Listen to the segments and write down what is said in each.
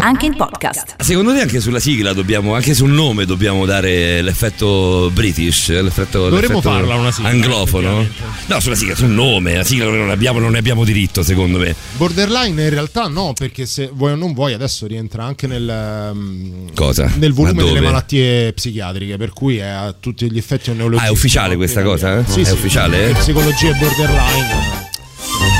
Anche in podcast. Secondo te anche sulla sigla dobbiamo, anche sul nome dobbiamo dare l'effetto British, l'effetto, Dovremmo l'effetto farla una sigla, anglofono? No, sulla sigla, sul nome, la sigla non abbiamo, non ne abbiamo diritto secondo me. Borderline in realtà no, perché se vuoi o non vuoi adesso rientra anche nel, ehm, Cosa? nel volume delle malattie psichiatriche, per cui è a tutti gli effetti un neologismo. Ah, è ufficiale questa cosa, eh? Sì, È sì. ufficiale? Psicologia borderline.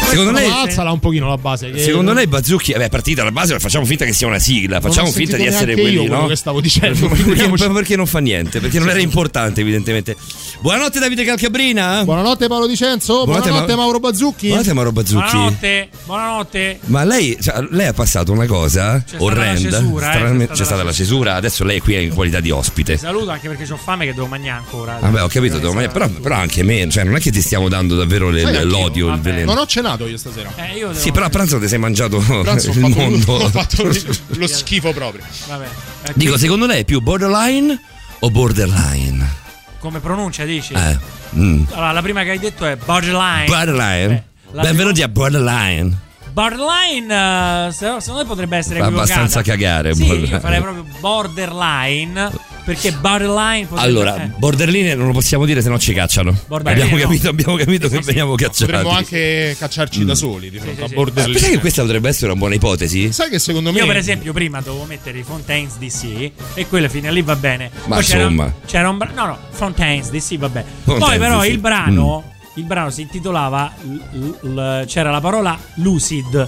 Secondo lei, alzala un pochino la base. secondo lei Bazzucchi, vabbè, partita alla base, facciamo finta che sia una sigla, facciamo finta di essere quelli, no? che stavo dicendo, perché, perché non fa niente, perché non era importante evidentemente. Buonanotte Davide Calcabrina. Buonanotte Paolo Dicenzo, Buonanotte, buonanotte, Ma- Mauro Bazzucchi. Buonanotte Mauro Bazzucchi. Buonanotte, buonanotte. Ma lei, cioè, lei ha passato una cosa stata orrenda. la cesura, eh, Stranamente- c'è stata c'è stata la cesura, adesso lei è qui in qualità di ospite. Saluto anche perché ho fame che devo mangiare ancora. Vabbè, ho capito, devo mangiare, però, però anche me, cioè non è che ti stiamo dando davvero le- l'odio, il veleno. Non ho cenato io stasera. Eh, io Sì, però a pranzo ti sei mangiato Pranzo il mondo. Ho fatto lo schifo proprio. Vabbè. Eh, Dico, secondo lei è più borderline o borderline? come pronuncia dici? Eh. mm. Allora, la prima che hai detto è borderline. Borderline. Eh, Benvenuti a Borderline. Borderline, eh, se- secondo me potrebbe essere Fa equivocata. abbastanza cagare, Sì, io farei proprio borderline perché borderline Allora, eh, borderline non lo possiamo dire se no ci cacciano. Borderline, abbiamo no. capito, abbiamo capito che veniamo cacciati. Potremmo anche cacciarci Mm. da soli di fronte sì, a sì. borderline. Pensate che questa potrebbe essere una buona ipotesi? Sai che secondo me Io per esempio prima dovevo mettere i Fontaines DC e quelle fine lì va bene. Ma Poi c'era, insomma. c'era un brano, no no, Fontaines DC va bene. Fontaines Poi però il brano, Mm. il brano si intitolava l- l- l- c'era la parola lucid.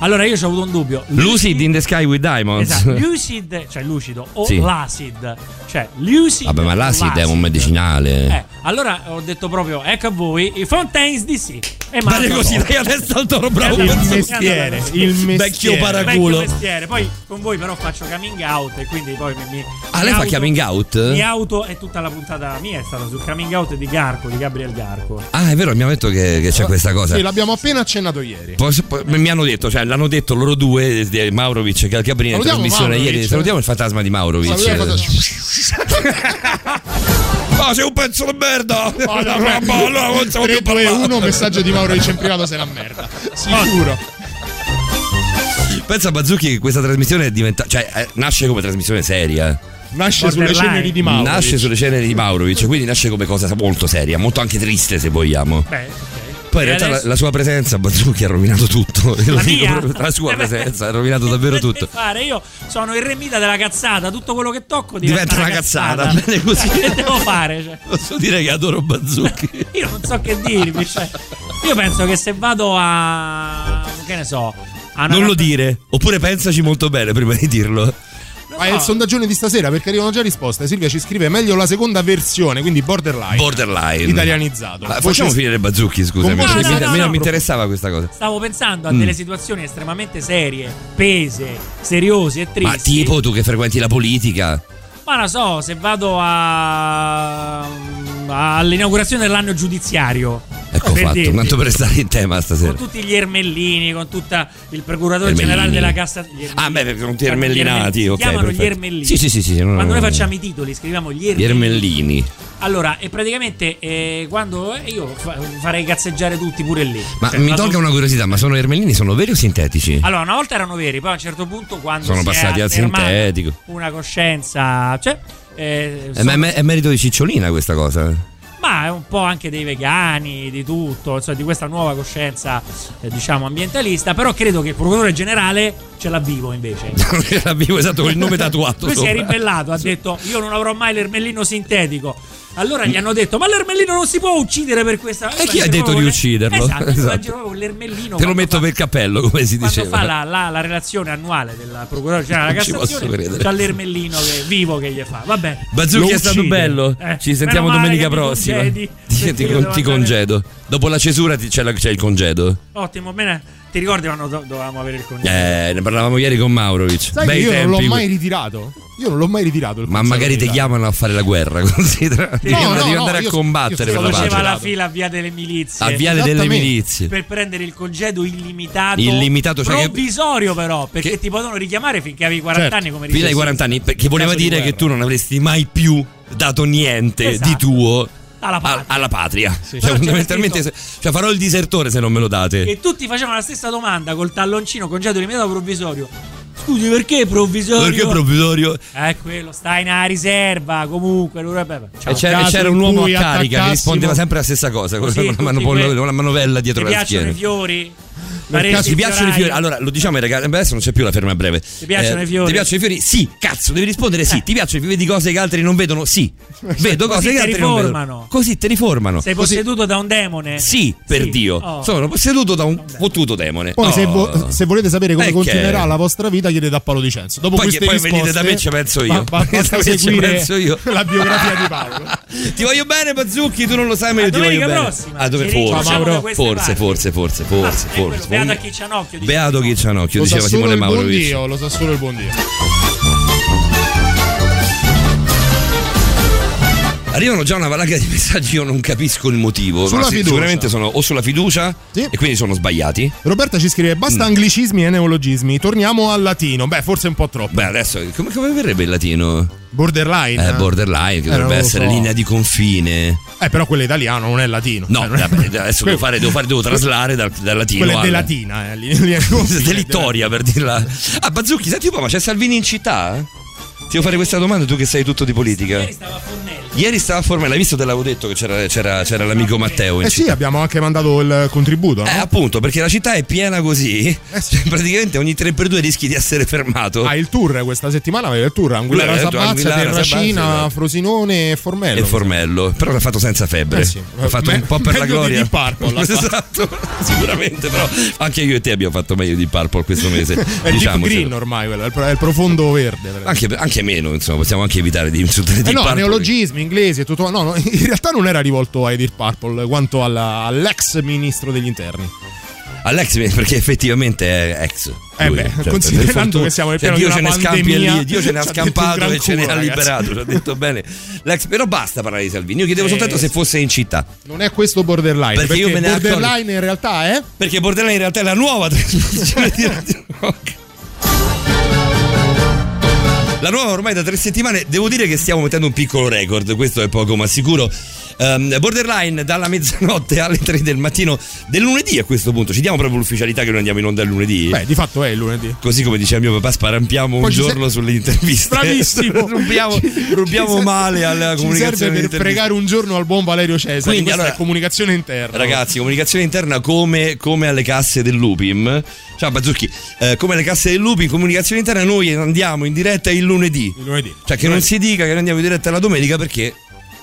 Allora io ci ho avuto un dubbio. Lucid in the Sky with Diamonds. Esatto, lucid, cioè lucido o Sì. l'acid. Cioè lucid. Vabbè, ma l'acid è un medicinale. Eh, allora ho detto proprio, ecco a voi, i Fontaines DC. E Bene mando- così, dai adesso al toro bravo. Il mestiere, il mestiere. Vecchio Vecchio paraculo. mestiere. Poi con voi però faccio coming out e quindi poi mi, mi Ah, mi lei fa auto- coming out? Mi auto e tutta la puntata mia è stata sul coming out di Garco, di Gabriel Garco. Ah, è vero, mi hanno detto che, che c'è questa cosa. Sì, l'abbiamo appena accennato ieri. Poi- poi- mi hanno detto, cioè l'hanno detto loro due, di Maurovic e Calcabrina in trasmissione Maurovic. ieri. Salutiamo il fantasma di Maurovic. Ah, sei un pezzo di merda! Oh, no, allora non siamo 3, più 2, parlare. 1, messaggio di Mauro Dice in privato sei una merda. Sicuro. Pensa a Bazzucchi che questa trasmissione è diventata. cioè, eh, nasce come trasmissione seria. Nasce sulle ceneri di Mauro. Nasce sulle ceneri di Maurovic, quindi nasce come cosa molto seria, molto anche triste se vogliamo. Beh. Poi in realtà la, adesso- la sua presenza, Bazzucchi, ha rovinato tutto. Lo La mia? proprio, la sua presenza ha rovinato davvero tutto. Fare? Io sono il remita della cazzata, tutto quello che tocco Diventa diventa, una cazzata, bene così. Che devo fare? Cioè? Posso dire che adoro Bazzucchi. Io non so che dirvi. Cioè, io penso che se vado a. che ne so. Non lo caffè- dire, oppure pensaci molto bene prima di dirlo. Ma è il sondaggione di stasera perché arrivano già risposte. Silvia ci scrive meglio la seconda versione, quindi borderline. Borderline. Italianizzato. Ma Voce- facciamo finire Bazzucchi, scusami. Mi, No, no, mi- no, no. mi interessava questa cosa. Stavo pensando a Mm. delle situazioni estremamente serie, pese, seriose e tristi. Ma tipo tu che frequenti la politica. Ma non so, se vado a. all'inaugurazione dell'anno giudiziario. Ecco per fatto, dirti. tanto per stare in tema stasera. Con tutti gli ermellini, con tutta il procuratore Ermellini. generale della Cassa. gli ermellini. Ah, beh, perché sono tutti Gli ermellinati, Si ok, chiamano gli perfetto. ermellini. Sì, sì, sì, sì, no, Quando no, noi no. facciamo i titoli, scriviamo gli Gli ermellini. ermellini. Allora, e praticamente eh, quando eh, io fa- farei cazzeggiare tutti pure lì. Ma Cioè, mi tolga una curiosità, ma sono ermellini, sono veri o sintetici? Allora, una volta erano veri, poi a un certo punto quando Sono si passati al sintetico. Una coscienza, cioè eh, Eh, ma è, è merito di Cicciolina questa cosa. ma è un po' anche dei vegani, di tutto, insomma, di questa nuova coscienza, eh, diciamo, ambientalista. Però credo che il procuratore generale ce l'ha vivo invece. L'abbiamo esatto con il nome tatuato. Lui si è sopra. ribellato, ha detto: Io non avrò mai l'ermellino sintetico. Allora gli hanno detto: Ma l'ermellino non si può uccidere per questa. E chi ha detto di ucciderlo? Esatto, Esatto. l'ermellino. Te lo metto fa- per cappello, come si Quando diceva. fa la, la- la relazione annuale del procuratore generale della Non ci posso Cassazione, credere. c'ha l'ermellino che- vivo che gli fa. Vabbè. Bazzucchi è stato bello. Eh, Ci sentiamo domenica prossima. congedi, Ti, ti ti congedo. Dopo la cesura c'è, la- c'è il congedo. Ottimo, bene. Ti ricordi quando do- dovevamo avere il congedo? Eh, ne parlavamo ieri con Maurovic. Sai Bei che io non l'ho tempi. mai ritirato. Io non l'ho mai ritirato. il Ma magari ti chiamano a fare la guerra, considera. Devi, no, andare- devi no, andare io- a combattere io per la Faceva la fila a via delle milizie. A Viale delle. Milizie. per prendere il congedo illimitato, Illimitato, cioè che- provvisorio però perché che- ti potevano richiamare finché avevi 40 Certo. anni come Fino ai richiesta. 40 anni, che voleva caso di dire che tu non avresti mai più dato niente Esatto. di tuo Alla patria. alla patria. Sì. Cioè, fondamentalmente, scritto- se- cioè, farò il disertore se non me lo date. E tutti facevano la stessa domanda col talloncino congedo illimitato provvisorio. Scusi, perché provvisorio? Perché provvisorio? Eh, quello, stai in una riserva, comunque. ciao. E c'era, c'era un uomo a carica che rispondeva sempre la stessa cosa, con Così, una, mano- una manovella dietro Ti la piacciono schiena. i fiori? Ti piacciono i fiori? Allora, lo diciamo ai ragazzi, beh, adesso non c'è più la ferma a breve. Ti piacciono i fiori? Ti piacciono i fiori? Sì, cazzo, devi rispondere sì. Eh. Ti piacciono i fiori? Vedi cose che altri non vedono? Sì. Vedo cose Così che altri non riformano. vedono. Così ti riformano. Sei Così- posseduto da un demone? Sì, per Sì. Dio. Oh. Sono posseduto da un fottuto demone. Poi, se, Oh. vo- se volete sapere come Eh, che- continuerà la vostra vita, chiedete a Paolo Di Cenzo. Dopo Poi, queste poi risposte, venite da me ci penso io. Venite da basta me ci seguire penso io. la biografia di Paolo. ti voglio bene, Bazzucchi, tu non lo sai, ma io ti voglio bene. prossima. Ah, dove forse? Forse, forse, forse, forse, forse. Beato a chi c'ha un occhio. dice. Beato chi c'ha un occhio, Lo sa diceva Simone. Dio, lo sa solo il buon Dio. Arrivano già una valanga di messaggi, io non capisco il motivo. Sulla fiducia. Sicuramente sono o sulla fiducia Sì. e quindi sono sbagliati. Roberta ci scrive: Mm. basta anglicismi e neologismi. Torniamo al latino. Beh, forse un po' troppo. Beh, adesso come, come verrebbe il latino? Borderline. Eh, borderline, che Eh, dovrebbe essere so. linea di confine. Eh, però quello italiano non è latino. No, Cioè, non è- vabbè, adesso devo, fare, devo, fare- devo traslare dal, dal latino. Quella è al- de latina. Eh, li- li- li- Delittoria per dirla. Ah, Bazzucchi, senti un po', ma c'è Salvini in città? Ti devo fare questa domanda, tu che sai tutto di politica. Ieri stava a Fornelli. Ieri stava a Formella, hai visto? Te l'avevo detto che c'era, c'era- c'era l'amico Matteo Eh sì, città. abbiamo anche mandato il contributo. no? Eh, appunto, perché la città è piena così. Eh sì. Cioè, praticamente ogni 3x2 rischi di essere fermato. Ah, il tour questa settimana aveva il tour Anguillara Anguillara, Terracina, esatto. Frosinone e Formello. e Formello, però l'ha fatto senza febbre. Eh sì. L'ha fatto Me- un po' per la di gloria. Deep Purple, esatto, sicuramente, però anche io e te abbiamo fatto meglio di Purple questo mese. È diciamocelo. green ormai, quello, è il, profondo verde. Anche, anche meno, insomma, possiamo anche evitare di insultare Eh Deep no, Purple. neologismi, inglesi e tutto. No, no, in realtà non era rivolto ai Deep Purple quanto alla- all'ex ministro degli interni. Alex, perché effettivamente è ex. Eh beh, cioè, considerando che siamo nel cioè, pieno Dio di ce pandemia, lì, Dio ce ne ha scampato e ce ne ha liberato. Ci ha detto bene. L'ex, però basta parlare di Salvini. Io chiedevo Eh, soltanto se fosse in città. Non è questo borderline. Perché Perché, io me ne accorgo- borderline in realtà è. Perché Borderline in realtà è la nuova trasmissione di Radio Rock. La nuova ormai da tre settimane, devo dire che stiamo mettendo un piccolo record, questo è poco ma sicuro. Ehm, borderline dalla mezzanotte alle 3 del mattino del lunedì a questo punto. Ci diamo proprio l'ufficialità che noi andiamo in onda il lunedì. Beh, di fatto è il lunedì. Così come diceva mio papà, sparampiamo un Poi ci giorno se- sulle interviste. Bravissimo. rubiamo rubiamo male alla comunicazione. serve per fregare un giorno al buon Valerio Cesare. Quindi, Questa allora- è comunicazione interna. Ragazzi, comunicazione interna come, come alle casse dell'Upim. Ciao Bazzucchi, eh, come alle casse dell'Upim, comunicazione interna, noi andiamo in diretta il lunedì. Il lunedì. Cioè che non si dica che andiamo in diretta la domenica perché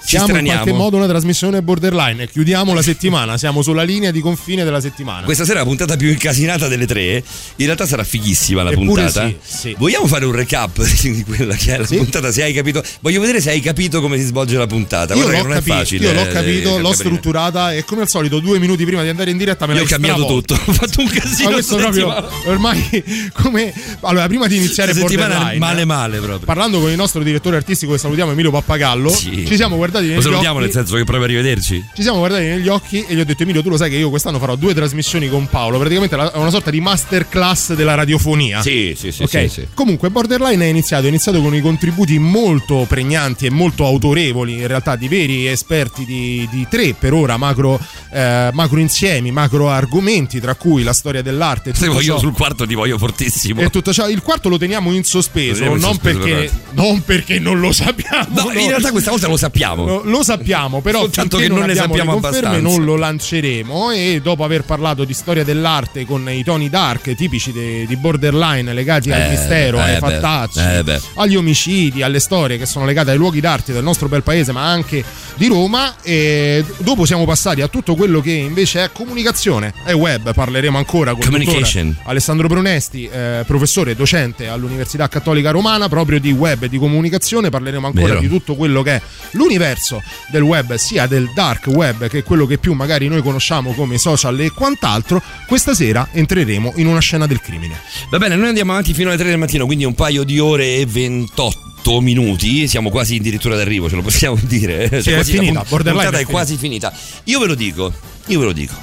ci Siamo in qualche straniamo. modo una trasmissione borderline. Chiudiamo la settimana. Siamo sulla linea di confine della settimana. Questa sera la puntata più incasinata delle tre. In realtà sarà fighissima la Eppure puntata. sì, sì. Vogliamo fare un recap di quella che è la Sì. puntata? Se hai capito. Voglio vedere se hai capito come si svolge la puntata. Io Guarda l'ho, non capito, è facile. io l'ho eh, capito, l'ho strutturata e come al solito due minuti prima di andare in diretta me Io l'hai ho cambiato tutto. Ho fatto un casino. Ma questo proprio ormai come allora prima di iniziare Questa settimana borderline male male proprio. parlando con il nostro direttore artistico che salutiamo Emilio Pappagallo ci siamo guardati negli Lo salutiamo occhi nel senso che proprio arrivederci. ci siamo guardati negli occhi e gli ho detto Emilio tu lo sai che io quest'anno farò due trasmissioni con Paolo praticamente è una sorta di masterclass della radiofonia Sì, sì, sì, Ok. sì, sì. Comunque Borderline è iniziato, è iniziato con i contributi molto pregnanti e molto autorevoli, in realtà di veri esperti di, di tre per ora macro, eh, macro insiemi, macro argomenti, tra cui la storia dell'arte. Se voglio ciò. sul quarto ti voglio fortissimo. E tutto ciò, il quarto lo teniamo in sospeso, teniamo in non, sospeso, perché, non perché non lo sappiamo. No, in realtà questa volta lo sappiamo. Lo, lo sappiamo, però Soltanto che non ne abbiamo sappiamo abbastanza. non lo lanceremo. E dopo aver parlato di storia dell'arte con i toni dark tipici de- di borderline legati al Eh, mistero, eh ai beh, fattacci, eh agli omicidi, alle storie che sono legate ai luoghi d'arte del nostro bel paese, ma anche di Roma. E dopo siamo passati a tutto quello che invece è comunicazione e web, parleremo ancora con il Alessandro Brunesti, eh, professore e docente all'Università Cattolica Romana, proprio di web e di comunicazione, parleremo ancora Vero. di tutto quello che è l'universo l'universo del web, sia del dark web che quello che più magari noi conosciamo come social e quant'altro, questa sera entreremo in una scena del crimine. Va bene, noi andiamo avanti fino alle 3 del mattino, quindi un paio di ore e 28 minuti, siamo quasi addirittura d'arrivo, ce lo possiamo dire. Sì, Cioè, è quasi- finita, la pun- borderline puntata è è quasi finita. Io ve lo dico, io ve lo dico.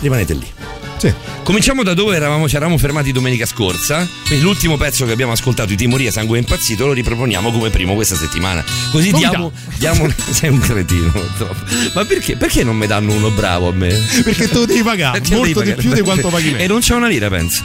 Rimanete lì. Sì. Cominciamo da dove eravamo, ci eravamo fermati domenica scorsa. Quindi l'ultimo pezzo che abbiamo ascoltato, I Timoria Sangue Impazzito, lo riproponiamo come primo questa settimana. Così diamo, diamo. Sei un cretino, troppo. Ma perché? Perché non mi danno uno bravo a me? Perché te lo devi pagare, Perché molto devi di più pagare? di quanto paghi me. E non c'è una lira, penso.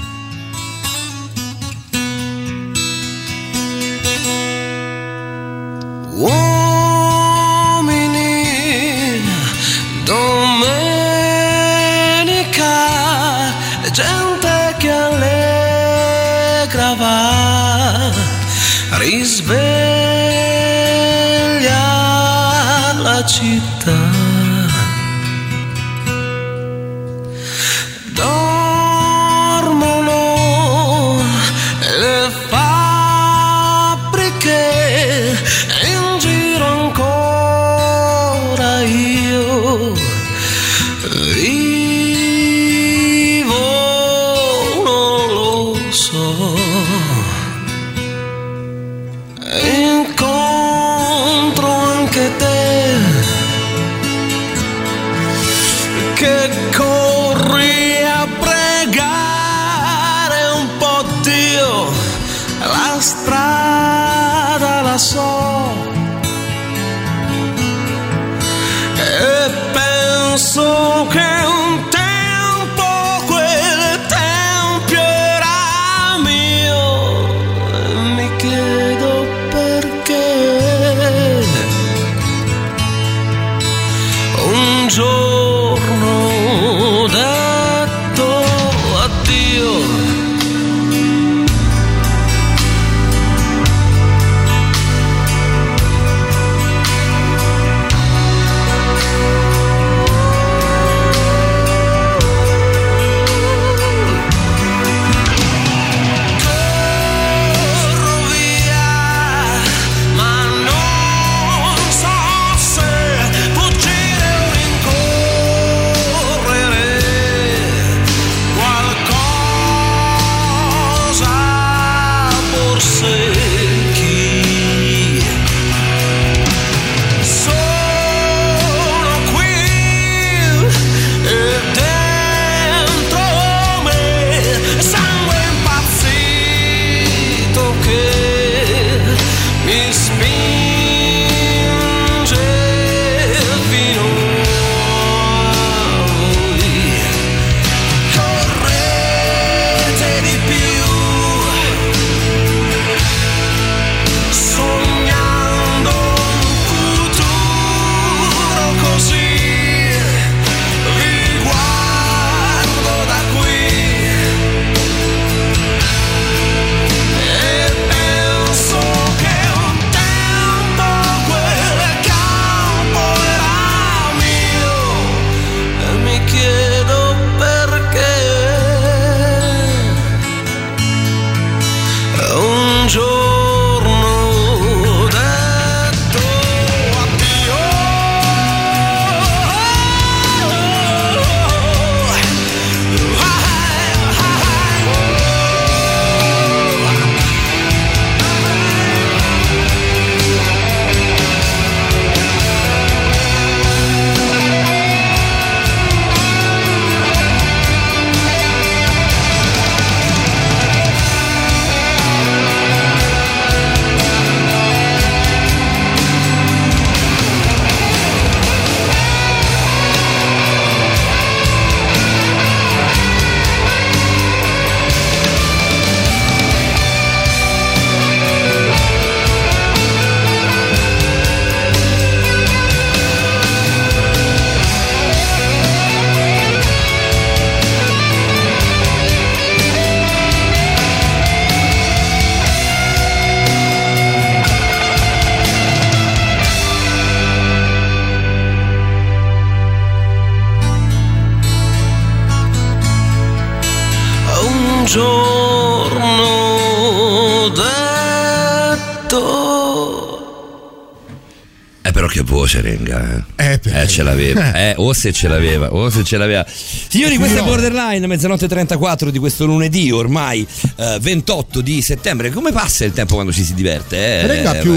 Ce l'aveva. Eh, o se ce l'aveva, o se ce l'aveva. Signori, questo è Borderline, mezzanotte 34 di questo lunedì, ormai eh, 28 di settembre. Come passa il tempo quando ci si diverte? Eh, Renga eh, più?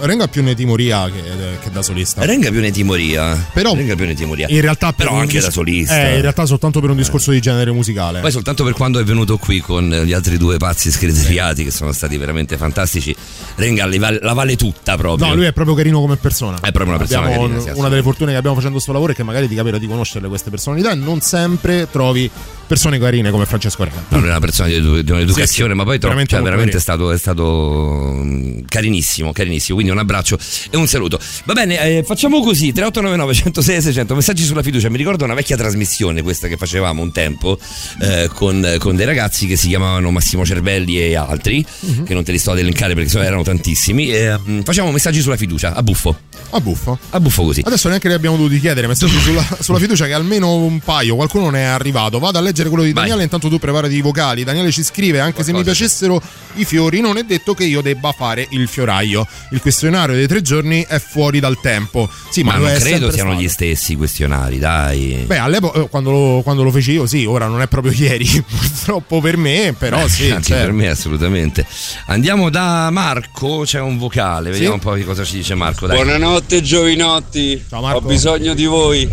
Renga più netimoria che, che da solista. Renga più un'etimoria. Però- Renga più un'etimoria. In realtà per Però anche dis- da solista. Eh, in realtà soltanto per un discorso di genere musicale. Poi soltanto per quando è venuto qui con gli altri due pazzi scriteriati che sono stati veramente fantastici, Renga li vale- la vale tutta proprio. No, lui è proprio carino come persona. È proprio una persona Abbiamo- carina, sì, una delle fortune che abbiamo facendo questo lavoro è che magari ti capita di conoscerle queste personalità e non sempre trovi persone carine come Francesco Renga. È una persona di, di un'educazione, Sì, ma poi veramente cioè, veramente è stato, è stato mm, carinissimo, carinissimo. Quindi un abbraccio e un saluto. Va bene, eh, facciamo così: 3899 106 600 messaggi sulla fiducia. Mi ricordo una vecchia trasmissione, questa che facevamo un tempo eh, con, con dei ragazzi che si chiamavano Massimo Cervelli e altri, Mhm. che non te li sto ad elencare perché so- erano tantissimi. E, mm, facciamo messaggi sulla fiducia, a buffo, A buffo. a buffo così. Adesso neanche li abbiamo dovuti chiedere messaggi sulla, sulla fiducia che almeno un paio, qualcuno non è arrivato. Vado a leggere quello di Vai. Daniele, intanto tu preparati i vocali. Daniele ci scrive, anche se mi Qualcosa. piacessero i fiori, non è detto che io debba fare il fioraio. Il questionario dei tre giorni è fuori dal tempo. Sì, ma, Ma non credo siano stato. gli stessi i questionari, dai. Beh, all'epoca, eh, quando lo, quando lo feci io, sì, ora non è proprio ieri, purtroppo per me, però sì. Anche certo. per me assolutamente. Andiamo da Marco, c'è un vocale, vediamo un po' che cosa ci dice Marco. Dai. Buonanotte giovinotti, Ciao, Marco. ho bisogno di voi,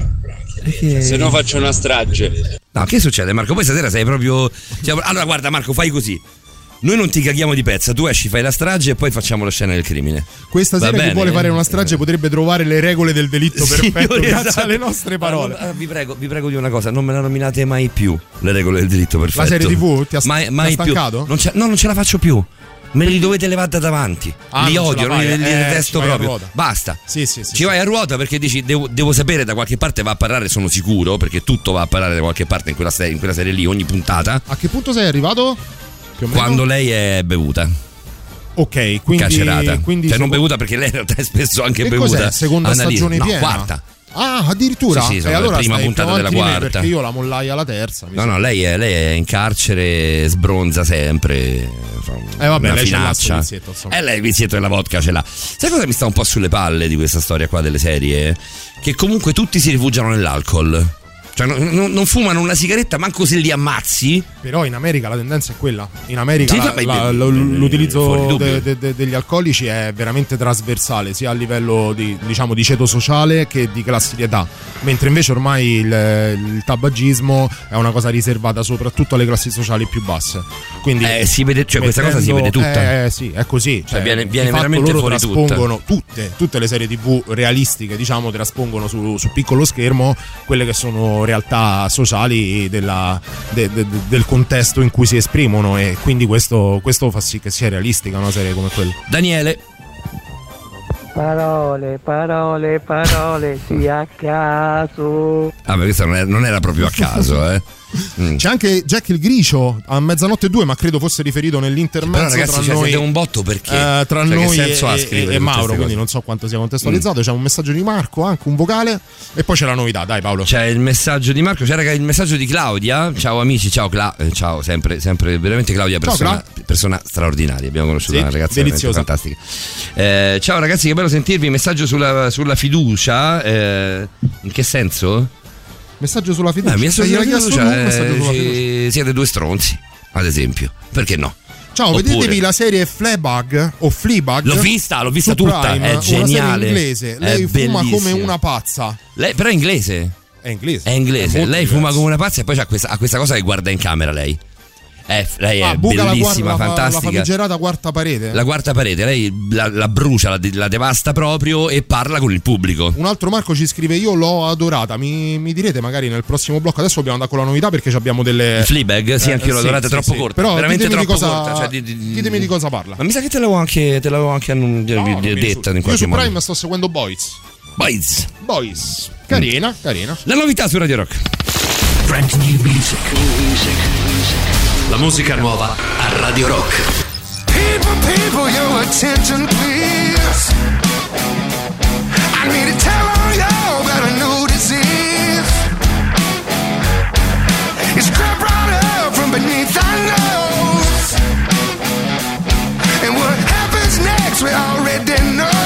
se no faccio una strage. No, che succede Marco? Poi stasera sei proprio... allora guarda Marco, fai così. Noi non ti caghiamo di pezza, tu esci, fai la strage e poi facciamo la scena del crimine. Questa Va sera chi vuole fare una strage potrebbe trovare le regole del delitto perfetto Signori, grazie esatto. alle nostre parole. Allora, vi, prego, vi prego di una cosa, non me la nominate mai più le regole del diritto perfetto. serie TV ti ha- mai, ti ha mai stancato? Non ce, no, non ce la faccio più. Me li dovete levare da davanti. Ah, li non odio, la li, li eh, detesto proprio. Basta. Sì, sì, sì. Ci vai a ruota perché dici devo, devo sapere da qualche parte va a parlare, sono sicuro, perché tutto va a parlare da qualche parte in quella, serie, in quella serie lì, ogni puntata, A che punto sei arrivato? Quando lei è bevuta, Ok, quindi carcerata. quindi cioè non bevuta perché lei in realtà è spesso anche Che bevuta. cos'è? Seconda Annalisa. stagione no, piena? quarta. Ah, addirittura? Sì, sì, sono e la allora prima puntata della quarta. Perché io la mollai alla terza. No, sa. no, lei è, lei è in carcere, sbronza sempre. Eh, vabbè, una lei ce l'ha finaccia. sto vizietto, insomma. Eh, lei il vizietto della vodka ce l'ha. Sai cosa mi sta un po' sulle palle di questa storia qua delle serie? Che comunque tutti si rifugiano nell'alcol. Cioè, non, non- non fumano una sigaretta, manco se li ammazzi. Però in America la tendenza è quella. In America Sì, la- vabbè, la- beh, lo- fuori l'utilizzo de- de- de- degli alcolici è veramente trasversale, sia a livello di, diciamo, di ceto sociale che di classi di età. Mentre invece ormai il, il tabagismo è una cosa riservata soprattutto alle classi sociali più basse. Quindi Eh, si vede- cioè, questa cosa si mettendo- vede tutta. Eh, sì, è così. Cioè, viene- viene fatto veramente loro fuori tutta. traspongono tutte, tutte le serie tv realistiche, diciamo, traspongono su, su piccolo schermo quelle che sono realtà sociali della- de- de- de- del contesto in cui si esprimono e quindi questo, questo fa sì che sia realistica una serie come quella. Daniele, Parole, parole, parole, sì a caso. ah, beh, questo non era, non era proprio a caso, eh. Mm. C'è anche Jack il Gricio a mezzanotte 2, ma credo fosse riferito nell'intermezzo Però, ragazzi, tra noi. un botto perché? eh, tra Cioè, noi e, e- e Mauro, quindi? Mm. non so quanto sia contestualizzato. C'è un messaggio di Marco, anche un vocale, e poi c'è la novità. Dai, Paolo. C'è il messaggio di Marco, c'è raga, il messaggio di Claudia. Ciao amici, ciao Cla- eh, ciao, sempre, sempre veramente Claudia, Ciao, persona, persona straordinaria. Abbiamo conosciuto Sì, una ragazza deliziosa. fantastica. Eh, ciao ragazzi, che bello sentirvi. Messaggio sulla, sulla fiducia. eh, in che senso? Messaggio sulla fiducia. Eh, mi Se gliel'ha chiesto tu, messaggio sulla fiducia. eh, siete due stronzi, ad esempio. Perché no? Ciao, Oppure- vedetevi la serie Fleabag o Fleabag. L'ho vista, l'ho vista tutta, Prime, è geniale. inglese. È Lei fuma come bellissima. una pazza. Lei, però è inglese. È inglese. È inglese. molto lei fuma diverso. come una pazza e poi ha questa, ha questa cosa che guarda in camera lei. È, lei è Ah, buca la, bellissima, guarda- la, la fantastica. famigerata quarta parete. La quarta parete, lei la, la brucia, la, la devasta proprio e parla con il pubblico. Un altro Marco ci scrive: Io l'ho adorata. Mi, mi direte magari nel prossimo blocco. Adesso dobbiamo andare con la novità perché abbiamo delle. Fleabag, sì, Eh, anche io l'ho sì, adorata, sì, troppo sì. corta. Però veramente ditemi troppo di cosa, corta. cioè, di- di- ditemi di cosa parla. Ma mi sa che te l'avevo anche, te l'avevo anche annun- No, detta in Io su modo. Prime sto seguendo Boys. Boys. Boys. Carina, carina. La novità su Radio Rock. Brand new music. La musica nuova a Radio Rock. People, people, your attention please. I need to tell all y'all about a new disease. It's right up from beneath our nose. And what happens next, we already know.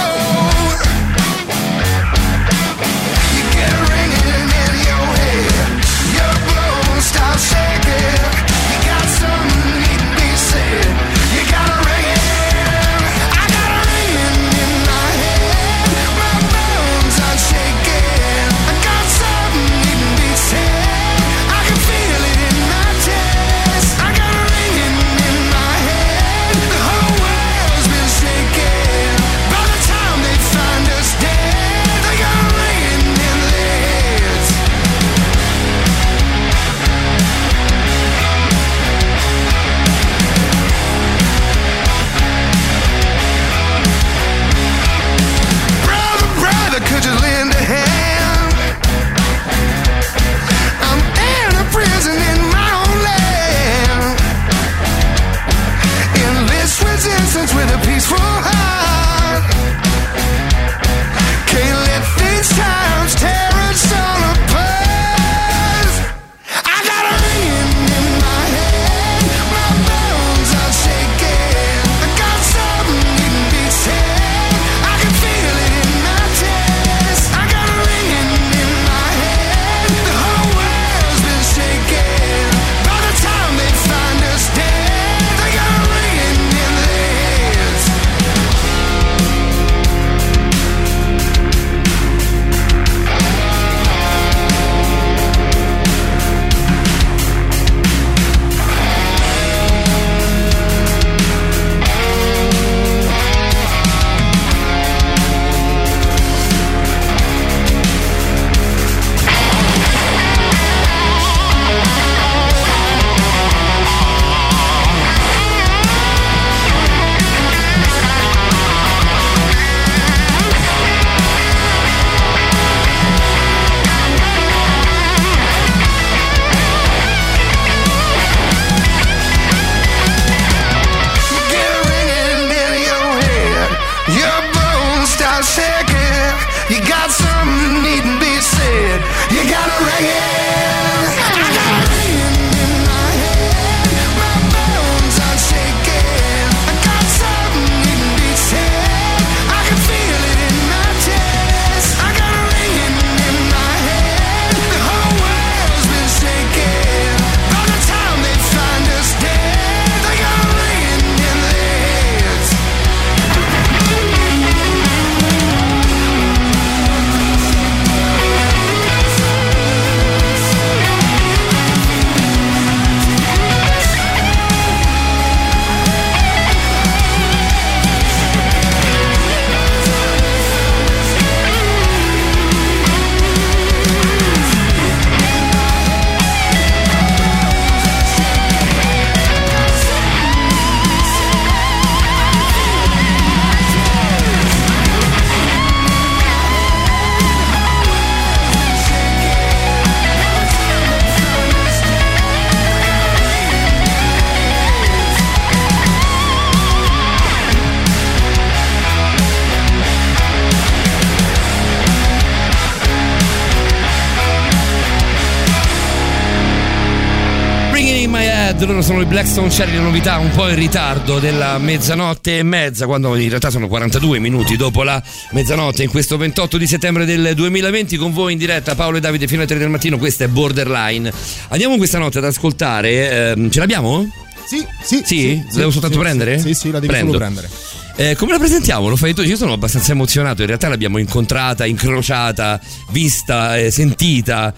Sono i Blackstone Cherry, le novità un po' in ritardo della mezzanotte e mezza, quando in realtà sono 42 minuti dopo la mezzanotte, in questo 28 di settembre del 2020, con voi in diretta Paolo e Davide fino alle 3 del mattino, questa è Borderline. Andiamo questa notte ad ascoltare, ehm, ce l'abbiamo? Sì, sì. Sì? La devo soltanto sì, prendere? Sì, sì, la devi Prendo. prendere. Eh, come la presentiamo? Lo fai tu? Io sono abbastanza emozionato. In realtà l'abbiamo incontrata, incrociata, vista, eh, sentita.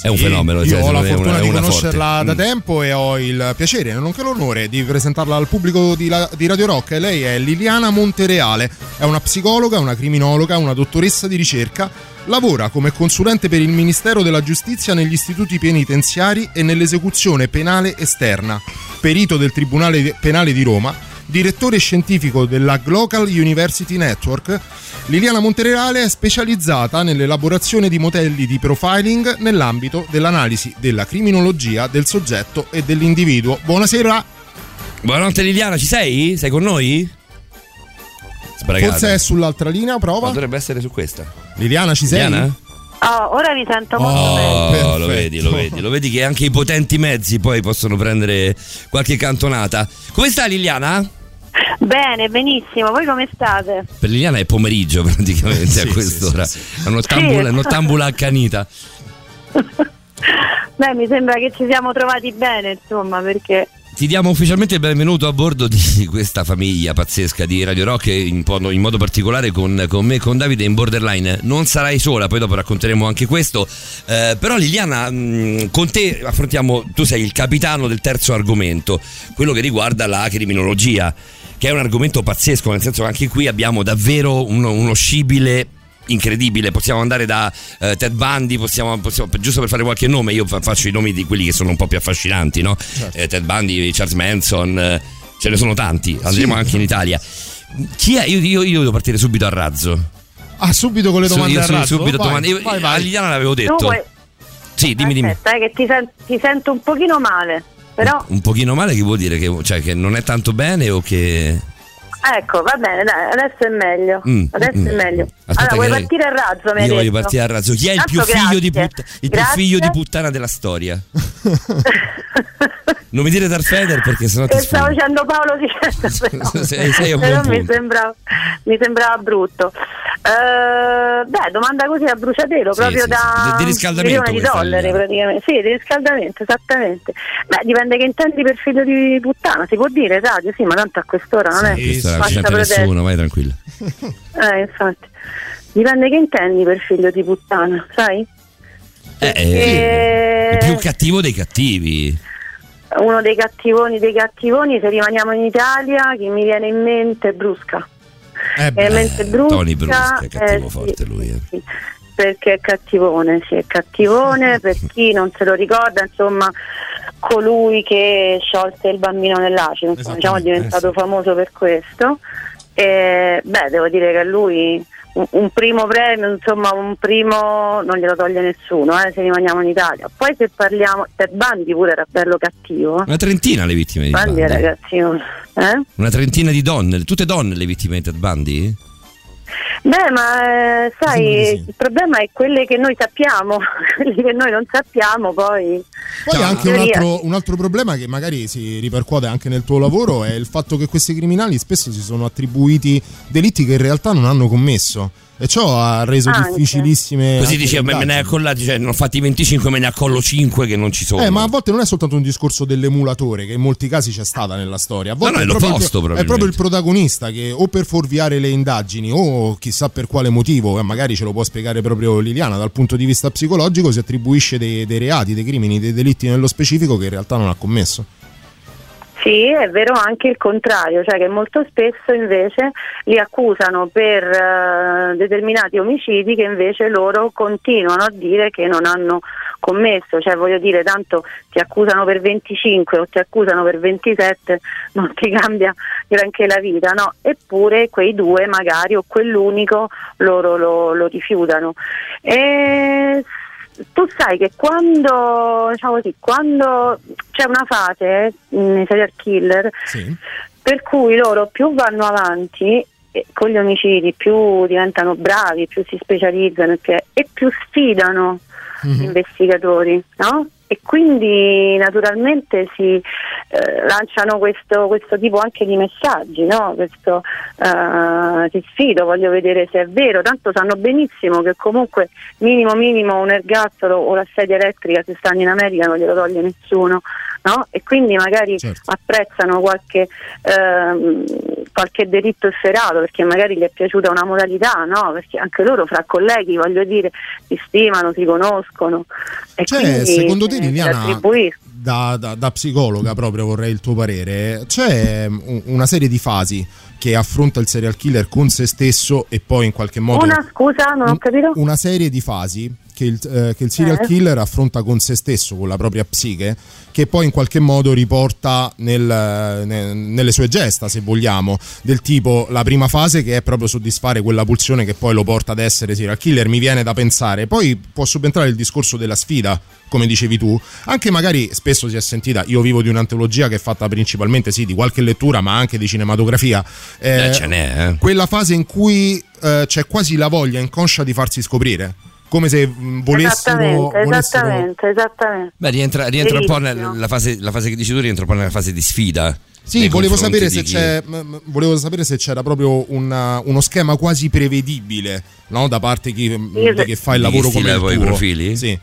È un fenomeno. Io cioè, ho la una- fortuna è di una conoscerla forte. da Mm. tempo e ho il piacere, nonché l'onore di presentarla al pubblico di, la- di Radio Rock. Lei è Liliana Montereale, è una psicologa, una criminologa, una dottoressa di ricerca. Lavora come consulente per il Ministero della Giustizia negli istituti penitenziari e nell'esecuzione penale esterna, perito del Tribunale Penale di Roma, direttore scientifico della Global University Network. Liliana Montereale è specializzata nell'elaborazione di modelli di profiling nell'ambito dell'analisi della criminologia del soggetto e dell'individuo. Buonasera, Buonanotte Liliana, ci sei? Sei con noi? Sbragata. forse è sull'altra linea, Ma prova. dovrebbe essere su questa. Liliana, ci sei? Liliana? Oh, ora vi sento molto Oh. bene. Oh, lo vedi, lo vedi, lo vedi che anche i potenti mezzi poi possono prendere qualche cantonata. Come sta Liliana? Bene, benissimo. Voi come state? Per Liliana è pomeriggio praticamente Sì, a sì, quest'ora. sì, È un'ottambula, Sì. un'ottambula accanita. Beh, mi sembra che ci siamo trovati bene, insomma, perché Ti diamo ufficialmente il benvenuto a bordo di questa famiglia pazzesca di Radio Rock in, in modo particolare con, con me e con Davide in Borderline. Non sarai sola, poi dopo racconteremo anche questo. Eh, però Liliana, mh, con te affrontiamo, tu sei il capitano del terzo argomento, quello che riguarda la criminologia, che è un argomento pazzesco, nel senso che anche qui abbiamo davvero uno, uno scibile incredibile. Possiamo andare da eh, Ted Bundy, possiamo, possiamo- giusto per fare qualche nome, io fa- faccio i nomi di quelli che sono un po' più affascinanti, no? Eh, Ted Bundy, Charles Manson, eh, ce ne sono tanti, andremo anche in Italia. Chi è? Io, io- io devo partire subito a razzo. Ah, subito con le Su- domande io a subito Vai, domande. Io- vai, vai. Liliana l'avevo detto. vuoi... Sì, dimmi, dimmi. Aspetta, eh, che ti, sen- ti sento un pochino male. Però, Un pochino male che vuol dire che, cioè, che non è tanto bene o che... ecco, va bene, dai, adesso è meglio. Mm, Adesso mm. è meglio. Aspetta allora, vuoi partire a razzo, Io voglio detto? partire a razzo. Chi è il più, figlio di, grazie. put- il più figlio di puttana della storia? Non mi dire Darth Vader perché sennò ti Che stavo dicendo Paolo però, Sei- sei però mi, sembrava, mi sembrava brutto Eh, beh domanda così a bruciatelo Sì, proprio sì, da sì. Di- di riscaldamento milione di dollari Liliana. praticamente sì di riscaldamento esattamente beh dipende che intendi per figlio di puttana si può dire radio sì ma tanto a quest'ora non è non fascia c'entra protetta. nessuno, vai tranquilla. eh infatti dipende che intendi per figlio di puttana sai Eh, eh, Eh, il più cattivo dei cattivi. Uno dei cattivoni dei cattivoni se rimaniamo in Italia chi mi viene in mente è Brusca Eh, beh, Eh, mentre Brusca, Tony Brusca è cattivo eh, sì, forte lui. eh. sì, perché è cattivone, sì, è cattivone per chi non se lo ricorda, insomma, colui che sciolse il bambino nell'acido, insomma, diciamo è diventato eh, sì. famoso per questo. E, beh, devo dire che a lui un, primo premio, insomma, un primo non glielo toglie nessuno, eh, se rimaniamo in Italia. Poi se parliamo, Ted Bundy pure era bello cattivo. Una trentina le vittime di Bundy Bundy. era cattivo. Eh? Una trentina di donne, tutte donne le vittime di Ted Bundy? Beh, ma eh, sai, sì. il problema è quelle che noi sappiamo, quelli che noi non sappiamo poi. Poi Ciao. anche un altro, un altro problema che magari si ripercuote anche nel tuo lavoro è il fatto che questi criminali spesso si sono attribuiti delitti che in realtà non hanno commesso e ciò ha reso Anche. difficilissime Così anche dice, le me, me ne indagini. accollati, cioè ne ho fatti 25, me ne accollo 5 che non ci sono. Eh, ma a volte non è soltanto un discorso dell'emulatore, che in molti casi c'è stata nella storia. A volte no, è è, proprio, l'opposto, il- è proprio il protagonista che o per fuorviare le indagini o chissà per quale motivo, eh, magari ce lo può spiegare proprio Liliana, dal punto di vista psicologico si attribuisce dei, dei reati, dei crimini, dei delitti nello specifico che in realtà non ha commesso. Sì, è vero anche il contrario, cioè che molto spesso invece li accusano per eh, determinati omicidi che invece loro continuano a dire che non hanno commesso, cioè voglio dire tanto ti accusano per 25 o ti accusano per 27 non ti cambia granché la vita, no? Eppure quei due magari o quell'unico loro lo, lo rifiutano. E tu sai che quando, diciamo così, quando c'è una fase eh, nei serial killer Sì. per cui loro più vanno avanti eh, con gli omicidi, più diventano bravi, più si specializzano e più- sfidano Mhm. gli investigatori, no? E quindi naturalmente si, eh, lanciano questo, questo tipo anche di messaggi, no? questo eh, ti sfido, voglio vedere se è vero, tanto sanno benissimo che comunque minimo minimo un ergastolo o la sedia elettrica se stanno in America non glielo toglie nessuno. No? E quindi magari Certo. apprezzano qualche, ehm, qualche delitto efferato perché magari gli è piaciuta una modalità, no? perché anche loro fra colleghi, voglio dire, si stimano, si conoscono. E Cioè, quindi, secondo te, si attribuiscono. da, da- da psicologa proprio vorrei il tuo parere, c'è un- una serie di fasi che affronta il serial killer con se stesso e poi in qualche modo... Una scusa, non ho capito? Una serie di fasi che il, eh, che il serial Eh. killer affronta con se stesso, con la propria psiche, che poi in qualche modo riporta nel- ne- nelle sue gesta, se vogliamo, del tipo la prima fase che è proprio soddisfare quella pulsione che poi lo porta ad essere serial killer, mi viene da pensare. Poi può subentrare il discorso della sfida, come dicevi tu, anche magari spesso si è sentita, io vivo di un'antologia che è fatta principalmente sì di qualche lettura, ma anche di cinematografia. Eh, Eh, ce n'è, eh. quella fase in cui eh, c'è quasi la voglia inconscia di farsi scoprire. Come se mh, volessero, esattamente, volessero- esattamente, esattamente. Beh, rientra, rientra un po' nella fase, la fase che dici tu, rientra un po' nella fase di sfida. Sì, volevo sapere, chi- volevo sapere se c'era proprio una- uno schema quasi prevedibile no? da parte chi, di chi fa il lavoro come stila il poi i tuo. profili? Sì.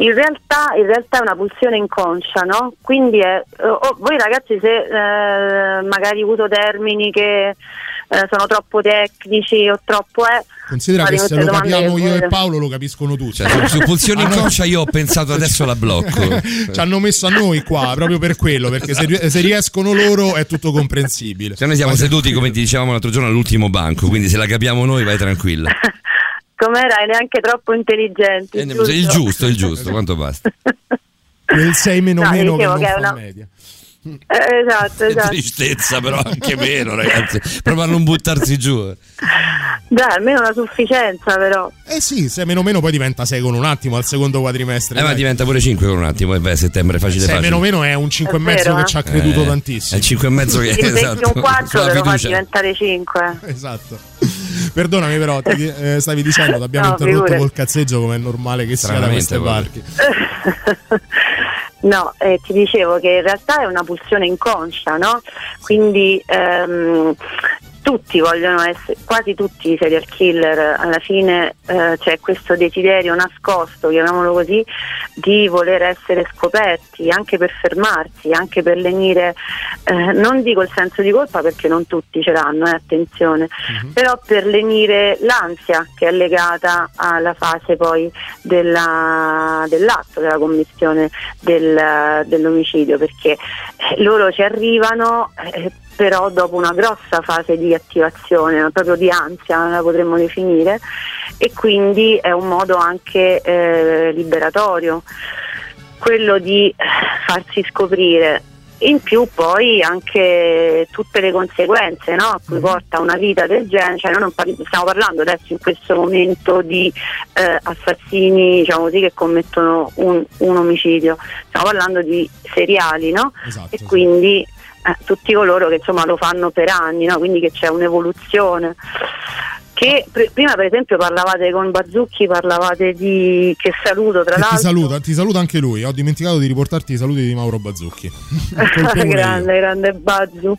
In realtà, in realtà è una pulsione inconscia, no? Quindi è, oh, voi ragazzi se eh, magari uso termini che eh, sono troppo tecnici o troppo... Eh, Considera che se lo capiamo io e. Paolo lo capiscono tutti. Cioè, su, pulsioni Ah, no. inconscia io ho pensato adesso la blocco. Ci hanno messo a noi qua proprio per quello, perché se, se riescono loro è tutto comprensibile. Cioè, noi siamo Ma se- seduti, come ti dicevamo l'altro giorno, all'ultimo banco, quindi se la capiamo noi vai tranquilla. Com'era? E neanche troppo intelligenti. Eh, giusto? Il giusto, il giusto, quanto basta. Quel 6 meno No, meno che che è una- media. Eh, esatto, esatto. Tristezza, però anche meno, ragazzi. Proprio a non buttarsi giù. Dai, almeno una sufficienza però. Eh sì, 6 meno meno poi diventa 6 con un attimo al secondo quadrimestre. Eh, ma dai. diventa pure 5 con un attimo. E beh, settembre facile 6 facile. meno meno è un 5 e È mezzo vero, che eh? ci ha creduto Eh, È tantissimo. il 5 e mezzo che 20 esatto. un 4 sulla te lo fa diventare 5. Esatto. Perdonami però, ti- eh, stavi dicendo, ti abbiamo No, interrotto figurati. col cazzeggio come è normale che sia da queste parti. No, eh, ti dicevo che in realtà è una pulsione inconscia, no? Quindi ehm, tutti vogliono essere, quasi tutti i serial killer, alla fine eh, c'è questo desiderio nascosto, chiamiamolo così, di voler essere scoperti, anche per fermarsi, anche per lenire, eh, non dico il senso di colpa perché non tutti ce l'hanno, eh, attenzione, però per lenire l'ansia che è legata alla fase poi della- dell'atto, della commissione del- dell'omicidio, perché eh, loro ci arrivano eh, però dopo una grossa fase di attivazione, proprio di ansia la potremmo definire, e quindi è un modo anche eh, liberatorio, quello di eh, farsi scoprire. In più poi anche tutte le conseguenze no, a cui porta una vita del genere, cioè noi non parli- stiamo parlando adesso in questo momento di eh, assassini diciamo così, che commettono un, un omicidio, stiamo parlando di seriali no? Esatto, e quindi eh, tutti coloro che insomma lo fanno per anni, no? quindi che c'è un'evoluzione. Che pr- prima per esempio parlavate con Bazzucchi, parlavate di che saluto tra ti l'altro. saluta, ti saluta anche lui. Ho dimenticato di riportarti i saluti di Mauro Bazzucchi. Pure io. grande, grande Bazzu.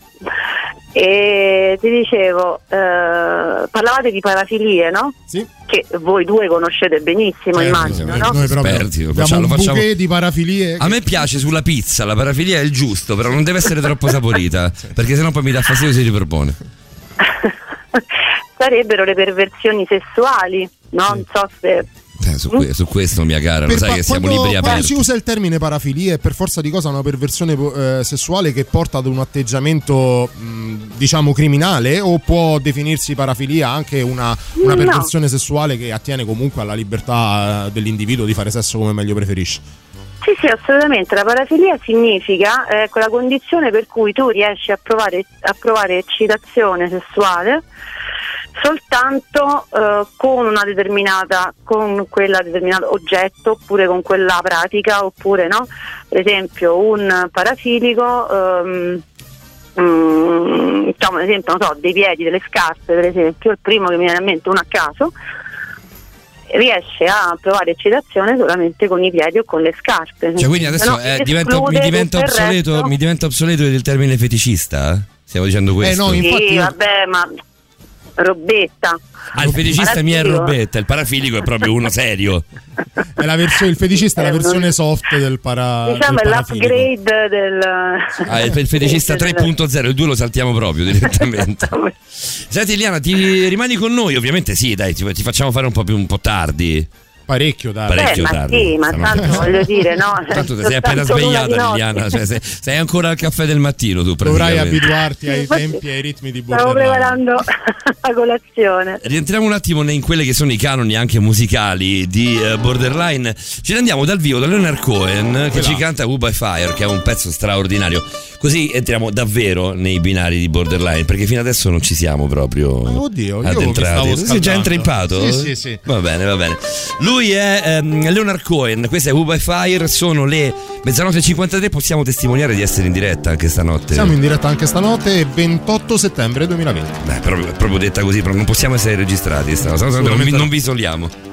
E ti dicevo, eh, parlavate di parafilie, no? Sì. Che voi due conoscete benissimo, Certo, immagino, sì, no? Noi proprio Esperti, lo facciamo- un facciamo- di parafilie. A me piace sulla pizza, la parafilia è il giusto, però non deve essere troppo saporita, perché sennò poi mi dà fastidio se si ripropone. Sarebbero le perversioni sessuali, no? Non so se Eh, su, que- su questo, mia cara, lo Per sai pa- che siamo quando, liberi quando aperti. si usa il termine parafilia è per forza di cosa una perversione eh, sessuale che porta ad un atteggiamento mh, diciamo criminale o può definirsi parafilia anche una, una No. perversione sessuale che attiene comunque alla libertà eh, dell'individuo di fare sesso come meglio preferisce Sì, sì, assolutamente. La parafilia significa eh, quella condizione per cui tu riesci a provare, a provare eccitazione sessuale soltanto eh, con una determinata con quella determinato oggetto oppure con quella pratica oppure no per esempio un parafilico ehm, mm, diciamo ad esempio so dei piedi delle scarpe per esempio il primo che mi viene in mente uno a caso riesce a provare eccitazione solamente con i piedi o con le scarpe. Cioè, quindi adesso no, eh, divento- mi, diventa obsoleto, resto. mi diventa obsoleto il termine feticista? Stiamo dicendo questo? no, infatti Sì, vabbè, ma robetta. Ah, il feticista mi è robetta, il parafilico è proprio uno serio. È la versione, il feticista è la versione soft del para. Diciamo del è l'upgrade del... Ah, il il feticista 3.0, il 2 lo saltiamo proprio direttamente. Senti Eliana, ti rimani con noi? Ovviamente sì, dai, ti, ti facciamo fare un po' più un po' tardi. Parecchio tardi. Parecchio Eh, ma tardi. sì, ma tanto voglio dire, no? Tanto ti sei appena svegliata. Liliana, cioè, sei, sei ancora al caffè del mattino tu Dovrai abituarti ai tempi e ai ritmi di Stavo preparando la colazione. Rientriamo un attimo in quelli che sono i canoni anche musicali di eh, Borderline. Ce ne andiamo dal vivo da Leonard Cohen che ci canta Who by Fire, che è un pezzo straordinario. Così entriamo davvero nei binari di Borderline, perché fino adesso non ci siamo proprio Ah, oddio, io mi addentrati. stavo Sei già intrippato? Sì, sì, sì. Va bene, va bene. Lui è ehm, Leonard Cohen, questa è by Fire, sono le mezzanotte e 53, possiamo testimoniare di essere in diretta anche stanotte. Siamo in diretta anche stanotte, 28 settembre 2020. Beh, proprio, proprio detta così, proprio non possiamo essere registrati, sta cosa, non, non no. vi isoliamo.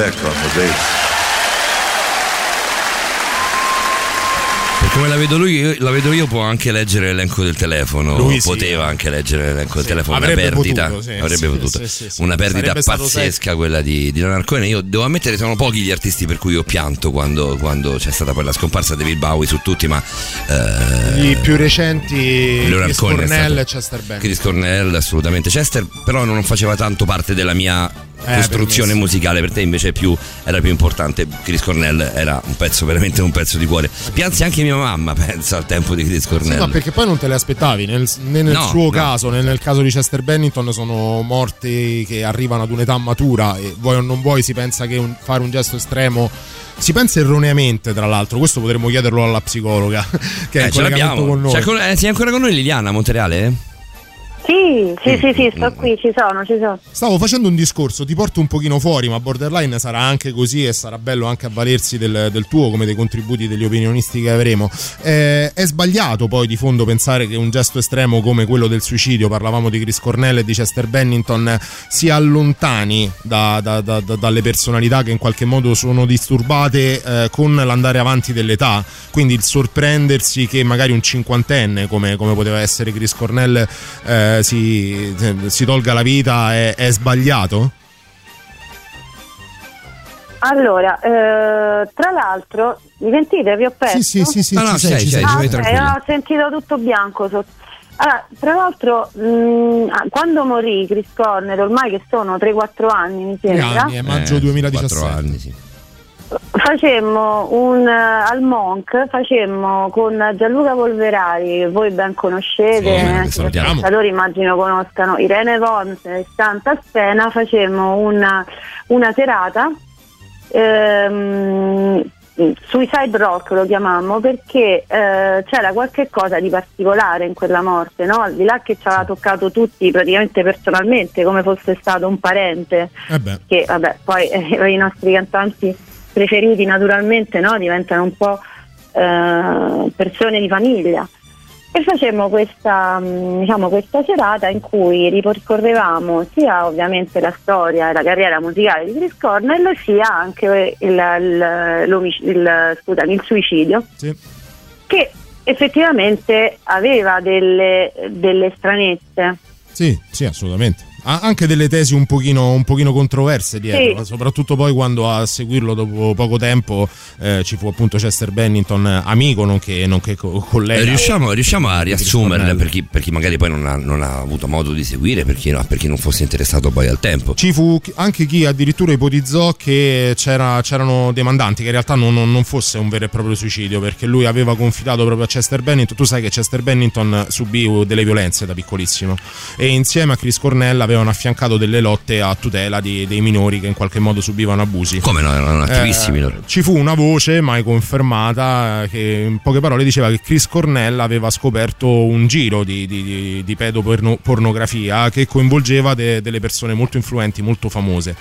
back on the days. come la vedo lui, la vedo io, può anche leggere l'elenco del telefono. Lui poteva eh. anche leggere l'elenco del telefono. Avrebbe una perdita. Potuto, sì, avrebbe potuto. Una perdita pazzesca quella di, di Leonard Cohen. Io devo ammettere, sono pochi gli artisti per cui ho pianto quando, quando c'è stata poi la scomparsa di David Bowie su tutti, ma. Eh, I più recenti Leonard Chris Cohen Cornell e Chester Bennett. Chris Cornell, assolutamente. Chester, però, non faceva tanto parte della mia eh, costruzione musicale, per te invece più, era più importante. Chris Cornell era un pezzo, veramente un pezzo di cuore. Pianse anche mia mamma, pensa al tempo di Chris Cornell. Sì, ma perché poi non te le aspettavi, nel, né nel no, suo no. caso, né nel caso di Chester Bennington sono morti che arrivano ad un'età matura e vuoi o non vuoi si pensa che un, fare un gesto estremo si pensa erroneamente, tra l'altro, questo potremmo chiederlo alla psicologa che è eh, collegato con noi. C'è, ancora, eh, sei ancora con noi Liliana a Montereale? Eh? Sì, sì, sì, sto qui, ci sono, ci sono. Stavo facendo un discorso, ti porto un pochino fuori, ma Borderline sarà anche così e sarà bello anche avvalersi del, del tuo come dei contributi degli opinionisti che avremo. Eh, è sbagliato poi di fondo pensare che un gesto estremo come quello del suicidio, parlavamo di Chris Cornell e di Chester Bennington, si allontani da- da- da- dalle personalità che in qualche modo sono disturbate eh, con l'andare avanti dell'età. Quindi il sorprendersi che magari un cinquantenne, come, come poteva essere Chris Cornell, eh, si, si tolga la vita è, è sbagliato? Allora, eh, tra l'altro, mi sentite? Vi ho perso? Sì, sì, sì, sì, No, no, ci sei, sei, ci sei, sei. Ah, vai ok, tranquilla. ho sentito tutto bianco sotto. Allora, tra l'altro, mh, ah, quando morì Chris Corner, ormai che sono 3-4 anni, mi sembra, anni, è maggio Eh, 2017. quattro anni, sì. Facemmo un eh, al Monk, facemmo con Gianluca Polverari, voi ben conoscete, Sì, gli salutiamo. ascoltatori immagino conoscano, Irene Vons e Santa Spena, facemmo una, una serata ehm, Suicide Rock lo chiamammo perché eh, c'era qualche cosa di particolare in quella morte, no? al di là che ci aveva toccato tutti praticamente personalmente come fosse stato un parente Eh che vabbè, poi eh, i nostri cantanti preferiti naturalmente no? diventano un po' eh, persone di famiglia. E facemmo questa, mh, diciamo, questa serata in cui ripercorrevamo sia ovviamente la storia e la carriera musicale di Chris Cornell, sia anche il, il- il- scusami, il suicidio, sì. che effettivamente aveva delle, delle stranezze. Sì, sì, assolutamente. Ha anche delle tesi un pochino, un pochino controverse dietro, Sì. soprattutto poi quando a seguirlo dopo poco tempo eh, ci fu appunto Chester Bennington, amico nonché, nonché co- collega. Riusciamo, riusciamo a riassumerle per chi, per chi magari poi non ha, non ha avuto modo di seguire, per chi, no, per chi non fosse interessato poi al tempo. Ci fu anche chi addirittura ipotizzò che c'era- c'erano dei mandanti, che in realtà non, non- non fosse un vero e proprio suicidio, perché lui aveva confidato proprio a Chester Bennington. Tu sai che Chester Bennington subì delle violenze da piccolissimo e insieme a Chris Cornell avevano affiancato delle lotte a tutela di- dei minori che in qualche modo subivano abusi. Come no, erano attivissimi Eh, ci fu una voce mai confermata eh, che in poche parole diceva che Chris Cornell aveva scoperto un giro di, di, di- pedopornografia che coinvolgeva de- delle persone molto influenti, molto famose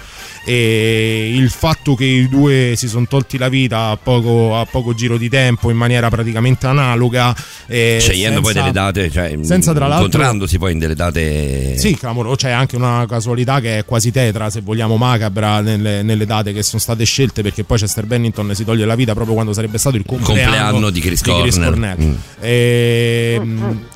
e il fatto che i due si sono tolti la vita a poco, a poco giro di tempo in maniera praticamente analoga eh, Scegliendo poi senza- delle date, cioè senza tra l'altro- incontrandosi poi in delle date. sì, clamoroso. C'è anche una casualità che è quasi tetra, se vogliamo, macabra nelle, nelle date che sono state scelte, perché poi Chester Bennington si toglie la vita proprio quando sarebbe stato il compleanno, compleanno di Chris Cornell. Cornell. Mm. E,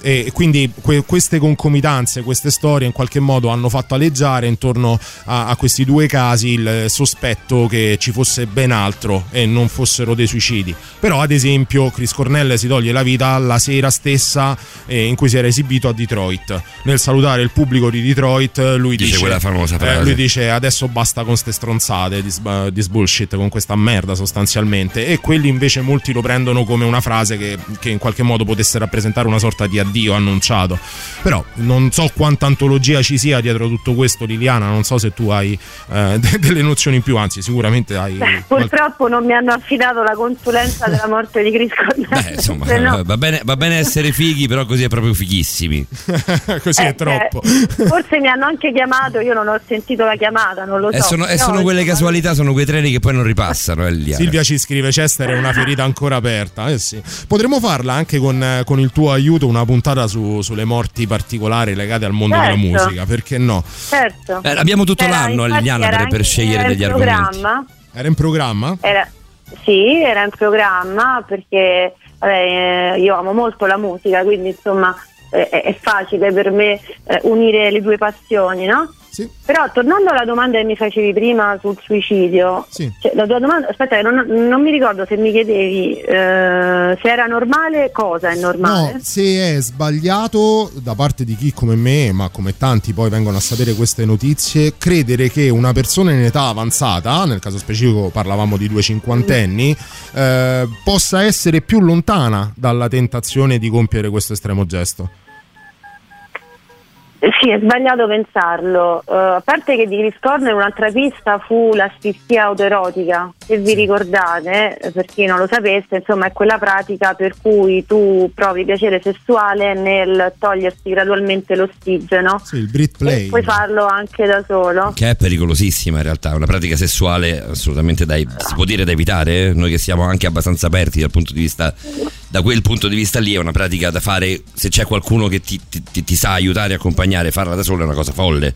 e quindi que- queste concomitanze, queste storie in qualche modo hanno fatto aleggiare intorno a, a questi due casi il sospetto che ci fosse ben altro e non fossero dei suicidi. Però, ad esempio, Chris Cornell si toglie la vita la sera stessa eh, in cui si era esibito a Detroit. Nel salutare il pubblico di Detroit, lui Dice dice, quella famosa eh, frase. lui dice adesso basta con ste stronzate, dis, dis bullshit, con questa merda sostanzialmente. E quelli invece molti lo prendono come una frase che, che in qualche modo potesse rappresentare una sorta di addio annunciato. Però non so quanta antologia ci sia dietro tutto questo, Liliana. Non so se tu hai eh, de- delle nozioni in più, anzi, sicuramente hai. qualche- Purtroppo non mi hanno affidato la consulenza della morte di Chris Cornell. Beh, insomma, no- va, bene, va bene essere fighi, però così è proprio fighissimi. Così Eh, è troppo. eh, forse mi hanno anche chiamato, io non ho sentito la chiamata, non lo so. E sono, e però, sono quelle insomma, casualità, sono quei treni che poi non ripassano. Eh. Silvia ci scrive: Chester è una ferita ancora aperta. Eh sì. Potremmo farla anche con, eh, con il tuo aiuto, una puntata su- sulle morti particolari legate al mondo della Certo. musica. Perché no? Certo. Eh, abbiamo tutto Era- l'anno, infatti Liliana, per, per scegliere degli argomenti. programma. Era in programma? Era- sì, era in programma perché vabbè, eh, io amo molto la musica, quindi insomma eh, è, facile per me eh, unire le due passioni, no? Però tornando alla domanda che mi facevi prima sul suicidio, Sì. cioè, la tua domanda, aspetta, non, non mi ricordo se mi chiedevi eh, se era normale, cosa è normale? No, se è sbagliato da parte di chi come me, ma come tanti poi vengono a sapere queste notizie, credere che una persona in età avanzata, nel caso specifico parlavamo di due cinquantenni, eh, possa essere più lontana dalla tentazione di compiere questo estremo gesto. Eh, Sì, è sbagliato pensarlo. Eh, a parte che di Chris Cornell un'altra pista fu l'asfissia autoerotica. Se vi ricordate, per chi non lo sapesse, insomma, è quella pratica per cui tu provi piacere sessuale nel togliersi gradualmente l'ossigeno. Sì, il Brit E Play. puoi farlo anche da solo. Che è pericolosissima in realtà, è una pratica sessuale assolutamente da, si può dire da evitare, eh? noi che siamo anche abbastanza aperti dal punto di vista, da quel punto di vista lì è una pratica da fare, se c'è qualcuno che ti, ti- ti- ti sa aiutare e accompagnare, farla da solo è una cosa folle.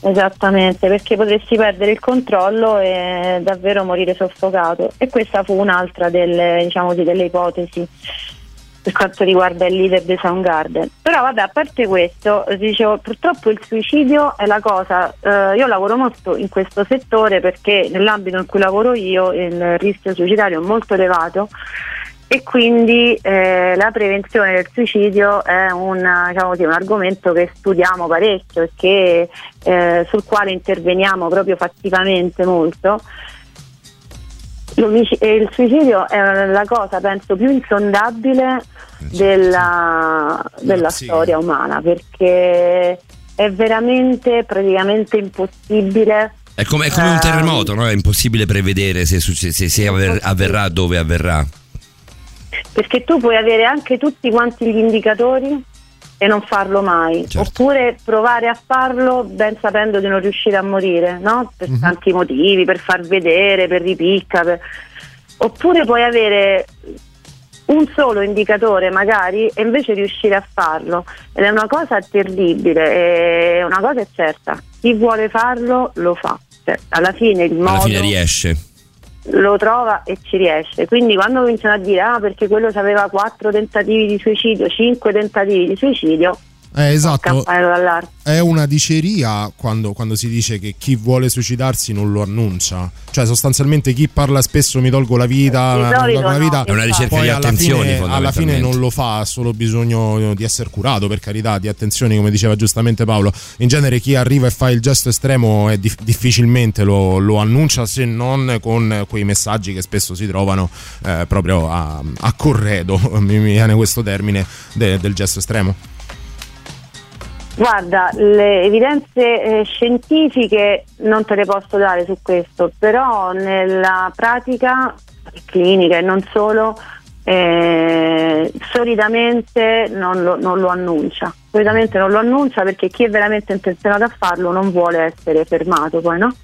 Esattamente, perché potresti perdere il controllo e davvero morire soffocato. E questa fu un'altra delle, diciamo delle ipotesi per quanto riguarda il leader dei Soundgarden. Però vabbè, a parte questo, dicevo, purtroppo il suicidio è la cosa, eh, io lavoro molto in questo settore perché nell'ambito in cui lavoro io il rischio suicidario è molto elevato e quindi eh, la prevenzione del suicidio è un, diciamo così, un argomento che studiamo parecchio e che, eh, sul quale interveniamo proprio fattivamente molto. Il suicidio è la cosa, penso, più insondabile della, della Sì. storia umana perché è veramente praticamente impossibile È come, è come un Ehm. terremoto, no? è impossibile prevedere se, succe- se- se avver- avverrà, dove avverrà. Perché tu puoi avere anche tutti quanti gli indicatori e non farlo mai, Certo. oppure provare a farlo ben sapendo di non riuscire a morire, no? Per tanti motivi, per far vedere, per ripicca, per- oppure puoi avere un solo indicatore magari e invece riuscire a farlo ed è una cosa terribile, è una cosa è certa, chi vuole farlo lo fa, Cioè, alla fine il modo Alla fine riesce. Lo trova e ci riesce. Quindi quando cominciano a dire ah perché quello aveva quattro tentativi di suicidio, cinque tentativi di suicidio, Eh, esatto. È una diceria quando, quando si dice che chi vuole suicidarsi non lo annuncia. Cioè, sostanzialmente, chi parla spesso mi tolgo la vita, mi tolgo la no, vita È una ricerca poi di alla attenzioni, fine, alla fine non lo fa, ha solo bisogno di essere curato, per carità, di attenzioni, come diceva giustamente Paolo. In genere chi arriva e fa il gesto estremo è dif- difficilmente lo, lo annuncia se non con quei messaggi che spesso si trovano eh, proprio a, a corredo, mi, mi viene questo termine, de- del gesto estremo. Guarda, le evidenze eh, scientifiche non te le posso dare su questo, però nella pratica clinica e non solo, eh, solitamente non lo, non lo annuncia. Solitamente non lo annuncia perché chi è veramente intenzionato a farlo non vuole essere fermato poi, no?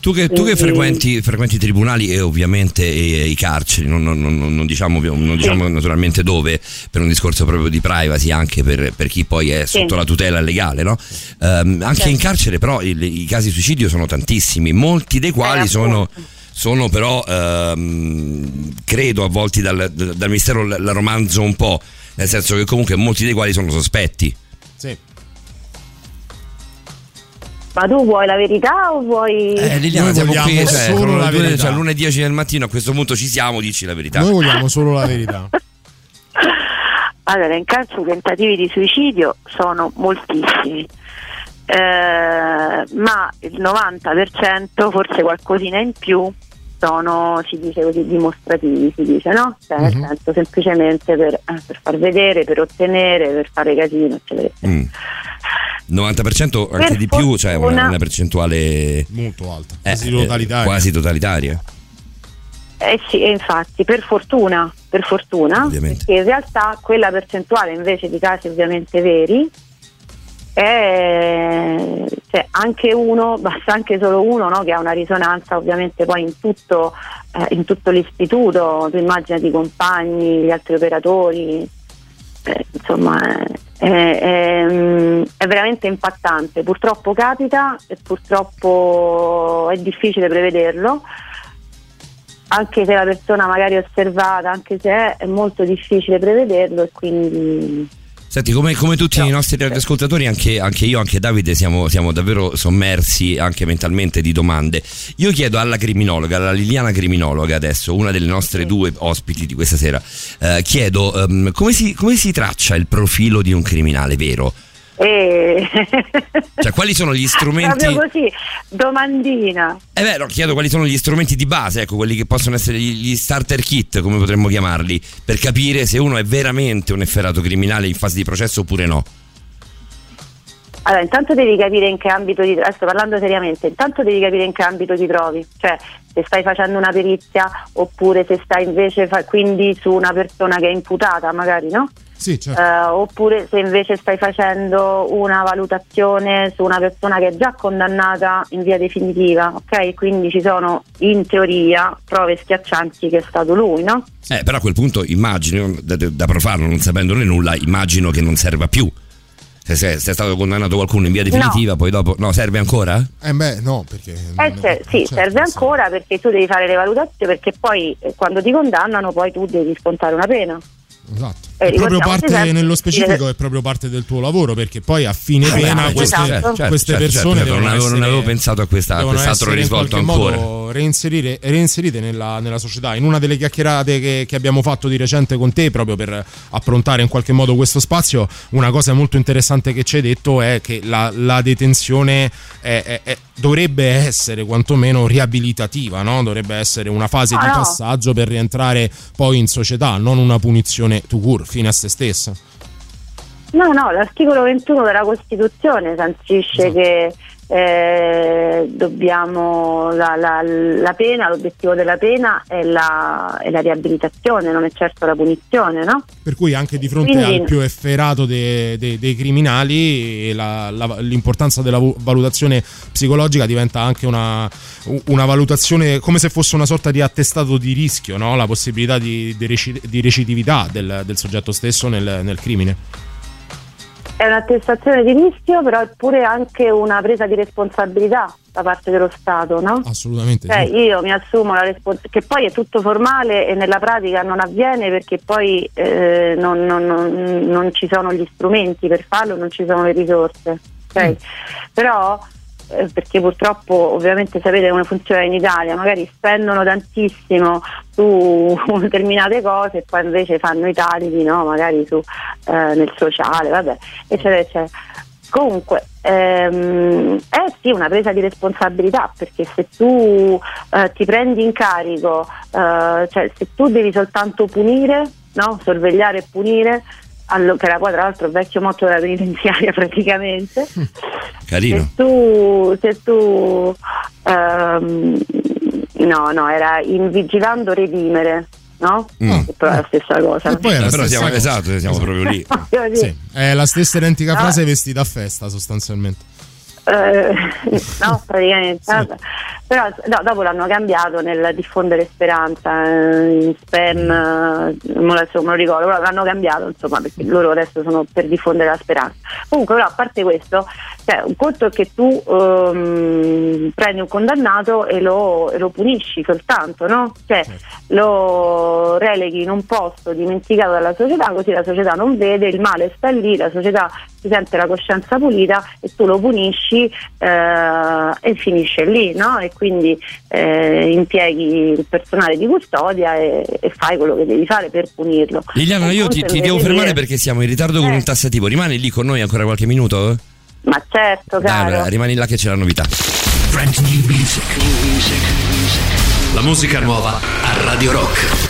Tu che, tu che Quindi- frequenti, frequenti i tribunali e ovviamente i carceri, non, non- non- non diciamo, non diciamo naturalmente dove, per un discorso proprio di privacy, anche per, per chi poi è sotto Sì. la tutela legale, no? Ehm, anche Certo. in carcere però il- i casi di suicidio sono tantissimi, molti dei quali Eh, sono, sono però, ehm, credo, avvolti dal, dal mistero la la romanzo un po', nel senso che comunque molti dei quali sono sospetti. Ma tu vuoi la verità o vuoi... Eh, Liliana, Noi siamo vogliamo qui, cioè, solo la verità. cioè, lunedì 10 del mattino, a questo punto ci siamo, dici la verità. Noi vogliamo solo la verità. Allora, in caso tentativi di suicidio sono moltissimi, Eh, ma il 90%, forse qualcosina in più, sono, si dice così, dimostrativi, si dice, no? Cioè, nel Mhm. senso semplicemente per, eh, per far vedere, per ottenere, per fare casino, eccetera. Mm. 90% anche Per di più, cioè una, una percentuale Molto alta. eh, Quasi eh, totalitaria. quasi totalitaria. Eh sì, e infatti, per fortuna, per fortuna, Ovviamente. perché in realtà quella percentuale invece di casi ovviamente veri è cioè, anche uno, basta anche solo uno no, che ha una risonanza ovviamente poi in tutto, eh, in tutto l'istituto, tu immaginati i compagni, gli altri operatori, eh, insomma è, è- è veramente impattante, purtroppo capita e purtroppo è difficile prevederlo. Anche se la persona magari è osservata, anche se è, è molto difficile prevederlo e quindi Senti, come, come tutti i nostri radioascoltatori, anche, anche io, anche Davide, siamo, siamo davvero sommersi anche mentalmente di domande. Io chiedo alla criminologa, alla Liliana criminologa adesso, una delle nostre due ospiti di questa sera, eh, chiedo ehm, come, si, come si traccia il profilo di un criminale vero? E... Cioè, quali sono gli strumenti... Proprio così, domandina. Eh beh, no, chiedo quali sono gli strumenti di base, ecco, quelli che possono essere gli starter kit, come potremmo chiamarli, per capire se uno è veramente un efferato criminale in fase di processo oppure no. Allora, intanto devi capire in che ambito ti adesso parlando seriamente, intanto devi capire in che ambito ti trovi, cioè se stai facendo una perizia oppure se stai invece fa- quindi su una persona che è imputata, magari no? Sì, certo. Eh, oppure se invece stai facendo una valutazione su una persona che è già condannata in via definitiva, ok? Quindi ci sono in teoria prove schiaccianti che è stato lui, no? Eh, però a quel punto immagino, da, da profano, non sapendone nulla, immagino che non serva più. Se, se, se è stato condannato qualcuno in via definitiva, poi dopo... No, serve ancora? Eh beh, no, perché... Eh, cioè, sì, certo, serve ancora perché tu devi fare le valutazioni perché poi eh, quando ti condannano poi tu devi scontare una pena. Esatto. Eh, È proprio parte, sempre nello che- specifico, è proprio parte del tuo lavoro, perché poi a fine Eh, pena certo, queste, certo, certo, queste certo, persone certo, non avevo, non essere- avevo pensato a, questa, a quest'altro risvolto qualche ancora. modo reinserire- reinserite nella, nella società. In una delle chiacchierate che, che abbiamo fatto di recente con te, proprio per approntare in qualche modo questo spazio, una cosa molto interessante che ci hai detto è che la, la detenzione è- è- è- dovrebbe essere quantomeno riabilitativa, no? dovrebbe essere una fase Ah, di no. passaggio per rientrare poi in società, non una punizione to cure, fine a se stessa. No, no, l'articolo 21 della Costituzione sancisce Esatto. che eh, dobbiamo la, la- la pena, l'obiettivo della pena è la, è la riabilitazione, non è certo la punizione, no? Per cui anche di fronte Quindi- al più efferato de- de- dei criminali l'importanza della valutazione psicologica diventa anche una, una valutazione come se fosse una sorta di attestato di rischio, no? la possibilità di, di reci- di recidività del, del soggetto stesso nel, nel crimine. È un'attestazione di rischio, però è pure anche una presa di responsabilità da parte dello Stato, no? Assolutamente. Cioè sì. io mi assumo la responsabilità, che poi è tutto formale e nella pratica non avviene perché poi eh, non, non- non- non ci sono gli strumenti per farlo, non ci sono le risorse. ok? Però, eh, perché purtroppo ovviamente sapete come funziona in Italia, magari spendono tantissimo su determinate cose e poi invece fanno i tagli no? magari su, eh, nel sociale, vabbè, eccetera, eccetera. Comunque, ehm, è sì una presa di responsabilità perché se tu eh, ti prendi in carico, eh, cioè se tu devi soltanto punire, no? sorvegliare e punire, allo- che era poi tra l'altro il vecchio motto della penitenziaria praticamente, Carino. se tu, se tu ehm, no, no, era invigilando redimere, no? Mm. È la stessa cosa. E poi è la Eh, però stessa siamo, cosa. esatto, siamo proprio lì. Sì, è la stessa identica Ah. frase vestita a festa sostanzialmente. Eh, no, praticamente. vabbè. Però no, dopo l'hanno cambiato nel diffondere speranza, eh, in spam, eh, non me lo ricordo, però l'hanno cambiato insomma perché loro adesso sono per diffondere la speranza. Comunque però a parte questo, cioè, un conto è che tu ehm, prendi un condannato e lo, e lo punisci soltanto, no? Cioè lo releghi in un posto dimenticato dalla società, così la società non vede, il male sta lì, la società si sente la coscienza pulita e tu lo punisci eh, e finisce lì, no? E quindi eh, impieghi il personale di custodia e, e fai quello che devi fare per punirlo. Liliana, io ti, ti devo fermare dire- perché siamo in ritardo con Eh. un tassativo. Rimani lì con noi ancora qualche minuto? Ma certo, Dai, caro. allora, rimani là che c'è la novità. Music. La musica nuova a Radio Rock.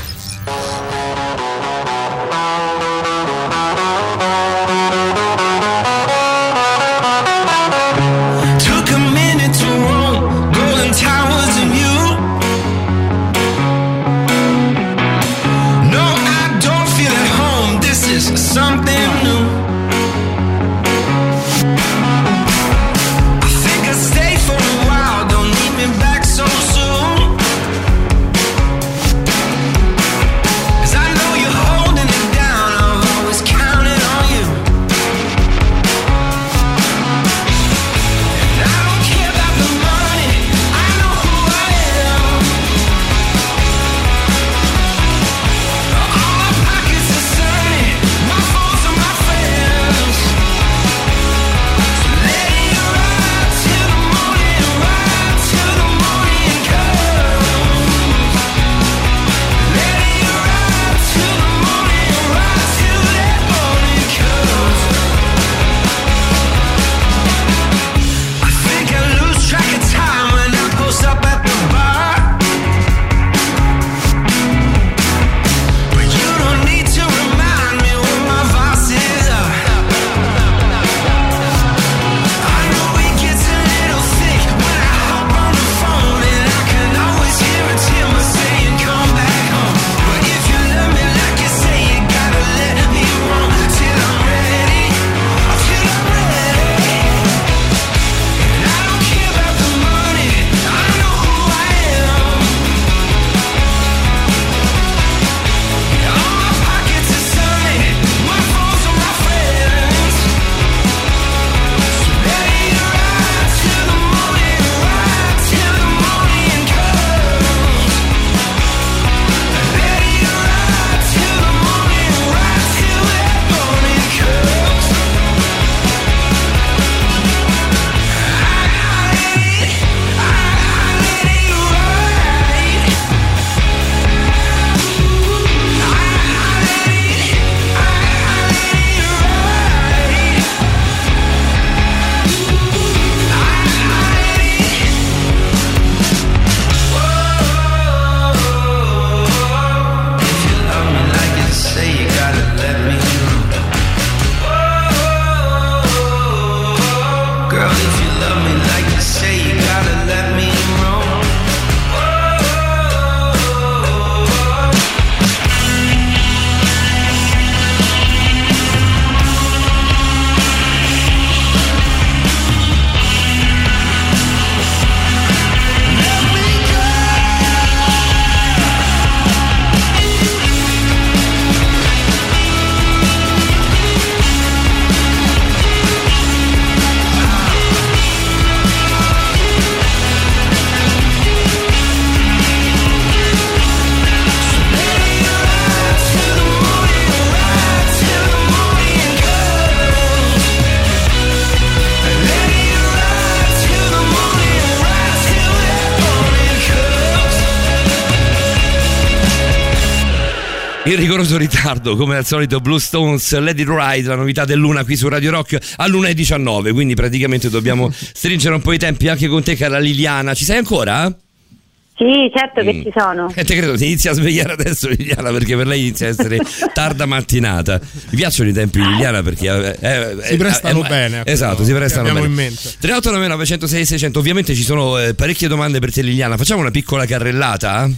In rigoroso ritardo, come al solito Blue Stones, It Ride, la novità del Luna qui su Radio Rock all'1.19, quindi praticamente dobbiamo stringere un po' i tempi anche con te cara Liliana. Ci sei ancora? Sì, certo che Mm. ci sono. E te credo ti inizia a svegliare adesso Liliana perché per lei inizia a essere tarda mattinata. Mi piacciono i tempi di Liliana perché eh, eh, Si prestano bene a quello Esatto, si prestano abbiamo bene. in mente. 389 906 600. Ovviamente ci sono eh, parecchie domande per te Liliana. Facciamo una piccola carrellata?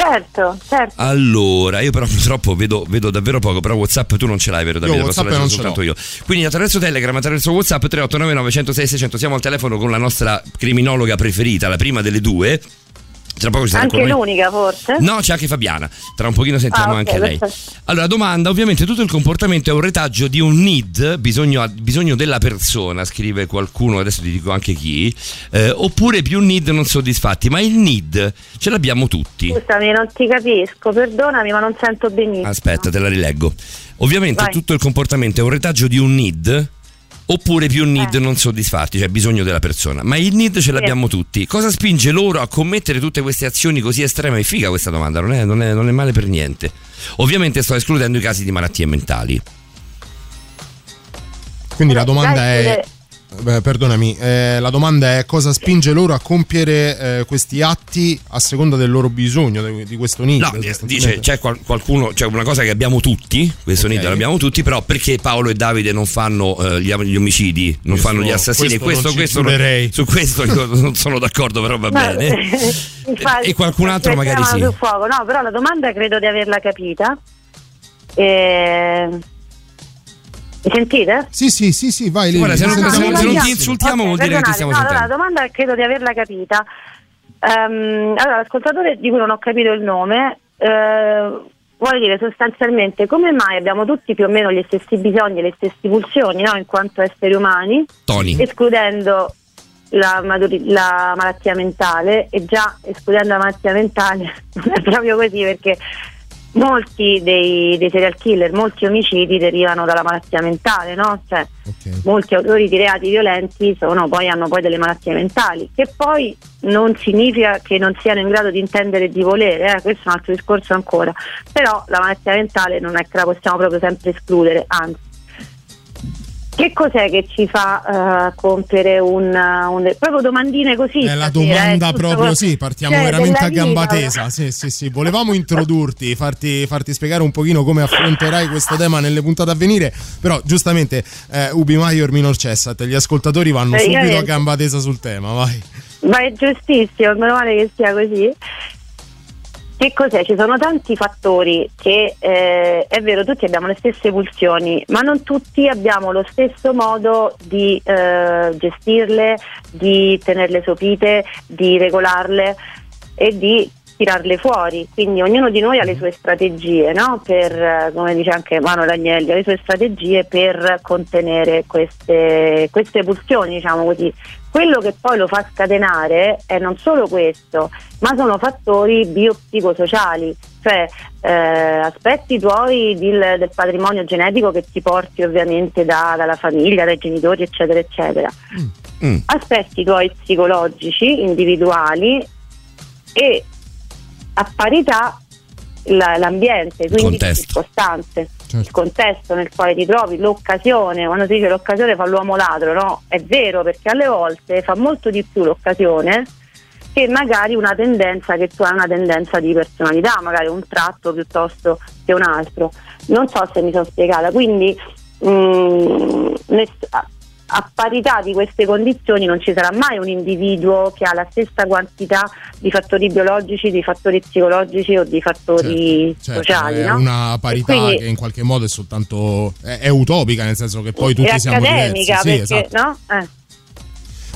Certo, certo. Allora, io però purtroppo vedo, vedo davvero poco, però WhatsApp tu non ce l'hai, vero Davide? Io Posso WhatsApp leggere non soltanto io. Quindi attraverso Telegram, attraverso WhatsApp 389 906 600 siamo al telefono con la nostra criminologa preferita, la prima delle due. Tra poco sarà Anche l'unica forse? No, c'è anche Fabiana. Tra un pochino sentiamo Ah, ok, anche lei. Allora, domanda: ovviamente tutto il comportamento è un retaggio di un need, bisogno, bisogno della persona, scrive qualcuno, adesso ti dico anche chi, eh, oppure più need non soddisfatti. Ma il need ce l'abbiamo tutti. Scusami, non ti capisco, perdonami, ma non sento benissimo. Aspetta, te la rileggo. Ovviamente Vai. tutto il comportamento è un retaggio di un need. Oppure più need Eh. non soddisfatti, cioè bisogno della persona. Ma il need ce l'abbiamo tutti. Cosa spinge loro a commettere tutte queste azioni così estreme? È figa questa domanda, non è, non è- non è male per niente. Ovviamente sto escludendo i casi di malattie mentali. Quindi la domanda è. Beh, perdonami, eh, la domanda è cosa spinge loro a compiere eh, questi atti a seconda del loro bisogno di, di questo need? No, dice c'è qual- qualcuno, c'è una cosa che abbiamo tutti, questo Ok. need l'abbiamo tutti, però perché Paolo e Davide non fanno eh, gli, gli omicidi, non Questo- fanno gli assassini? questo questo giurerei. su questo io non sono d'accordo, però va No, bene. infatti, E qualcun altro magari sì. fuoco. No, però la domanda credo di averla capita. Eh, Mi sentite? Sì, sì, sì, sì, vai. Guarda, se non- se non- se non ti insultiamo vuol dire che ti stiamo no, sentendo. allora, la domanda credo di averla capita. Ehm, allora, l'ascoltatore di cui non ho capito il nome eh, vuole dire sostanzialmente come mai abbiamo tutti più o meno gli stessi bisogni e le stesse pulsioni no, in quanto esseri umani, Tony. escludendo la, maturi- la malattia mentale e già escludendo la malattia mentale non è proprio così perché molti dei, dei serial killer, molti omicidi derivano dalla malattia mentale, no? Cioè, molti autori di reati violenti sono, poi, hanno poi delle malattie mentali, che poi non significa che non siano in grado di intendere e di volere, eh, questo è un altro discorso ancora, però la malattia mentale non è che la possiamo proprio sempre escludere, anzi. Che cos'è che ci fa eh, compiere un, un- proprio domandine così? È la stasera, domanda eh, proprio per- sì, partiamo cioè, veramente a gamba tesa. Sì, sì, sì. Volevamo introdurti, farti, farti spiegare un pochino come affronterai questo tema nelle puntate a venire, però giustamente eh, Ubi Maior minor cessat, gli ascoltatori vanno subito a gamba tesa sul tema, vai. Ma è giustissimo, meno male che sia così. Che cos'è? Ci sono tanti fattori che eh, è vero, tutti abbiamo le stesse pulsioni, ma non tutti abbiamo lo stesso modo di eh, gestirle, di tenerle sopite, di regolarle e di tirarle fuori. Quindi ognuno di noi ha le sue strategie, no? per, eh, come dice anche Manuel Agnelli, ha le sue strategie per contenere queste, queste pulsioni, diciamo così. Quello che poi lo fa scatenare è non solo questo, ma sono fattori biopsicosociali, cioè eh, aspetti tuoi del, del patrimonio genetico che ti porti ovviamente da- dalla famiglia, dai genitori, eccetera, eccetera. Mm. Aspetti tuoi psicologici, individuali e a parità la- l'ambiente, quindi le circostanze, Certo. il contesto nel quale ti trovi, l'occasione, quando si dice l'occasione fa l'uomo ladro, no? È vero perché alle volte fa molto di più l'occasione che magari una tendenza che tu hai una tendenza di personalità, magari un tratto piuttosto che un altro. Non so se mi sono spiegata, quindi mm, ness- a- parità di queste condizioni non ci sarà mai un individuo che ha la stessa quantità di fattori biologici, di fattori psicologici o di fattori Certo, sociali. è no? una parità quindi- che in qualche modo è soltanto è, è utopica, nel senso che poi tutti siamo diversi. Sì, perché, esatto. no? Eh.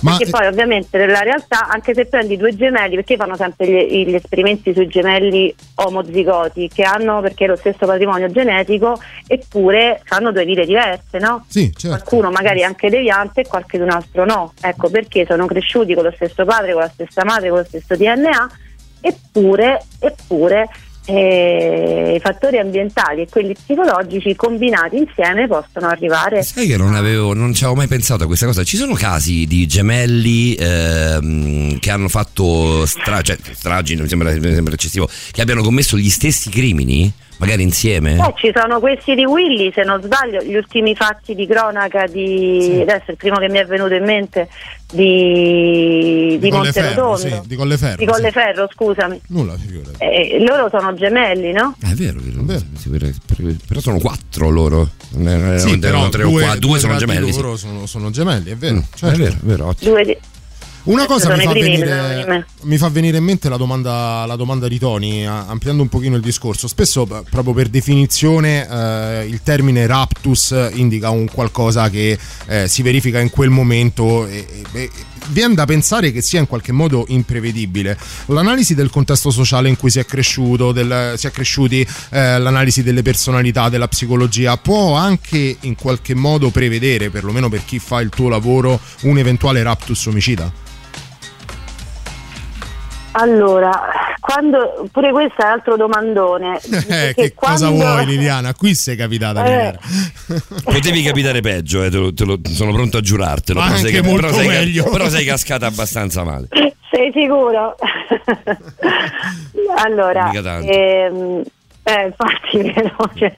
Ma perché poi ovviamente nella realtà anche se prendi due gemelli perché fanno sempre gli, gli esperimenti sui gemelli omozigoti che hanno perché lo stesso patrimonio genetico eppure fanno due vite diverse no? sì, certo. qualcuno magari anche deviante e qualche un altro no ecco perché sono cresciuti con lo stesso padre con la stessa madre con lo stesso DNA eppure, eppure eh, i fattori ambientali e quelli psicologici combinati insieme possono arrivare Sai che non avevo, non ci avevo mai pensato a questa cosa. Ci sono casi di gemelli ehm, che hanno fatto stra- cioè, stragi, mi sembra, mi sembra eccessivo, che abbiano commesso gli stessi crimini, magari insieme? Eh, ci sono questi di Willy, se non sbaglio, gli ultimi fatti di cronaca di adesso il primo che mi è venuto in mente di, di, Colleferro, Monterotondo. sì, di Colleferro, Di sì. Colleferro, scusami. Nulla, figurati. Eh, loro sono gemelli, no? Eh, È vero, sì, per- per- però sono quattro loro. Sì, però tre o due, qua- due sono di gemelli. sì. loro sono, sono gemelli, è vero. Mm, certo. È vero, è vero, ottimo. Due di- Una cosa mi fa, primi venire, vengono in mente. mi fa venire in mente la domanda, la domanda di Tony, ampliando un pochino il discorso. Spesso, proprio per definizione, eh, il termine raptus indica un qualcosa che eh, si verifica in quel momento e, e- e viene da pensare che sia in qualche modo imprevedibile. L'analisi del contesto sociale in cui si è cresciuto, del- si è cresciuti, eh, l'analisi delle personalità, della psicologia, può anche in qualche modo prevedere, perlomeno per chi fa il tuo lavoro, un eventuale raptus omicida? Allora, quando pure questo è un altro domandone. Eh, che cosa quando- vuoi Liliana? Qui sei capitata Eh. Potevi capitare peggio, eh, te lo- te lo- sono pronto a giurartelo. Ma però sei, anche molto però sei- meglio. però sei cascata abbastanza male. Sei sicuro? allora, ehm, eh, infatti, vero, cioè.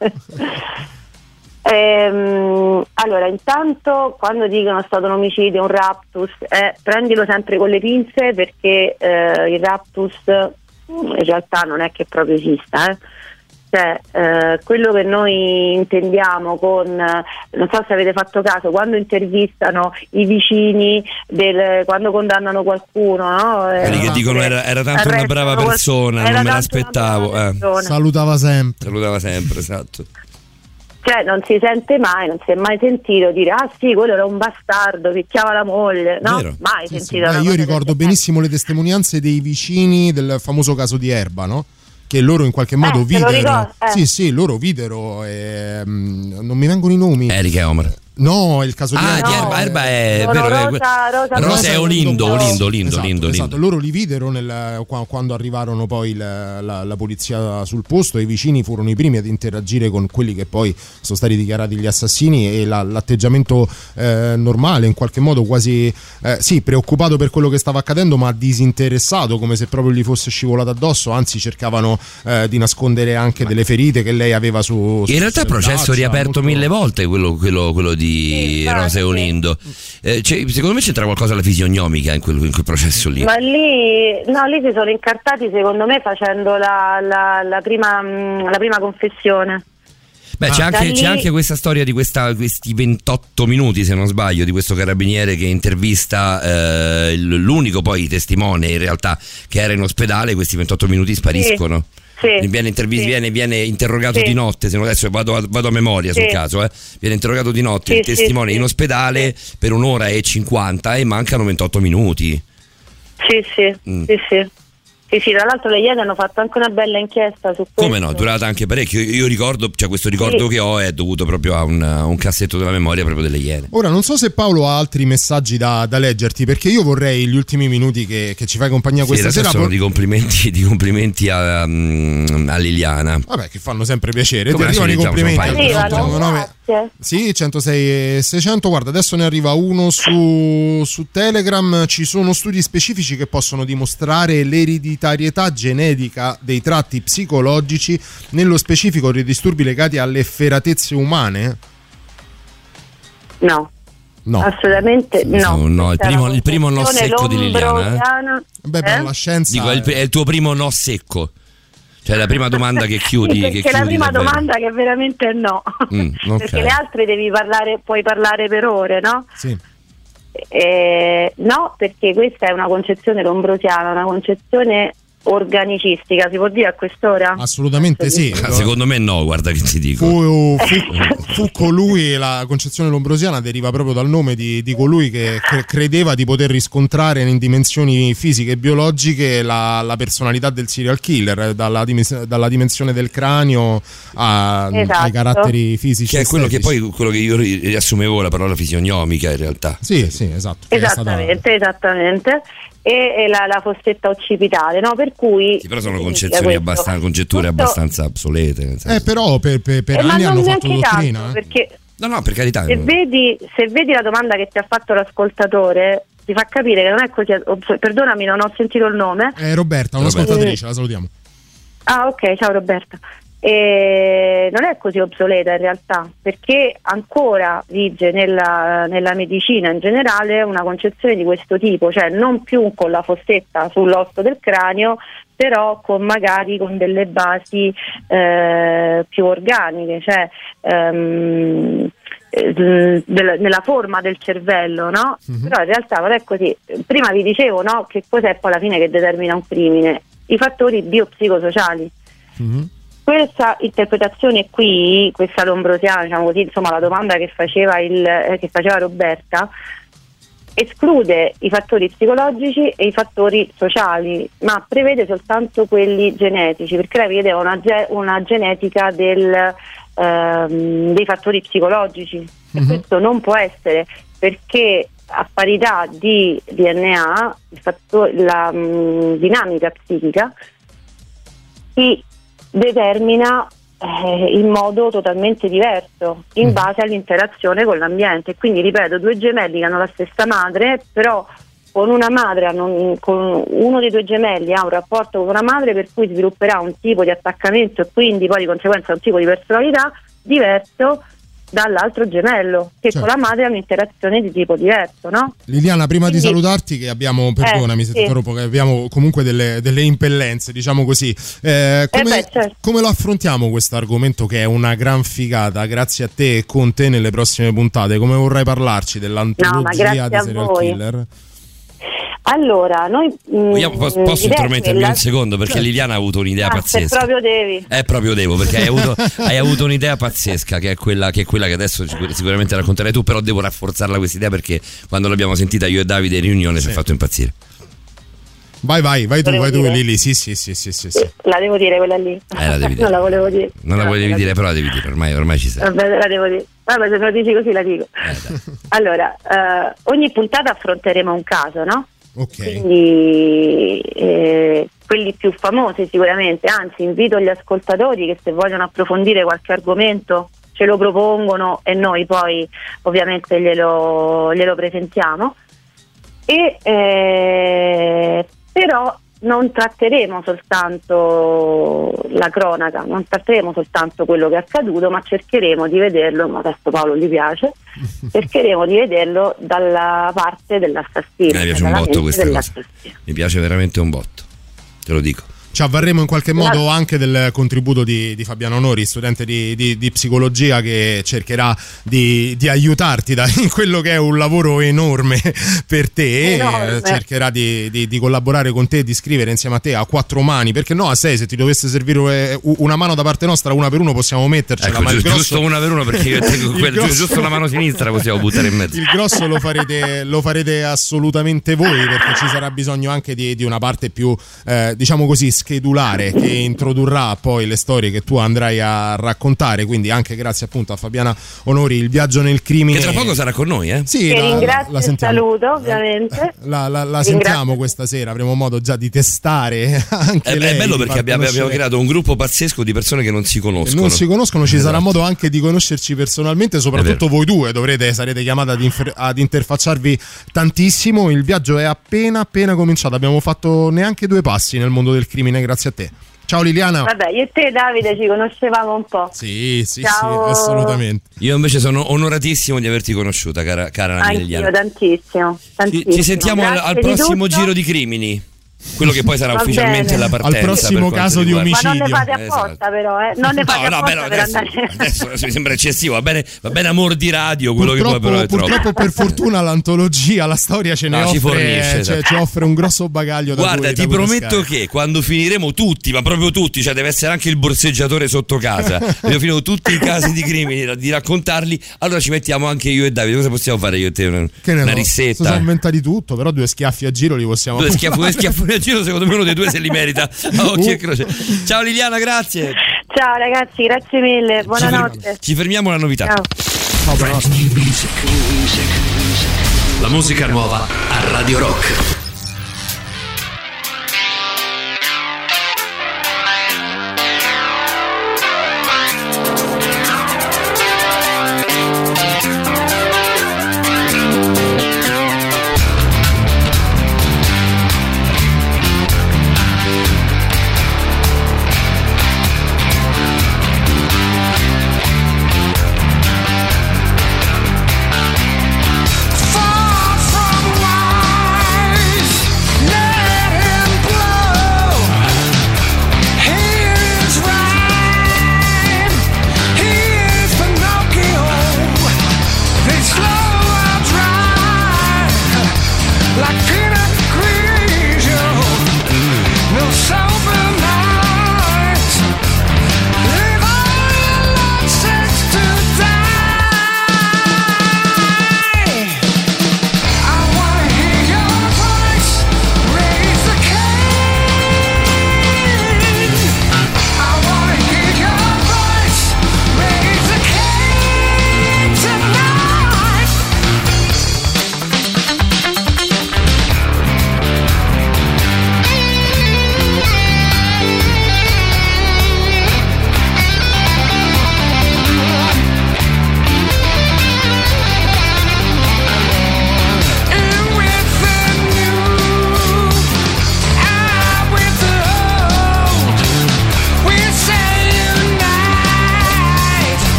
Ehm, allora, intanto quando dicono è stato un omicidio, un raptus, eh, prendilo sempre con le pinze perché eh, il raptus mm, in realtà non è che proprio esista. eh. Cioè, eh, quello che noi intendiamo con, eh, non so se avete fatto caso, quando intervistano i vicini, del, quando condannano qualcuno, no? Eh, Quelli che dicono era, era tanto una brava persona, non me l'aspettavo. eh. Salutava sempre. Salutava sempre, esatto. Cioè, non si sente mai, non si è mai sentito dire ah sì, quello era un bastardo, picchiava la moglie, no? Vero. Mai Sì, sì. sentito. Beh, cosa io ricordo benissimo le testimonianze dei vicini del famoso caso di Erba, no? Che loro in qualche modo lo videro. ricordo, eh. Sì, sì, loro videro. ehm, non mi vengono i nomi. Erika e No, il caso di Ah, Erba. di Erba, Erba è Sono vero, è- Rosa- Rosa Rosa è Olindo, Olindo, Olindo, Esatto, Olindo, esatto. Olindo. loro li videro nel- qua- quando arrivarono poi il- la, la polizia sul posto e i vicini furono i primi ad interagire con quelli che poi sono stati dichiarati gli assassini e la- l'atteggiamento eh, normale, in qualche modo quasi eh, sì, preoccupato per quello che stava accadendo, ma disinteressato, come se proprio gli fosse scivolato addosso, anzi cercavano eh, di nascondere anche delle ferite che lei aveva su... su- In realtà il processo braccia, riaperto molto- mille volte, quello, quello- quello di Rosa e Olindo. Eh, cioè, secondo me c'entra qualcosa la fisionomica in quel, in quel processo lì. Ma lì, no, lì si sono incartati secondo me facendo la, la- la prima, mm, la prima confessione. Beh, c'è, Ah. anche, Da lì- c'è anche questa storia di questa- questi 28 minuti, se non sbaglio, di questo carabiniere che intervista eh, l'unico poi testimone in realtà che era in ospedale. Questi 28 minuti spariscono. Sì, Viene, intervis- sì. viene- viene interrogato Sì. di notte, se non adesso vado a, vado a memoria sul Sì. caso, eh. viene interrogato di notte Sì, il sì, testimone sì. in ospedale per un'ora e 50 e mancano 28 minuti. Sì, sì, Mm. sì, sì. Sì, sì, tra l'altro le Iene hanno fatto anche una bella inchiesta su questo. Come no, durata anche parecchio. Io ricordo, cioè questo ricordo Sì. che ho è dovuto proprio a un, a un cassetto della memoria proprio delle Iene. Ora, non so se Paolo ha altri messaggi da, da leggerti, perché io vorrei gli ultimi minuti che, che ci fai compagnia Sì, questa sera. sono por- di complimenti, di complimenti a, mm, a Liliana. Vabbè, che fanno sempre piacere. Come Ti arrivano i complimenti. paio. al Arrivano, 39. grazie. Sì, 106 e 600. Guarda, adesso ne arriva uno su, su Telegram. Ci sono studi specifici che possono dimostrare l'ereditarietà genetica dei tratti psicologici, nello specifico dei disturbi legati alle efferatezze umane? No. No. Assolutamente no. No, no, il primo- il primo no secco di Liliana, eh. Beh, per Eh? la scienza. Dico, è il, è il tuo primo no secco. Cioè la prima domanda che chiudi. Sì, che perché la chiudi prima davvero. domanda che veramente è no. Mm, ok. Perché le altre devi parlare, puoi parlare per ore, no? Sì. Eh, no, perché questa è una concezione lombrosiana, una concezione organicistica, si può dire a quest'ora? Assolutamente sì. Ah, Secondo me no, guarda che ti dico. Fu, fu- fu colui, la concezione lombrosiana deriva proprio dal nome di, di colui che cre- credeva di poter riscontrare in dimensioni fisiche e biologiche la, la personalità del serial killer, dalla, dalla dimensione del cranio a- Esatto. ai caratteri fisici. Che è quello che poi quello che io ri- riassumevo la parola fisionomica in realtà. Sì, sì, esatto. è stata- Esattamente, esattamente. E, e la, la fossetta occipitale, no? Per cui Sì, però sono concezioni abbastanza, congetture Tutto- abbastanza obsolete. nel senso- Eh, però per, per- per Eh, anni non hanno fatto dottrina. tanto, eh. perché No, no, per carità. se vedi, se vedi la domanda che ti ha fatto l'ascoltatore, ti fa capire che non è così. Perdonami, non ho sentito il nome. Eh, Roberta, Roberta. un'ascoltatrice, la salutiamo. Ah, ok, ciao Roberta. E non è così obsoleta in realtà, perché ancora vige nella, nella medicina in generale una concezione di questo tipo, cioè non più con la fossetta sull'osso del cranio, però con magari con delle basi eh, più organiche, cioè ehm, eh, della- nella forma del cervello, no? Però in realtà non è così. Prima vi dicevo no, che cos'è poi alla fine che determina un crimine? I fattori biopsicosociali. Questa interpretazione qui, questa lombrosiana, diciamo così, insomma la domanda che faceva, il, eh, che faceva Roberta, esclude i fattori psicologici e i fattori sociali, ma prevede soltanto quelli genetici, perché lei vede una, ge- una genetica del, ehm, dei fattori psicologici. E questo non può essere perché a parità di DNA il fatto- la mh, dinamica psichica si determina eh, in modo totalmente diverso in base all'interazione con l'ambiente. Quindi, ripeto, due gemelli che hanno la stessa madre, però con una madre, hanno- con uno dei due gemelli ha un rapporto con una madre per cui svilupperà un tipo di attaccamento e quindi poi di conseguenza un tipo di personalità diverso dall'altro gemello, che Certo. con la madre ha un'interazione di tipo diverso, no? Liliana, prima di Quindi- salutarti, che abbiamo, perdonami se ti sì. interrompo, che abbiamo comunque delle, delle impellenze, diciamo così. Eh, come, beh, certo. come lo affrontiamo questo argomento che è una gran figata? Grazie a te e con te nelle prossime puntate. Come vorrai parlarci dell'antologia dei a serial killer? Allora, noi... mm, Vogliamo- posso l'idea posso è intromettermi quella- un secondo? Perché Liliana ha avuto un'idea Ah, pazzesca. proprio devi. Eh, proprio devo, perché hai avuto, hai avuto un'idea pazzesca, che è, quella, che è quella che adesso sicur- sicuramente racconterai tu, però devo rafforzarla questa idea perché quando l'abbiamo sentita io e Davide in riunione ci ha fatto impazzire. Vai, vai, vai tu, vai tu. Lili. Sì, sì, sì, sì, sì. sì. La devo dire quella lì. Eh, la devi dire. non la volevo dire. Non la No, volevi la dire, però la devi dire, ormai, ormai ci sei. Vabbè, la devo dire. Vabbè, se me lo dici così la dico. Eh. Allora, eh, ogni puntata affronteremo un caso, no? Ok. Quindi eh, quelli più famosi sicuramente, anzi invito gli ascoltatori che se vogliono approfondire qualche argomento ce lo propongono e noi poi ovviamente glielo, glielo presentiamo. E, eh, però non tratteremo soltanto la cronaca, non tratteremo soltanto quello che è accaduto, ma cercheremo di vederlo, ma adesso Paolo gli piace, cercheremo di vederlo dalla parte dell'assassino. Mi piace un botto questa cosa. Mi piace veramente un botto, te lo dico. Ci avvarremo in qualche modo anche del contributo di, di Fabiano Nori, studente di, di- di psicologia, che cercherà di, di aiutarti da- in quello che è un lavoro enorme per te. Enorme. eh, cercherà di, di- di collaborare con te, di scrivere insieme a te a quattro mani. Perché no, a sei, se ti dovesse servire eh, una mano da parte nostra, una per uno possiamo mettercela. Ecco, ma grosso- giusto una per uno perché io tengo quel- grosso- giusto la mano sinistra possiamo buttare in mezzo. il grosso lo farete, lo farete assolutamente voi perché ci sarà bisogno anche di, di una parte più, eh, diciamo così, schedulare che introdurrà poi le storie che tu andrai a raccontare. Quindi anche grazie appunto a Fabiana Onori, il viaggio nel crimine. Che tra poco sarà con noi, eh? Sì, Che la- ringrazio la sentiamo. saluto ovviamente. La, la- la Ringrazio. sentiamo questa sera, avremo modo già di testare anche È, lei. è bello perché abbiamo, abbiamo creato un gruppo pazzesco di persone che non si conoscono. non si conoscono, ci sarà Esatto. modo anche di conoscerci personalmente, soprattutto voi due dovrete, sarete chiamati ad, infer- ad interfacciarvi tantissimo. Il viaggio è appena appena cominciato, abbiamo fatto neanche due passi nel mondo del crimine grazie a te. Ciao Liliana. Vabbè, io e te Davide ci conoscevamo un po'. Sì, sì, Ciao. sì, assolutamente. Io invece sono onoratissimo di averti conosciuta, cara, cara Nami Anch'io Liliana. tantissimo. Ci, tantissimo. ci sentiamo al, al di prossimo tutto. giro di crimini. Quello che poi sarà Va ufficialmente bene. la partenza. Al prossimo caso di riguarda- Ma non ne omicidio. fate apposta Esatto. però, eh. Non ne fate No, no, apposta beh, no, per adesso, andare... adesso mi sembra eccessivo. Va bene, va bene amor di radio, quello che poi Purtroppo, però è troppo. purtroppo per fortuna l'antologia, la storia ce ne No, ci offre, fornisce, cioè, esatto. ci offre un grosso bagaglio da Guarda, cui- da ti cui prometto che quando finiremo tutti, ma proprio tutti, cioè deve essere anche il borseggiatore sotto casa, abbiamo finito tutti i casi di crimini di raccontarli, allora ci mettiamo anche io e Davide. Cosa possiamo fare io e te? Una, Che ne una so, rissetta? Si sono inventati tutto, però due schiaffi a giro li possiamo Due schiaffi, due fare. A giro, secondo me uno dei due se li merita. A occhio e croce. Ciao Liliana, grazie. Ciao ragazzi, grazie mille, buonanotte. ci fermiamo alla novità. Ciao. Music. La musica nuova a Radio Rock.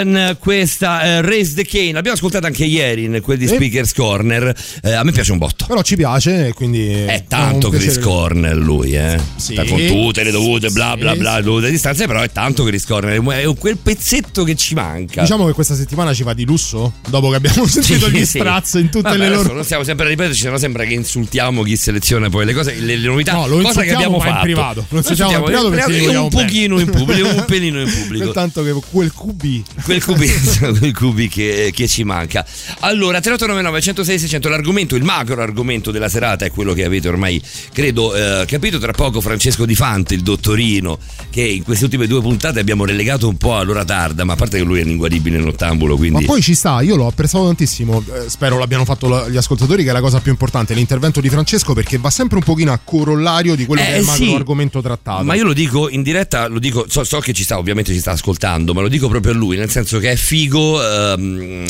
Gozen, questa eh, Raise the Cane, l'abbiamo ascoltata anche ieri in quel di. Speakers Corner. Eh, a me piace un botto. Però ci piace, e quindi. È tanto Chris. Corner lui, eh. Sì. Sta con tutte le dovute bla bla bla, dovute distanze, però è tanto Chris Corner, è quel pezzetto che ci manca. Diciamo che questa settimana ci va di lusso, dopo che abbiamo sentito Sì, gli sì. strazzo in tutte Vabbè, le loro. Non stiamo sempre a ripeterci, se no sembra che insultiamo chi seleziona poi le cose, le, le novità. No, lo cosa che abbiamo ma in fatto. privato. Non Lo insultiamo in privato perché un bene. pochino in pubblico, un pelino in pubblico. Tanto che quel QB. quel cubi, quel cubi che, che ci manca. Allora, 3899 106 600, l'argomento, il macro argomento della serata è quello che avete ormai, credo, eh, capito. Tra poco Francesco Di Fante, il dottorino, che in queste ultime due puntate abbiamo relegato un po' all'ora tarda, ma a parte che lui è l'inguaribile nottambulo, quindi... Ma poi ci sta, io l'ho apprezzato tantissimo, eh, spero l'abbiano fatto gli ascoltatori, che è la cosa più importante, l'intervento di Francesco, perché va sempre un pochino a corollario di quello Eh, che è il macro sì. argomento trattato. Ma io lo dico in diretta, lo dico, so, so che ci sta, ovviamente ci sta ascoltando, ma lo dico proprio a lui, nel senso che è figo ehm,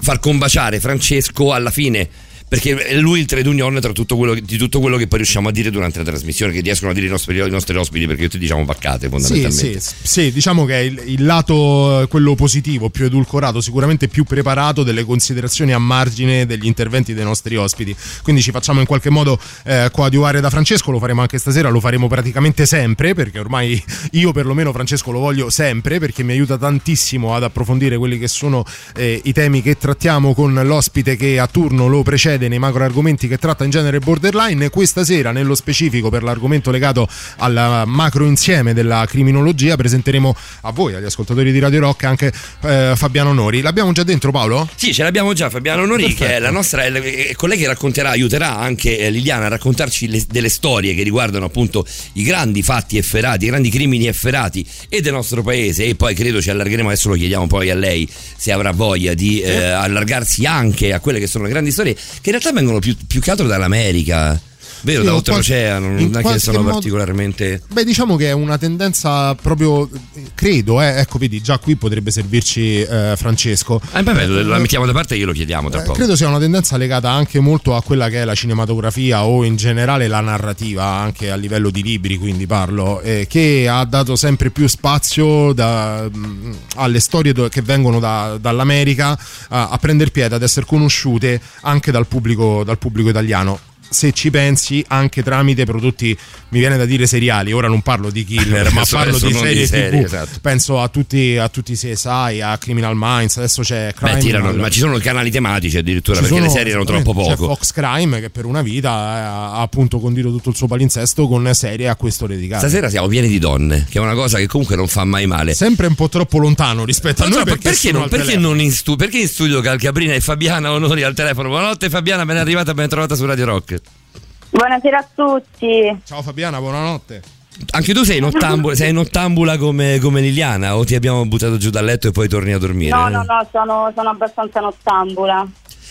far combaciare Francesco alla fine. Perché è lui il trade union tra tutto quello, di tutto quello che poi riusciamo a dire durante la trasmissione, che riescono a dire i nostri, i nostri ospiti, perché tutti diciamo paccate Sì, fondamentalmente. sì, sì, diciamo che il, il lato, eh, quello positivo, più edulcorato, sicuramente più preparato delle considerazioni a margine degli interventi dei nostri ospiti. Quindi ci facciamo in qualche modo eh, coadiuvare da Francesco, lo faremo anche stasera, lo faremo praticamente sempre, perché ormai io perlomeno Francesco lo voglio sempre, perché mi aiuta tantissimo ad approfondire quelli che sono eh, i temi che trattiamo con l'ospite che a turno lo precede nei macro argomenti che tratta in genere borderline. Questa sera, nello specifico, per l'argomento legato al macro insieme della criminologia, presenteremo a voi, agli ascoltatori di Radio Rock, anche eh, Fabiano Nori. L'abbiamo già dentro, Paolo? Sì, ce l'abbiamo già Fabiano Nori, che è la nostra, è, colei che racconterà, aiuterà anche eh, Liliana a raccontarci le- delle storie che riguardano appunto i grandi fatti efferati, i grandi crimini efferati e del nostro paese. E poi credo ci allargheremo, adesso lo chiediamo poi a lei se avrà voglia di eh, allargarsi anche a quelle che sono le grandi storie, che in realtà vengono più, più che altro dall'America. Vero, Sì, da oltreoceano, non è che sono modo- particolarmente. Beh, diciamo che è una tendenza proprio, eh, credo, eh, ecco, vedi, già qui potrebbe servirci eh, Francesco. Ah, vabbè, la mettiamo da parte e glielo chiediamo tra Eh, poco. credo sia una tendenza legata anche molto a quella che è la cinematografia o in generale la narrativa, anche a livello di libri, quindi parlo, eh, che ha dato sempre più spazio da- mh, alle storie do- che vengono da- dall'America a, a prendere piede, ad essere conosciute anche dal pubblico, dal pubblico italiano. Se ci pensi, anche tramite prodotti, mi viene da dire seriali, ora non parlo di killer, ma parlo di non di serie serie, TV. esatto. Penso a tutti, a tutti i CSI, a Criminal Minds, adesso c'è Crime. Beh, tirano, ma ci sono canali tematici addirittura Ci perché sono- le serie erano troppo C'è poco. Fox Crime che per una vita eh, ha appunto condito tutto il suo palinsesto con serie a questo dedicate. Stasera siamo pieni di donne, che è una cosa che comunque non fa mai male. Sempre un po' troppo lontano rispetto a Non noi so, perché, perché, non, perché non in studio? Perché in studio Calcabrina e Fabiana Onori al telefono? Buonanotte Fabiana, ben arrivata, ben trovata su Radio Rock. Buonasera a tutti. Ciao Fabiana, buonanotte. Anche tu sei nottambula, sei nottambula come, come Liliana o ti abbiamo buttato giù dal letto e poi torni a dormire? No, no, no, sono, sono abbastanza nottambula.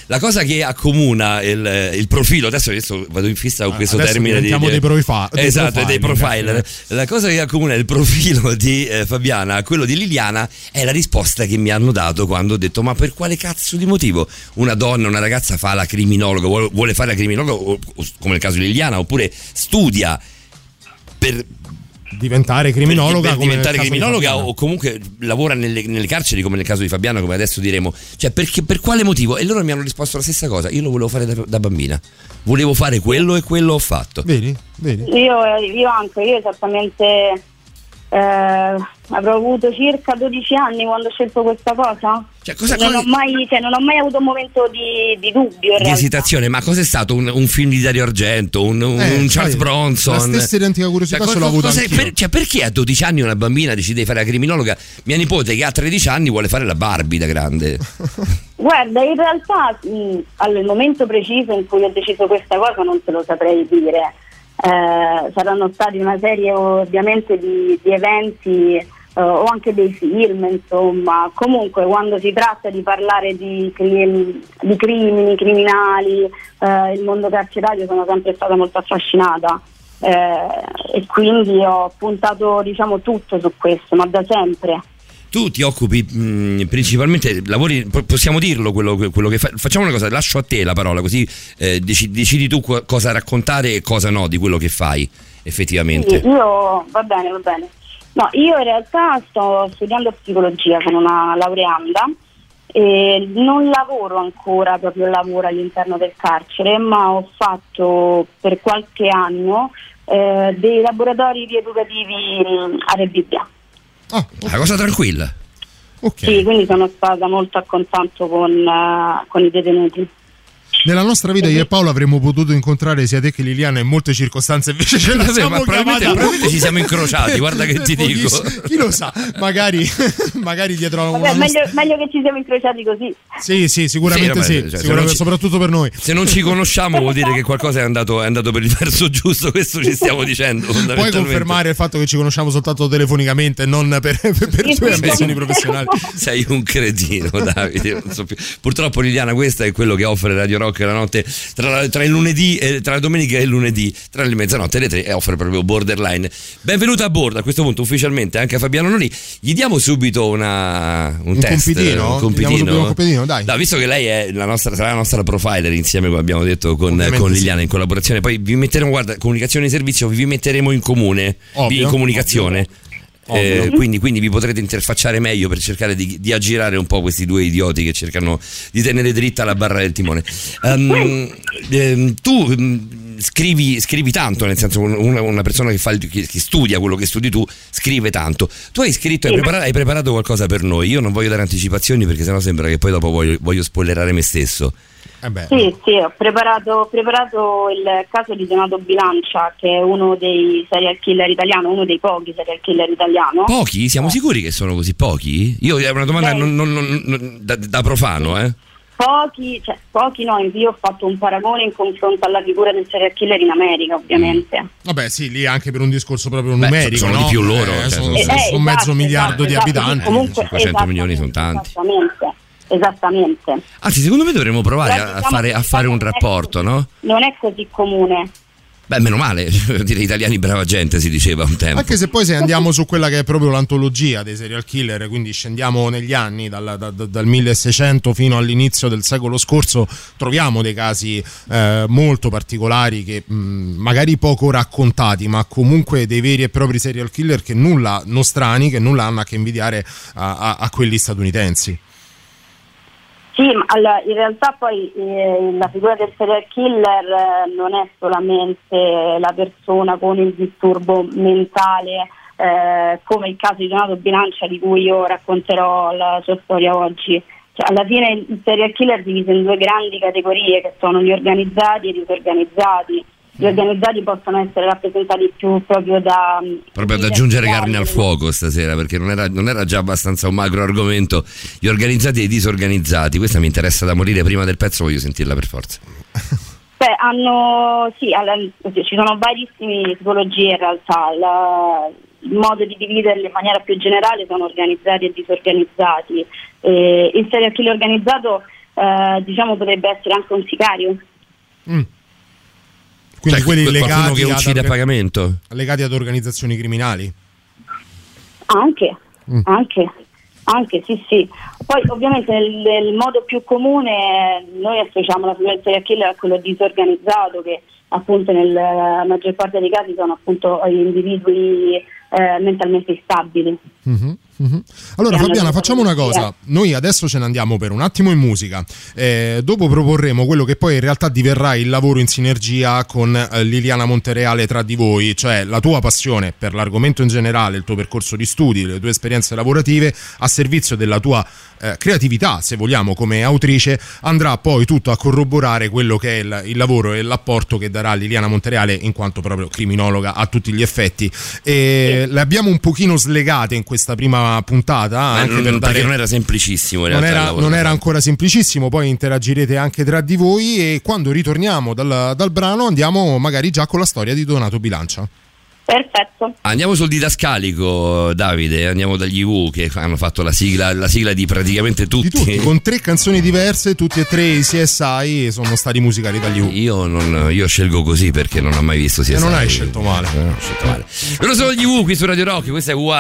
La cosa che accomuna il, il profilo, adesso, adesso vado in fissa con Ah, questo adesso termine di, diventiamo dei profi- dei esatto, dei profiler. profiler. La cosa che accomuna il profilo di eh, Fabiana a quello di Liliana è la risposta che mi hanno dato quando ho detto: Ma per quale cazzo di motivo una donna, una ragazza fa la criminologa, vuole, vuole fare la criminologa, come nel caso di Liliana, oppure studia per, Diventare criminologa per nel diventare di criminologa Fabiana. o comunque lavora nelle, nelle carceri come nel caso di Fabiano come adesso diremo cioè perché, per quale motivo e loro mi hanno risposto la stessa cosa io lo volevo fare da, da bambina volevo fare quello e quello ho fatto Vedi? Vedi? Io, io anche, io esattamente eh, avrò avuto circa 12 anni quando ho scelto questa cosa. Cioè, cosa- non, cosa- ho mai, cioè, non ho mai avuto un momento di, di dubbio. di esitazione ma cos'è stato un, un film di Dario Argento un, un- Eh, un Charles sai, Bronson La stessa identica curiosità Cioè, ce l'ho avuta anch'io. per- cioè, perché a 12 anni una bambina decide di fare la criminologa mia nipote che ha 13 anni vuole fare la Barbie da grande Guarda, in realtà mh, al momento preciso in cui ho deciso questa cosa non te lo saprei dire. Eh, saranno stati una serie ovviamente di, di eventi eh, o anche dei film, insomma. Comunque quando si tratta di parlare di, di crimini, criminali, eh, il mondo carcerario sono sempre stata molto affascinata. Eh, e quindi ho puntato diciamo tutto su questo, ma da sempre. Tu ti occupi mh, principalmente, lavori, po- possiamo dirlo quello, quello che fai. Facciamo una cosa, lascio a te la parola, così eh, deci- decidi tu co- cosa raccontare e cosa no di quello che fai, effettivamente. Sì, io va bene, va bene. No, io in realtà sto studiando psicologia, sono una laureanda e non lavoro ancora proprio lavoro all'interno del carcere, ma ho fatto per qualche anno eh, dei laboratori rieducativi a Rebibbia. Una cosa tranquilla. Sì, quindi sono stata molto a contatto con, eh, con i detenuti. Nella nostra vita io e Paolo avremmo potuto incontrare sia te che Liliana in molte circostanze, invece ce la Vabbè, siamo ma probabilmente- probabilmente ci siamo incrociati, guarda che ti dico. Chi lo sa, magari, magari dietro a una Vabbè, meglio, meglio che ci siamo incrociati così. Sì, sì, sicuramente Sì, sì, vabbè, cioè, se sicuramente, ci- soprattutto per noi. Se non ci conosciamo vuol dire che qualcosa è andato, è andato per il verso giusto, questo ci stiamo dicendo. Puoi confermare il fatto che ci conosciamo soltanto telefonicamente, non per, per, per tue ambizioni professionali. Sei un cretino, Davide. non so più. Purtroppo, Liliana, questa è quello che offre Radio Rock la notte tra, tra il lunedì, e- tra la domenica e il lunedì, tra le mezzanotte e le tre, e offre proprio Borderline. Benvenuta a bordo a questo punto ufficialmente anche a Fabiano Noni. Gli diamo subito una, un, Un test, compitino? un compitino. un compitino, dai. No, visto che lei è la nostra, sarà la nostra profiler insieme, come abbiamo detto, con, con sì. Liliana in collaborazione, poi vi metteremo, guarda, comunicazione di servizio, vi metteremo in comune, Ovvio, in comunicazione. Eh, quindi, quindi vi potrete interfacciare meglio per cercare di, di aggirare un po' questi due idioti che cercano di tenere dritta la barra del timone. Ehm, ehm, tu ehm, scrivi, scrivi tanto, nel senso una, una persona che, fa che- studia quello che studi tu scrive tanto. Tu hai scritto, hai preparato, hai preparato qualcosa per noi. Io non voglio dare anticipazioni perché sennò sembra che poi dopo voglio, voglio spoilerare me stesso. Eh Sì, sì, ho preparato, ho preparato il caso di Donato Bilancia, che è uno dei serial killer italiano, uno dei pochi serial killer italiano. Pochi? Siamo sicuri che sono così pochi? Io è una domanda non- non- non- non- da, da profano, eh? Pochi, cioè, pochi no, io ho fatto un paragone in confronto alla figura del serial killer in America, ovviamente. Vabbè, sì, lì anche per un discorso proprio Beh, numerico. sono no? di più loro, Eh, cioè, sono, sono- Eh, sono eh, mezzo esatto, miliardo esatto, di esatto, abitanti. comunque- 500 milioni sono tanti. Esattamente, esattamente. Anzi, secondo me dovremmo provare Però a, diciamo fare, a fare un rapporto, così- no? Non è così comune. Beh, meno male, dire italiani brava gente si diceva un tempo. Anche se poi se andiamo su quella che è proprio l'antologia dei serial killer, quindi scendiamo negli anni, dal, da- da- dal 1600 fino all'inizio del secolo scorso, troviamo dei casi eh, molto particolari che mh, magari poco raccontati, ma comunque dei veri e propri serial killer che nulla, nostrani, che nulla hanno a che invidiare a, a- a quelli statunitensi. Sì, allora, in realtà poi eh, la figura del serial killer eh, non è solamente la persona con il disturbo mentale, eh, come il caso di Donato Bilancia di cui io racconterò la sua storia oggi. Cioè, alla fine il serial killer è diviso in due grandi categorie che sono gli organizzati e i disorganizzati. Gli organizzati possono essere rappresentati più proprio da... Proprio ad aggiungere carne al fuoco stasera, perché non era, non era già abbastanza un magro argomento. Gli organizzati e i disorganizzati. Questa mi interessa da morire prima del pezzo, voglio sentirla per forza. Beh, hanno, sì, alla- ci sono varissime tipologie in realtà, La- il modo di dividerli in maniera più generale sono organizzati e disorganizzati. Eh, il serial killer organizzato eh, diciamo potrebbe essere anche un sicario. Quindi Cioè, quelli legati che ad uccide a orga- pagamento. legati ad organizzazioni criminali. Anche, Mm. anche, anche, sì, sì. Poi ovviamente nel, nel modo più comune noi associamo la del serial killer a quello disorganizzato che appunto nella maggior parte dei casi sono appunto gli individui eh, mentalmente instabili. Mhm, mhm. Allora Fabiana facciamo una cosa, patologie. noi adesso ce ne andiamo per un attimo in musica, Eh, dopo proporremo quello che poi in realtà diverrà il lavoro in sinergia con eh, Liliana Montereale tra di voi, cioè la tua passione per l'argomento in generale, il tuo percorso di studi, le tue esperienze lavorative a servizio della tua eh, creatività, se vogliamo, come autrice, andrà poi tutto a corroborare quello che è il, il lavoro e l'apporto che darà Liliana Montereale in quanto proprio criminologa a tutti gli effetti. E le abbiamo un pochino slegate in questa prima puntata, Ma anche non- per perché dare... non era semplicissimo in Non era, non era ancora semplicissimo, poi interagirete anche tra di voi e quando ritorniamo dal, dal brano andiamo magari già con la storia di Donato Bilancia. Perfetto. Andiamo sul didascalico, Davide. Andiamo dagli U che hanno fatto la sigla, la sigla di praticamente tutti. Tutti con tre canzoni diverse, tutti e tre i CSI sono stati musicali dagli U. Io, non- io scelgo così perché non ho mai visto sia E non hai scelto male. Non ho scelto male. Loro sono gli U qui su Radio Rock, questo è Who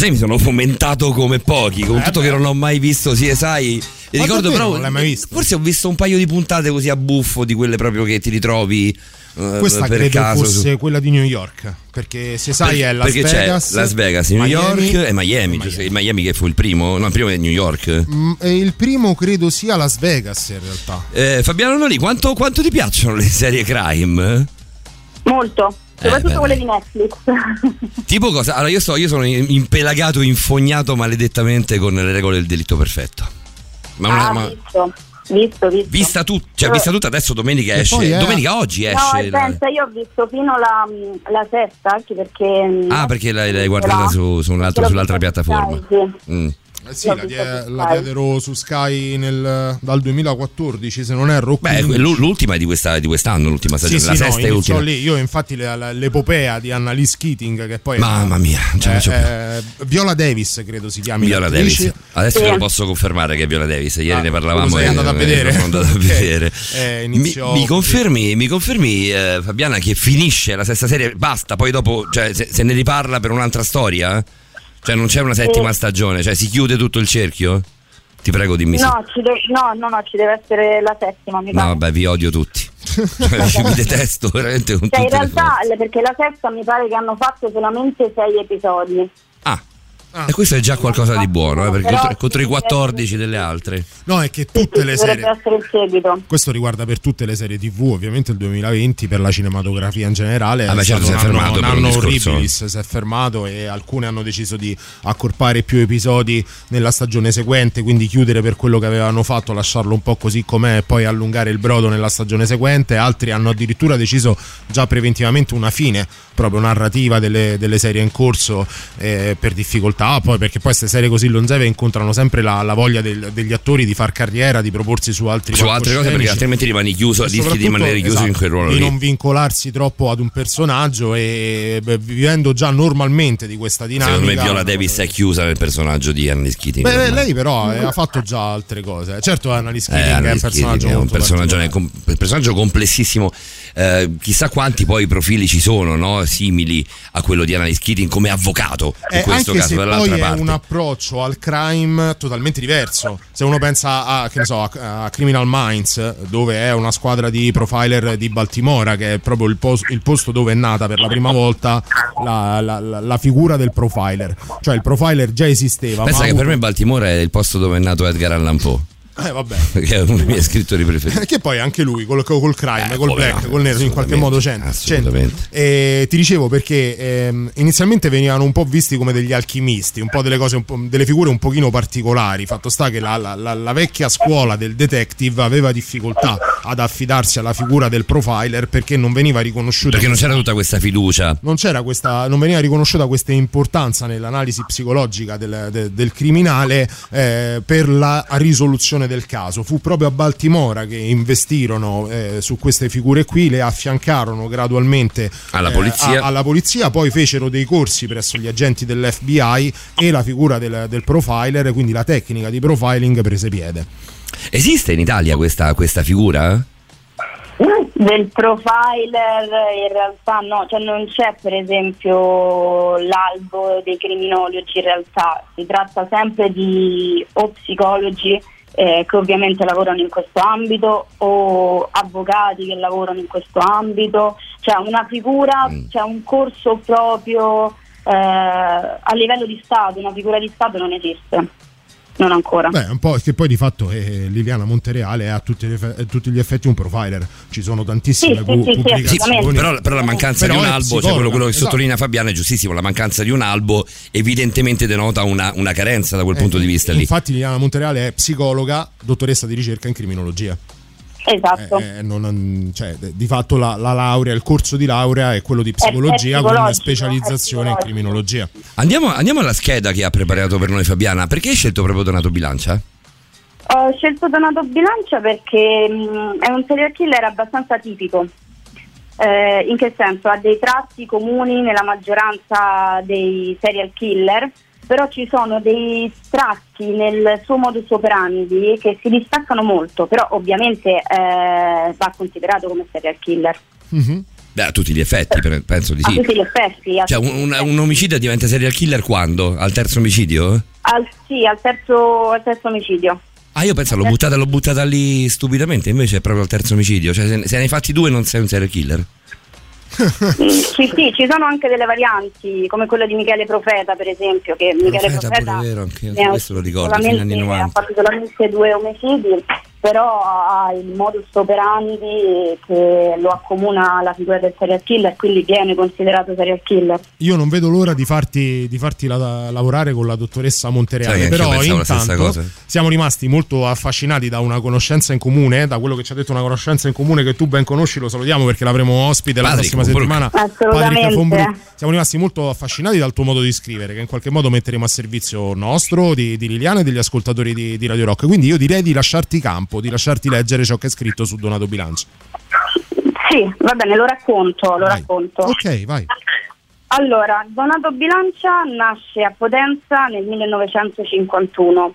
sai, mi sono fomentato come pochi, con Eh, tutto beh. che non ho mai visto CSI. E Ma ricordo però. non l'hai mai visto? Forse ho visto un paio di puntate così a buffo di quelle proprio che ti ritrovi. eh, Questa per credo caso. su- fosse quella di New York. Perché se sai perché, è Las perché Vegas. c'è Las Vegas, New Miami, York e Miami. giusto? Il Miami che fu il primo, no, il primo è New York. Mm, e il primo credo sia Las Vegas in realtà. Eh, Fabiano Noli, quanto, quanto ti piacciono le serie crime? Molto, soprattutto beh, quelle di Netflix. Tipo cosa? Allora, io, so, io sono impelagato, infognato maledettamente con le regole del delitto perfetto. Ma una, ah, ma- visto, visto, visto. vista, tut- cioè, vista tutta, adesso domenica esce. poi è- Domenica oggi No, esce. la- pensa, io ho visto fino la, la sesta, anche perché... Ah, perché l'hai, l'hai guardata su, su un altro- L'ho sull'altra su piattaforma. Sì. Mm. Eh sì, la, die- su la Sky. diedero su Sky nel- dal 2014, se non erro. Beh, 15. l'u- l'ultima è di, questa- di quest'anno, l'ultima Sì, stagione, sì, la no, sesta e iniziò ultima. lì. Io, infatti, la- la- l'epopea di Annalise Keating, che poi. Mamma mia, eh, eh, Viola Davis, credo si chiami. Viola. Davis. Adesso Sì. te lo posso confermare che è Viola Davis. Ieri Ah, ne parlavamo sei andato a vedere? andato a vedere. Eh, mi, mi confermi, mi confermi eh, Fabiana, che finisce la sesta serie? Basta, poi dopo cioè, se, se ne riparla per un'altra storia? Cioè non c'è una settima Sì. stagione? Cioè si chiude tutto il cerchio? Ti prego dimmi sì. No, ci de- no, no, no, ci deve essere la settima, mi No, pare. vabbè, vi odio tutti. Cioè, mi detesto veramente con Cioè, in realtà, perché la sesta mi pare che hanno fatto solamente sei episodi. Ah. E questo è già qualcosa di buono, eh, perché contro, contro i sì, 14 delle altre. No, è che tutte le serie. Questo riguarda per tutte le serie TV, ovviamente il 2020 per la cinematografia in generale. Ah, beh, certo, si è un anno- fermato un per un anno horribilis, si è fermato e alcune hanno deciso di accorpare più episodi nella stagione seguente, quindi chiudere per quello che avevano fatto, lasciarlo un po' così com'è e poi allungare il brodo nella stagione seguente. Altri hanno addirittura deciso già preventivamente una fine proprio narrativa delle, delle serie in corso eh, per difficoltà, poi perché poi queste serie così longeve incontrano sempre la, la voglia del- degli attori di far carriera, di proporsi su altri Su altre cose perché altrimenti rimani chiuso, rischi di rimanere chiuso in esatto, quel ruolo di lì. non vincolarsi troppo ad un personaggio e beh, vivendo già normalmente di questa dinamica Secondo me Viola Davis è chiusa nel personaggio di Annalise Keating. Beh, lei però eh, ha fatto già altre cose certo Annalise Eh, Keating è un personaggio è un personaggio, com- un personaggio complessissimo. Eh, chissà quanti poi profili ci sono, no? simili a quello di Annalise Keating come avvocato. In Eh, questo caso, dall'altra poi è parte. un approccio al crime totalmente diverso. Se uno pensa a, che ne so, a, a Criminal Minds, dove è una squadra di profiler di Baltimora, che è proprio il, pos- il posto dove è nata per la prima volta la, la- la- la figura del profiler. Cioè il profiler già esisteva. Pensa che ha per me avuto- Baltimora è il posto dove è nato Edgar Allan Poe. Eh, vabbè. Che è uno dei miei scrittori preferiti. Che poi anche lui col, col crime, Eh, col black, col nero in qualche modo c'entra. E ti dicevo perché ehm, inizialmente venivano un po' visti come degli alchimisti, un po' delle cose, un po'- delle figure un pochino particolari. Fatto sta che la, la- la- la vecchia scuola del detective aveva difficoltà ad affidarsi alla figura del profiler perché non veniva riconosciuta. Perché non c'era tutta questa fiducia. non c'era questa, non veniva riconosciuta questa importanza nell'analisi psicologica del, de- del criminale eh, per la risoluzione del caso. Fu proprio a Baltimora che investirono eh, su queste figure qui, le affiancarono gradualmente Alla eh, polizia. a- alla polizia, poi fecero dei corsi presso gli agenti dell'FBI e la figura del, del profiler, quindi la tecnica di profiling prese piede. Esiste in Italia questa, questa figura? Del profiler in realtà no, cioè non c'è per esempio l'albo dei criminologi in realtà, si tratta sempre di o psicologi eh, che ovviamente lavorano in questo ambito o avvocati che lavorano in questo ambito, cioè una figura, c'è un corso proprio eh, a livello di Stato, una figura di Stato non esiste, non ancora. Beh, un po' che poi di fatto eh, Liliana Montereale è a tutti, gli effe- a tutti gli effetti un profiler. Ci sono tantissime Sì, pu- sì, sì, però, però la mancanza Però di un albo, cioè quello, quello che esatto. sottolinea Fabiano è giustissimo, la mancanza di un albo evidentemente denota una, una carenza da quel punto di vista lì. Infatti Liliana Montereale è psicologa, dottoressa di ricerca in criminologia. Esatto. Eh, eh, non- cioè, di fatto la, la laurea, il corso di laurea è quello di psicologia è con una specializzazione in criminologia. Andiamo, andiamo alla scheda che ha preparato per noi Fabiana. Perché hai scelto proprio Donato Bilancia? Ho scelto Donato Bilancia perché mh, è un serial killer abbastanza tipico. Eh, in che senso? Ha dei tratti comuni nella maggioranza dei serial killer, però ci sono dei tratti nel suo modus operandi che si distaccano molto, però ovviamente eh, va considerato come serial killer. Mhm. Beh, a tutti gli effetti, penso di A sì. tutti gli effetti. Cioè, un, un- un omicida diventa serial killer quando? Al terzo omicidio? Al, sì, al terzo, al terzo omicidio. Ah, io penso l'ho buttata, l'ho buttata lì stupidamente, invece è proprio al terzo omicidio. Cioè, se, se ne hai fatti due non sei un serial killer. Sì, sì, ci sono anche delle varianti, come quella di Michele Profeta, per esempio, che Michele Profeta, Profeta vero, anche ha questo lo ricordo, solamente- anni ha 90. fatto solamente due omicidi, però ha il modus operandi che lo accomuna alla figura del serial killer, quindi viene considerato serial killer. Io non vedo l'ora di farti, di farti la- lavorare con la dottoressa Montereale, però la intanto cosa. siamo rimasti molto affascinati da una conoscenza in comune, da quello che ci ha detto una conoscenza in comune che tu ben conosci, lo salutiamo perché l'avremo ospite la Patrick prossima von Broek. settimana. Assolutamente. Patrick von Broek. Siamo rimasti molto affascinati dal tuo modo di scrivere, che in qualche modo metteremo a servizio nostro, di, di Liliana e degli ascoltatori di, di Radio Rock. Quindi io direi di lasciarti campo, di lasciarti leggere ciò che è scritto su Donato Bilancia. Sì, va bene, lo racconto, lo racconto. Ok, vai. Allora, Donato Bilancia nasce a Potenza nel 1951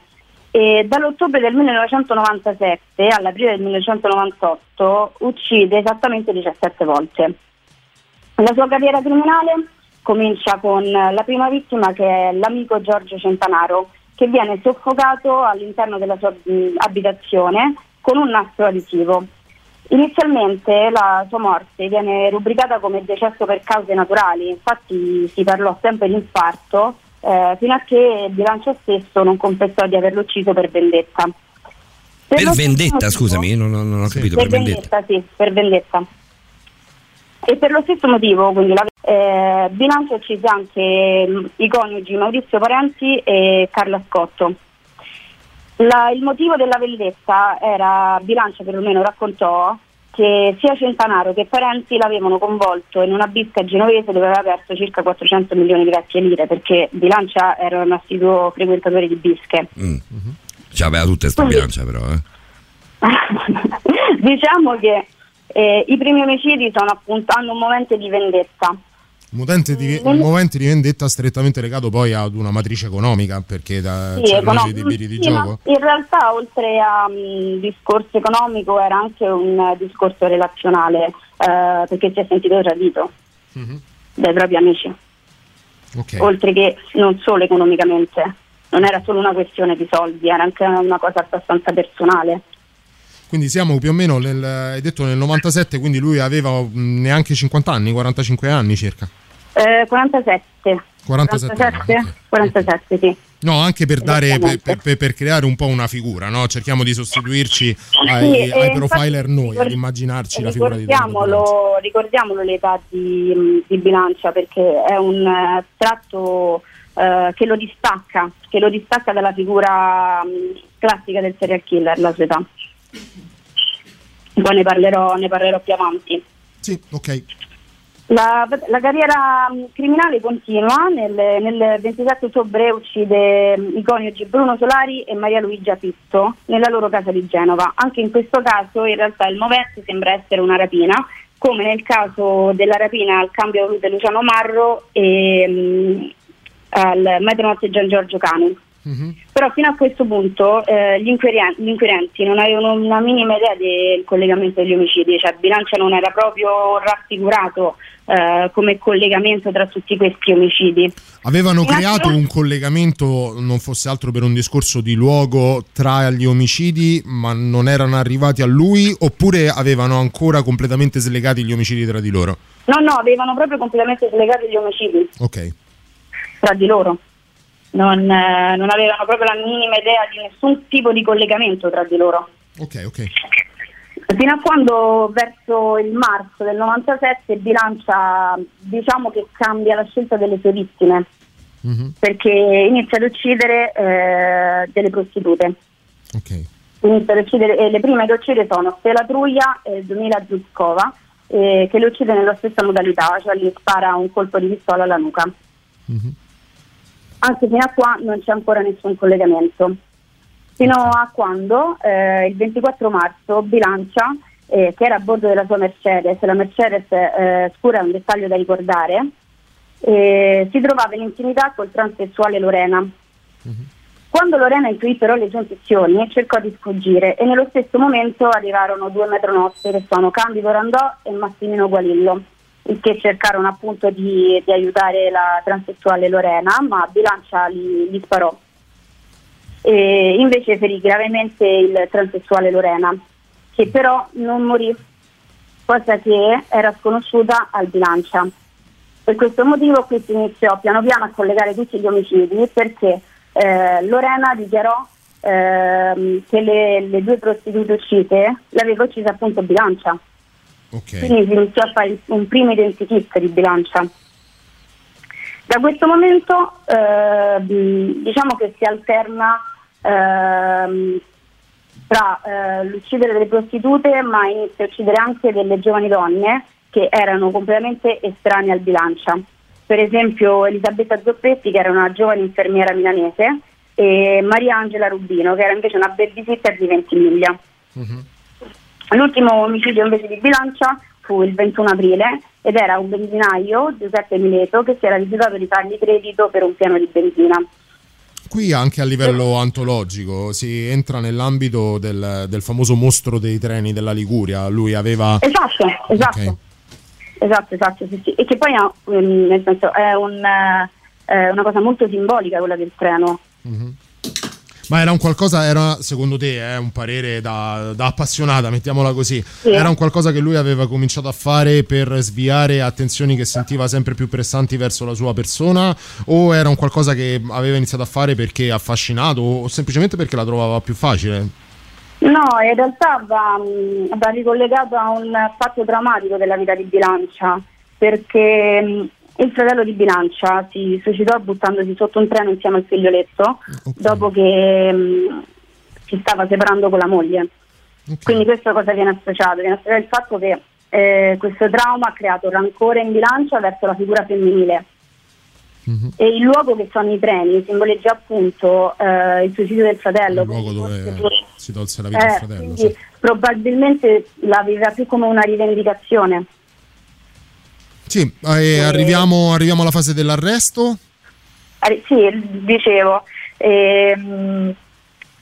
e dall'ottobre del 1997 all'aprile del 1998 uccide esattamente 17 volte. La sua carriera criminale comincia con la prima vittima che è l'amico Giorgio Centanaro che viene soffocato all'interno della sua mh, abitazione con un nastro adesivo. Inizialmente la sua morte viene rubricata come decesso per cause naturali, infatti si parlò sempre di infarto, eh, fino a che Bilancia stesso non confessò di averlo ucciso per vendetta. Per stesso vendetta, scusami, non, non- non ho capito. per Per vendetta. vendetta, sì, per vendetta. E per lo stesso motivo, quindi la, eh, Bilancia uccise anche mh, i coniugi Maurizio Parenti e Carla Scotto. La- il motivo della vendetta era, Bilancia perlomeno raccontò, che sia Centanaro che Parenti l'avevano convolto in una bisca genovese dove aveva perso circa 400 milioni di vecchie lire perché Bilancia era un assiduo frequentatore di bische. Mm. Cioè, aveva tutte sta bilancia, però. Eh. diciamo che eh, i primi omicidi sono appunto, hanno un momento di vendetta. Di, un movente di vendetta strettamente legato poi ad una matrice economica, perché da, Sì, c'erano econom- i debiti di sì, gioco. in realtà oltre a un discorso economico era anche un discorso relazionale eh, perché si è sentito tradito dai propri amici, Ok. oltre che non solo economicamente. Non era solo una questione di soldi, era anche una cosa abbastanza personale. Quindi siamo più o meno nel, hai detto nel 97, quindi lui aveva mh, neanche 50 anni, 45 anni circa. Eh, 47. 47 47, 47, sì. No, anche per dare per, per- per creare un po' una figura, no? Cerchiamo di sostituirci ai, Sì, ai e profiler noi, ricor- ad immaginarci la figura di Bilancia. Ricordiamolo, l'età di, di Bilancia perché è un eh, tratto eh, che lo distacca, che lo distacca dalla figura mh, classica del serial killer, la sua età. Poi ne parlerò, ne parlerò più avanti. Sì, ok. La, la carriera mh, criminale continua, nel, nel 27 ottobre uccide mh, i coniugi Bruno Solari e Maria Luigia Pitto nella loro casa di Genova. Anche in questo caso in realtà il movente sembra essere una rapina, come nel caso della rapina al cambio volute Luciano Marro e mh, al metronotte Gian Giorgio Cani. Però fino a questo punto eh, gli, inquirien- gli inquirenti non avevano una minima idea del collegamento degli omicidi, cioè Bilancia non era proprio raffigurato eh, come collegamento tra tutti questi omicidi. Avevano In creato attimo- un collegamento, non fosse altro per un discorso di luogo, tra gli omicidi, ma non erano arrivati a lui, oppure avevano ancora completamente slegati gli omicidi tra di loro? No, no, avevano proprio completamente slegati gli omicidi Ok. tra di loro. Non, eh, non avevano proprio la minima idea di nessun tipo di collegamento tra di loro. Ok, ok. Fino a quando verso il marzo del 97 Bilancia diciamo che cambia la scelta delle sue vittime perché inizia ad uccidere eh, delle prostitute. Inizia ad uccidere, e le prime che uccide sono Stella Truglia e Domila Zuskova eh, che le uccide nella stessa modalità, cioè gli spara un colpo di pistola alla nuca. Anche fino a qua non c'è ancora nessun collegamento. Fino a quando eh, il 24 marzo Bilancia, eh, che era a bordo della sua Mercedes, la Mercedes eh, scura è un dettaglio da ricordare, eh, si trovava in intimità col transessuale Lorena. Quando Lorena intuì però le sue intuizioni, cercò di sfuggire e nello stesso momento arrivarono due metronotte che sono Candido Randò e Massimino Gualillo. Che cercarono appunto di, di aiutare la transessuale Lorena, ma Bilancia li, li sparò. E invece ferì gravemente il transessuale Lorena, che però non morì, cosa che era sconosciuta al Bilancia. Per questo motivo qui si iniziò piano piano a collegare tutti gli omicidi perché eh, Lorena dichiarò ehm, che le, le due prostitute uccise l'aveva uccisa appunto Bilancia. Quindi si iniziò a fare un primo identikit di Bilancia. Da questo momento eh, diciamo che si alterna ehm, tra eh, l'uccidere delle prostitute ma inizia a uccidere anche delle giovani donne che erano completamente estranee al bilancia. Per esempio Elisabetta Zoppetti che era una giovane infermiera milanese e Maria Angela Rubino che era invece una babysitter di Ventimiglia. L'ultimo omicidio invece di Bilancia fu il 21 aprile ed era un benzinaio, Giuseppe Mileto, che si era rifiutato di fargli credito per un piano di benzina. Qui anche a livello antologico si entra nell'ambito del, del famoso mostro dei treni della Liguria. Lui aveva. Esatto, esatto. Ok. Esatto, esatto, sì, sì. E che poi ha, ehm, nel senso, è un, eh, una cosa molto simbolica quella del treno. Ma era un qualcosa, era secondo te, è un parere da, da appassionata, mettiamola così. Sì. Era un qualcosa che lui aveva cominciato a fare per sviare attenzioni che sentiva sempre più pressanti verso la sua persona? O era un qualcosa che aveva iniziato a fare perché affascinato o semplicemente perché la trovava più facile? No, in realtà va, va ricollegato a un fatto drammatico della vita di Bilancia, perché mh, il fratello di Bilancia si suicidò buttandosi sotto un treno insieme al figlioletto dopo che mh, si stava separando con la moglie. Quindi questa cosa viene associata? Viene associato il fatto che eh, questo trauma ha creato rancore in Bilancia verso la figura femminile. E il luogo che sono i treni simboleggia appunto eh, il suicidio del fratello. Il luogo dove si tolse la vita eh, fratello. quindi sì. probabilmente la viveva più come una rivendicazione. Sì, eh, arriviamo, arriviamo alla fase dell'arresto. Sì, dicevo, ehm,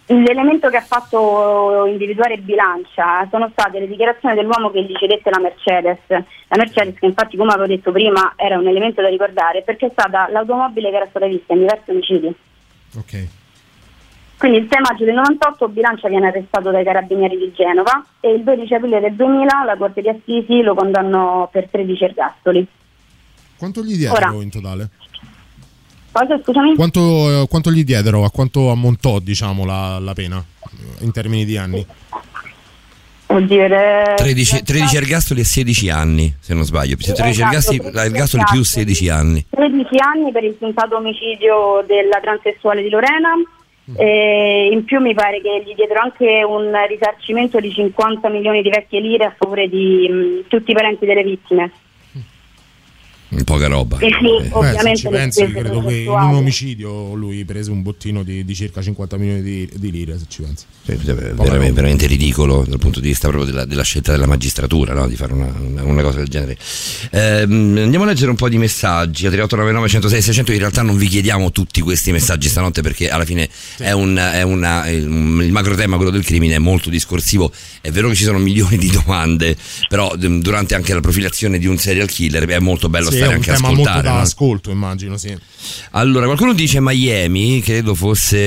l'elemento che ha fatto individuare bilancia sono state le dichiarazioni dell'uomo che gli cedette la Mercedes. La Mercedes, che infatti, come avevo detto prima, era un elemento da ricordare perché è stata l'automobile che era stata vista in diversi omicidi. Ok. Quindi il 6 maggio del 98 Bilancia viene arrestato dai carabinieri di Genova e il 12 aprile del 2000 la Corte di Assisi lo condannò per 13 ergastoli. Quanto gli diedero Ora. in totale? Cosa, scusami? Quanto, eh, quanto gli diedero? A quanto ammontò, diciamo, la, la pena eh, in termini di anni? Vuol dire... 13, 13 ergastoli e 16 anni, se non sbaglio. 13 Esatto, ergastoli, 13 ergastoli più 16 anni. 13 anni per il tentato omicidio della transessuale di Lorena. E in più mi pare che gli diedero anche un risarcimento di 50 milioni di vecchie lire a favore di mh, tutti i parenti delle vittime. Poca roba. E sì, Eh, ovviamente Beh, se ci le pensi, spese credo che in un omicidio lui prese un bottino di, di circa 50 milioni di, di lire, se ci pensi. Sì, sì, veramente, veramente ridicolo dal punto di vista proprio della, della scelta della magistratura no? di fare una, una- una cosa del genere. Ehm, andiamo a leggere un po' di messaggi. A 3899 106 600 in realtà non vi chiediamo tutti questi messaggi stanotte perché alla fine è, un, è una, è un- il macro tema, quello del crimine, è molto discorsivo. È vero che ci sono milioni di domande, però d- durante anche la profilazione di un serial killer è molto bello Sì, è un tema molto da no? ascolto, immagino, sì. Allora, qualcuno dice Miami, credo fosse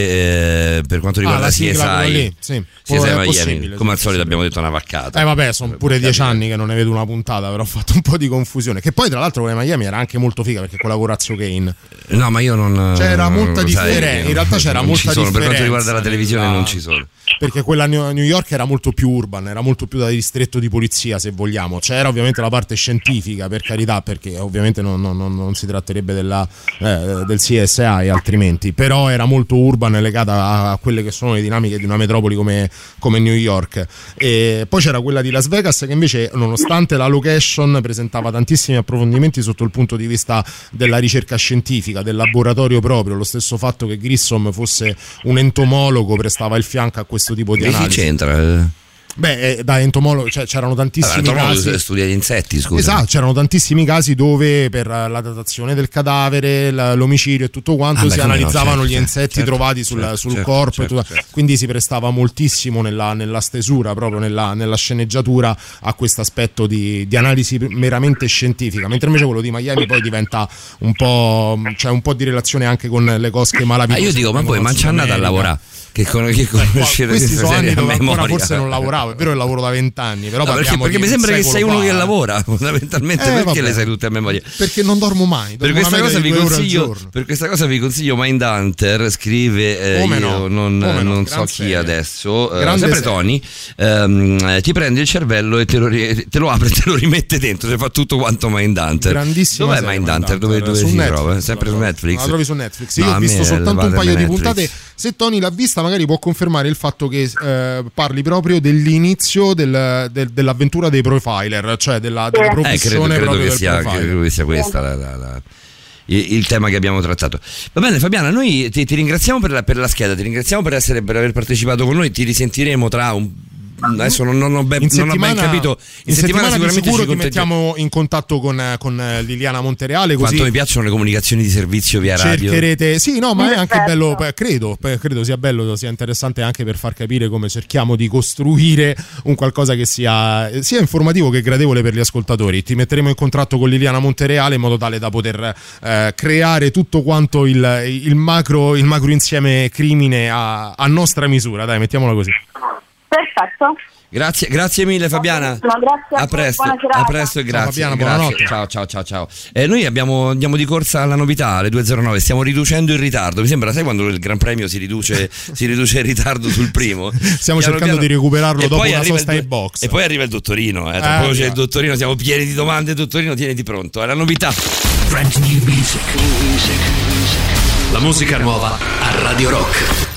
eh, per quanto riguarda Ah, quella CSI. lì, sì. CSI Miami. Come al solito abbiamo detto una vaccata. Eh vabbè, sono pure dieci anni che non ne vedo una puntata, però ho fatto un po' di confusione. Che poi, tra l'altro, quella Miami era anche molto figa perché con la Corazzo Kane. No, ma io non. C'era molta non- sai, differenza. In realtà c'era molta sono. Per quanto differenza riguarda la televisione, non ci sono. Perché quella a New York era molto più urban, era molto più da distretto di polizia, se vogliamo. C'era ovviamente la parte scientifica, per carità, perché ovviamente non, non- non- non si tratterebbe della, eh, del CSI altrimenti. Però era molto urban e legata a, quelle che sono le dinamiche di una metropoli come, come New York. E poi c'era quella di Las Vegas che invece, nonostante la location, presentava tantissimi approfondimenti sotto il punto di vista della ricerca scientifica, del laboratorio proprio. Lo stesso fatto che Grissom fosse un entomologo prestava il fianco a questo tipo di Che si analisi. c'entra? Beh, eh, da entomologo cioè, c'erano tantissimi Allora, casi. tu studia gli insetti, scusa. Esatto, c'erano tantissimi casi dove per eh, la datazione del cadavere, l'omicidio e tutto quanto Ah, beh, si no, analizzavano certo, gli insetti certo, trovati sul, certo, sul certo, corpo, e certo, tutto- certo. quindi si prestava moltissimo nella, nella stesura, proprio nella, nella sceneggiatura a questo aspetto di, di analisi meramente scientifica, mentre invece quello di Miami poi diventa un po', cioè un po' di relazione anche con le cosche Ma malavitose. io dico, ma poi ma c'è andata a lavorare. Che, con, che conoscete Questi queste sono anni dove ancora memoria. forse non lavoravo, è vero che lavoro da vent'anni, però No, perché, perché mi sembra che sei uno che eh. lavora fondamentalmente Eh, perché vabbè. le sai tutte a memoria Perché non dormo mai. per dormo questa, una cosa vi consiglio, per questa cosa vi consiglio Mindhunter scrive eh, no? non, no? non so chi serie. adesso eh, Grande sempre serie. Tony ehm, eh, ti prende il cervello e te lo, ri- te lo apre e te lo rimette dentro cioè fa tutto quanto Mindhunter Grandissima dov'è serie, Mindhunter? dove, dove si Netflix, trova? sempre su Netflix La trovi su Netflix. Io ho visto soltanto un paio di puntate. Se Tony l'ha vista, magari può confermare il fatto che eh, parli proprio dell'inizio del- del- dell'avventura dei profiler, cioè della, della Eh, credo, professione credo che del sia, credo che sia questa la- la- la- il, il tema che abbiamo trattato. Va bene, Fabiana, noi ti, ti ringraziamo per la, per la scheda, ti ringraziamo per, essere, per aver partecipato con noi. Ti risentiremo tra un. Adesso non, non ho, ben, In non ho ben settimana, capito. in settimana, di sicuramente sicuro ci mettiamo in contatto con, con eh, Liliana Montereale così Quanto mi piacciono le comunicazioni di servizio via radio. cercherete. Sì no ma è anche bello credo credo sia bello sia interessante anche per far capire come cerchiamo di costruire un qualcosa che sia sia informativo che gradevole per gli ascoltatori. Ti metteremo in contatto con Liliana Montereale in modo tale da poter eh, creare tutto quanto il, il macro il macro insieme crimine a, a nostra misura. Dai mettiamola così Perfetto. Grazie, grazie mille Fabiana. No, grazie a A presto, a presto e Ciao, grazie. Fabiana, grazie. buonanotte. Ciao, ciao, ciao, ciao. Eh, noi abbiamo, andiamo di corsa alla novità alle 2.09, stiamo riducendo il ritardo. Mi sembra, sai quando il Gran Premio si riduce, si riduce il ritardo sul primo? Stiamo Piano cercando di recuperarlo E dopo arriva sosta ai box. E poi arriva il dottorino, eh, tra Eh, poco c'è il dottorino, siamo pieni di domande, dottorino tieniti pronto, è la novità. Brand new music. La musica nuova a Radio Rock.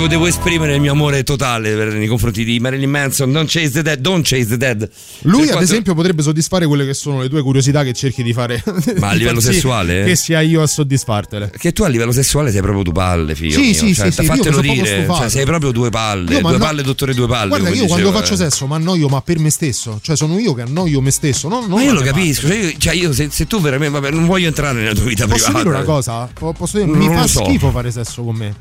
Proprio, devo esprimere il mio amore totale per- nei confronti di Marilyn Manson. Don't chase the dead, don't chase the dead. Lui, Per ad quanto- esempio, potrebbe soddisfare quelle che sono le tue curiosità che cerchi di fare. Ma a livello sessuale? Che sia io a soddisfartele. Che tu a livello sessuale sei proprio due palle, figlio. Sì, mio. sì, cioè, sì, fatelo dire, cioè, sei proprio due palle. Io, due no- palle, dottore, due palle. Guarda, io quando dicevo, faccio eh. sesso mi annoio, ma per me stesso. Cioè, sono io che annoio me stesso. Non, non Ma io lo capisco, cioè io, cioè io se, se tu veramente, vabbè, non voglio entrare nella tua vita Posso privata. dire una cosa? Po- Posso dire, Non mi fa so. schifo fare sesso con me.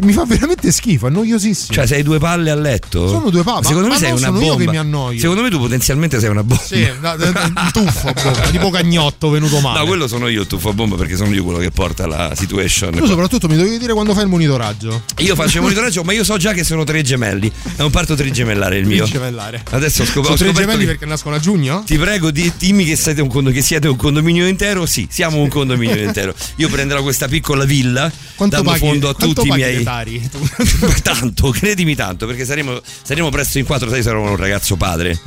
Mi fa veramente schifo, è noiosissimo. Cioè, sei due palle a letto? Sono due palle, Secondo ma me sei una sono io bomba. che mi annoio. Secondo me tu potenzialmente sei una bomba. Sì, da- da- un tuffo, boh, tipo cagnotto venuto male. No, quello sono io, tuffo a bomba, perché sono io quello che porta la situation. Tu soprattutto mi dovevi dire quando fai il monitoraggio. Io faccio il monitoraggio, ma io so già che sono tre gemelli. È un parto trigemellare il mio. Gemellare. Adesso ho scop- Sono tre scoperto gemelli che- perché nascono a giugno? Ti prego, di- dimmi che siete, un condo- che siete un condominio intero. Sì, siamo un condominio intero. Io prenderò questa piccola villa, Quanto dando paghi, fondo a tutti i miei. Le tari? Tu- tanto, credimi tanto, perché saremo, saremo presto in quattro, sai, sarò un ragazzo padre.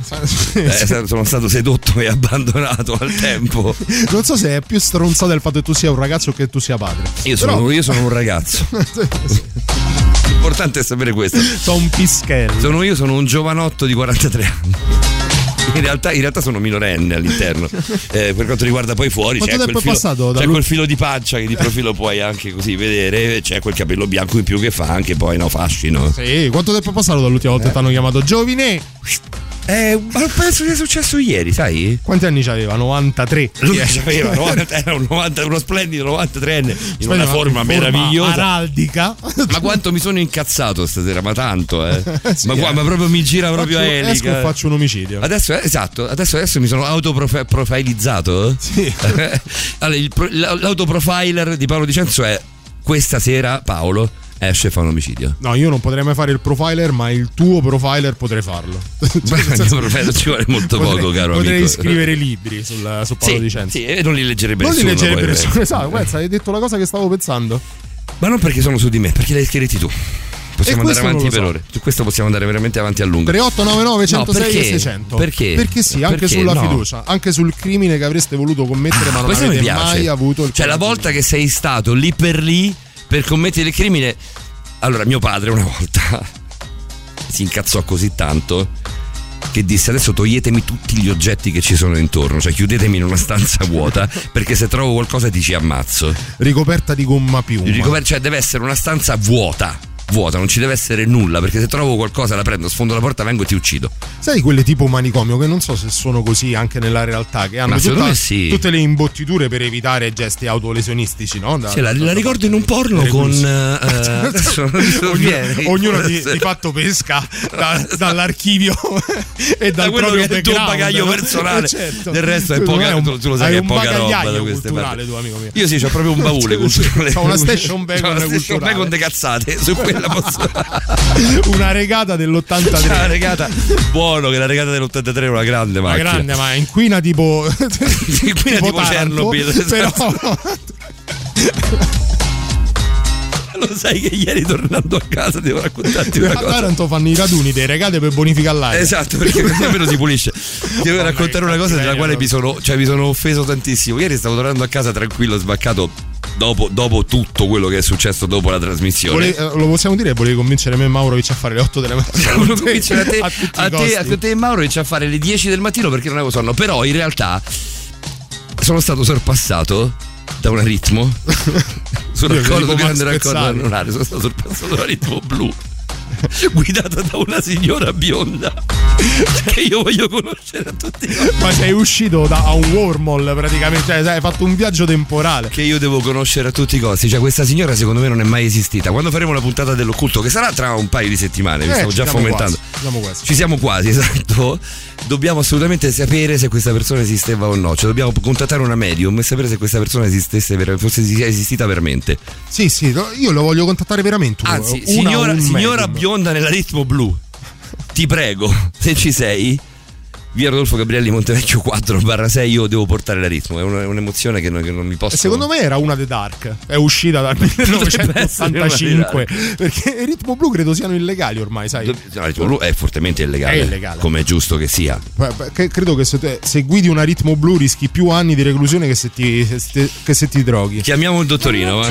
Eh, sono stato sedotto e abbandonato al tempo. Non so se è più stronzato il fatto che tu sia un ragazzo o che tu sia padre. Io sono, Però- io sono un ragazzo. L'importante è sapere questo. Sono un pischello. Sono io, sono un giovanotto di 43 anni. In realtà, in realtà sono minorenne all'interno. Eh, per quanto riguarda poi fuori, Quanto c'è, tempo quel è filo, passato c'è quel filo di pancia che di profilo puoi anche così vedere. C'è quel capello bianco in più che fa anche poi no, fascino. Sì, quanto tempo è passato dall'ultima volta che ti hanno chiamato giovine? Eh, ma penso sia successo ieri, sai? Quanti anni c'aveva? 93. Lui aveva 90 era un 90 uno splendido 93enne in Aspetta, una ma forma in meravigliosa. Araldica. Ma quanto mi sono incazzato stasera, ma tanto, eh. Sì, ma, qua- eh. ma proprio mi gira proprio Faccio- a elica. esco e faccio un omicidio. Adesso, eh, esatto, adesso, adesso mi sono autoprofilizzato. Sì. allora, il pro- l'autoprofiler di Paolo Dicenzo è questa sera Paolo esce e fa un omicidio. No, io non potrei mai fare il profiler, ma il tuo profiler potrei farlo. Beh, il mio profiler ci vuole molto Potrei- poco, caro Potrei amico. scrivere libri sul, su Paolo Sì, Dicenzo. sì, e non li leggerebbe non li nessuno. leggerebbe poi, nessuno. eh. Esatto, guarda, hai detto la cosa che stavo pensando. Ma non perché sono su di me, perché l'hai scritti tu. Possiamo andare non avanti per so. ore. Su questo possiamo andare veramente avanti a lungo. 3899 106 No, perché? e 600. Perché? Perché sì, anche Perché? sulla No. fiducia, anche sul crimine che avreste voluto commettere, ma non avete mai avuto il Cioè, la volta che sei stato lì per lì per commettere il crimine. Allora, mio padre una volta si incazzò così tanto che disse adesso toglietemi tutti gli oggetti che ci sono intorno, cioè chiudetemi in una stanza vuota perché se trovo qualcosa ti ci ammazzo. ricoperta di gomma piuma. Ricover- cioè deve essere una stanza vuota. Vuota, non ci deve essere nulla perché se trovo qualcosa la prendo, sfondo la porta, vengo e ti uccido. Sai quelle tipo manicomio che non so se sono così anche nella realtà, che hanno tutta- sì. tutte le imbottiture per evitare gesti autolesionistici, no? Da- Sì, la, da- la ricordo in un porno con. sovviene. ognuno, ognuno di, di fatto pesca da- dall'archivio e Da dal quello proprio che è il tuo bagaglio no? personale. Eh, certo. Del resto è poca, un- tu, lo sai che è poca roba da culturale, tu, amico mio. Io sì, ho proprio un baule culturale. C'ho una station una station culturale. de cazzate. Su quella posso. Una regata dell'83. C'è la regata. Buono che la regata dell'83 è una grande Ma macchina. grande, ma inquina tipo. Inquina tipo Taranto, Chernobyl, Però. Lo sai che ieri tornando a casa devo raccontarti una A cosa. Taranto fanno i raduni dei regate per bonificare l'aria. Esatto, perché così almeno si pulisce. Devo raccontare una cosa della quale mi sono, cioè, mi sono offeso tantissimo. Ieri stavo tornando a casa tranquillo, sbaccato dopo, dopo tutto quello che è successo dopo la trasmissione. Vole- eh, lo possiamo dire? Volevi convincere me e Maurovic a fare le 8 della mattina. Volevo convincere a te, a a te, a te e Mauro a fare le 10 del mattino perché non avevo sonno. Però in realtà sono stato sorpassato da un aritmo. sono d'accordo, grande raccordo anulare. Sono stato sorpassato da un aritmo blu. Guidata da una signora bionda che io voglio conoscere a tutti. Ma sei uscito da un wormhole praticamente, cioè sai, hai fatto un viaggio temporale. Che io devo conoscere a tutti i costi. Cioè, questa signora secondo me non è mai esistita. Quando faremo la puntata dell'occulto, che sarà tra un paio di settimane, vi Eh, stavo ci già fomentando. quasi, siamo quasi. Ci siamo quasi, esatto. Dobbiamo assolutamente sapere se questa persona esisteva o no. Cioè, dobbiamo contattare una medium e sapere se questa persona esistesse ver- fosse esistita veramente. Sì, sì, io lo voglio contattare veramente. Anzi, Una- signora, un signora bionda nell'aritmo blu, ti prego, se ci sei. Via Rodolfo Gabrielli Montevecchio 4 barra 6 io devo portare l'aritmo, è, una- è un'emozione che non, che non mi posso... E secondo me era una The Dark, è uscita dal 1985 perché il ritmo blu credo siano illegali ormai, sai? No, l'aritmo blu è fortemente illegale, È illegale. come è giusto che sia. Beh, credo che se, te- se guidi un aritmo blu rischi più anni di reclusione che se ti, se- che se ti droghi. Chiamiamo il dottorino, va?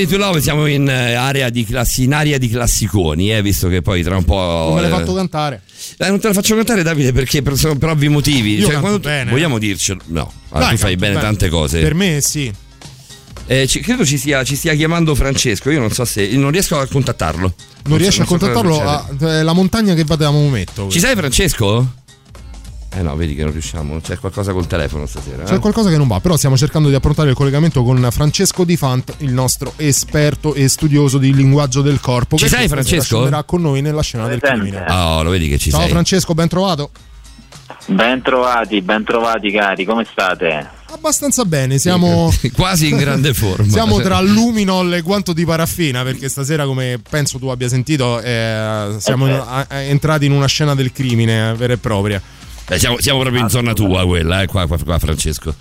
Eh Somebody to Love siamo in, eh, area di classi, in area di classiconi, eh, visto che poi tra un po'. Non me l'hai eh, fatto cantare. eh, non te la faccio cantare, Davide, perché per, per ovvi motivi. Io Cioè, tu-. Vogliamo dircelo? No, allora, Dai, tu fai bene bene. tante cose. Per me sì. Eh, ci- credo ci stia, ci stia chiamando Francesco. Io non so se. Non riesco a contattarlo. Non riesci a so- so contattarlo? a- è la montagna che va da Maometto. Ci sei, Francesco? Eh no, vedi che non riusciamo. C'è qualcosa col telefono stasera. C'è eh? qualcosa che non va, però stiamo cercando di approntare il collegamento con Francesco Di Fant, il nostro esperto e studioso di linguaggio del corpo. Ci che sei, Francesco? scenderà con noi nella scena del crimine. Oh, lo vedi che ci Ciao sei. Francesco, ben trovato. Ben trovati, ben trovati cari, come state? Abbastanza bene, siamo quasi in grande forma. Siamo tra luminol e guanto di paraffina perché stasera, come penso tu abbia sentito, eh, siamo in- a- a- entrati in una scena del crimine eh, vera e propria. Siamo, siamo proprio in zona tua quella, eh, qua, qua, qua, Francesco.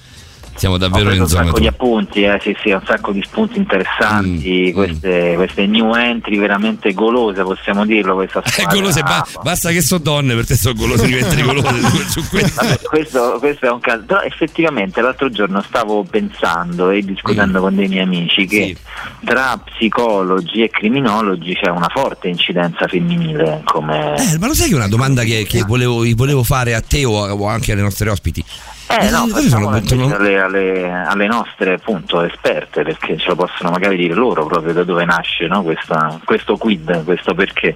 Siamo davvero in un zona sacco di appunti, eh, sì, sì, un sacco di spunti Mm, interessanti, queste, queste new entry veramente golose, possiamo dirlo, questa Eh, squadra. golose, ba- basta che sono donne, per te sono golose, diventare golose su questo. Vabbè, questo, questo è un caso, però effettivamente l'altro giorno stavo pensando e discutendo con dei miei amici che tra psicologi e criminologi c'è una forte incidenza femminile come... Eh, ma lo sai che è una domanda che, che volevo, volevo fare a te o, o anche alle nostre ospiti? Eh no, invece sono- alle, alle- alle nostre appunto esperte perché ce lo possono magari dire loro proprio da dove nasce no? Questa- questo quid, questo perché.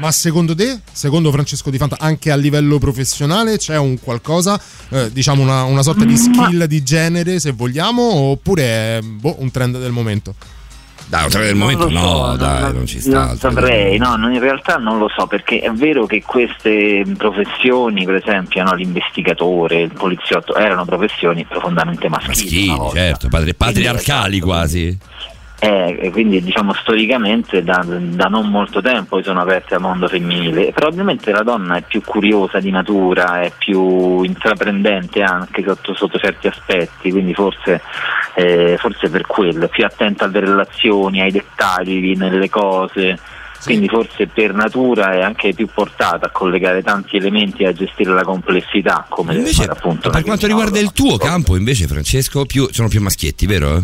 Ma secondo te, secondo Francesco Di Fanta, anche a livello professionale c'è un qualcosa, eh, diciamo una, una sorta di skill di genere se vogliamo, oppure è boh, un trend del momento? Dai, trend del Non momento lo so, no, dai, non ci sta. Non saprei, no, non- in realtà non lo so perché è vero che queste professioni, per esempio no, l'investigatore, il poliziotto, erano professioni profondamente maschili. Maschili, certo, patri- patriarcali quasi. Eh, quindi diciamo storicamente da, da non molto tempo si sono aperte al mondo femminile. Probabilmente la donna è più curiosa di natura, è più intraprendente anche sotto, sotto certi aspetti, quindi forse eh, forse per quello, è più attenta alle relazioni, ai dettagli, nelle cose, quindi forse per natura è anche più portata a collegare tanti elementi e a gestire la complessità come Invece, appunto per quanto riguarda il tuo campo, invece, Francesco, più, sono più maschietti, vero?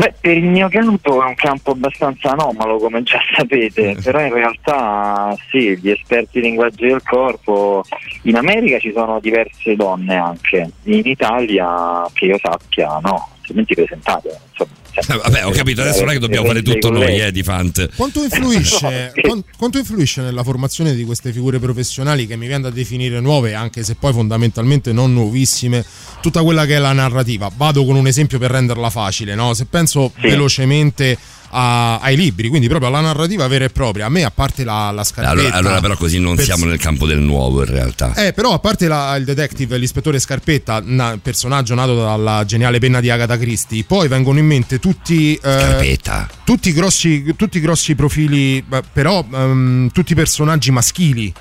Beh, per il mio campo è un campo abbastanza anomalo, come già sapete, però in realtà sì, gli esperti di linguaggio del corpo, in America ci sono diverse donne anche, in Italia che io sappia no, altrimenti presentate. Insomma, Eh, Vabbè, ho capito, adesso non è che dobbiamo fare tutto noi, eh, di Fant. Quanto influisce, quan- quanto influisce nella formazione di queste figure professionali che mi viene da definire nuove, anche se poi fondamentalmente non nuovissime, tutta quella che è la narrativa? Vado con un esempio per renderla facile, no? Se penso velocemente a- ai libri, quindi proprio alla narrativa vera e propria, a me a parte la, la scarpetta... Allora, allora però così non per- siamo nel campo del nuovo, in realtà. Eh, però a parte la- il detective, l'ispettore Scarpetta, na- personaggio nato dalla geniale penna di Agatha Christie, poi vengono in mente tutti, eh, tutti, i grossi, tutti grossi profili, però ehm, tutti i personaggi maschili.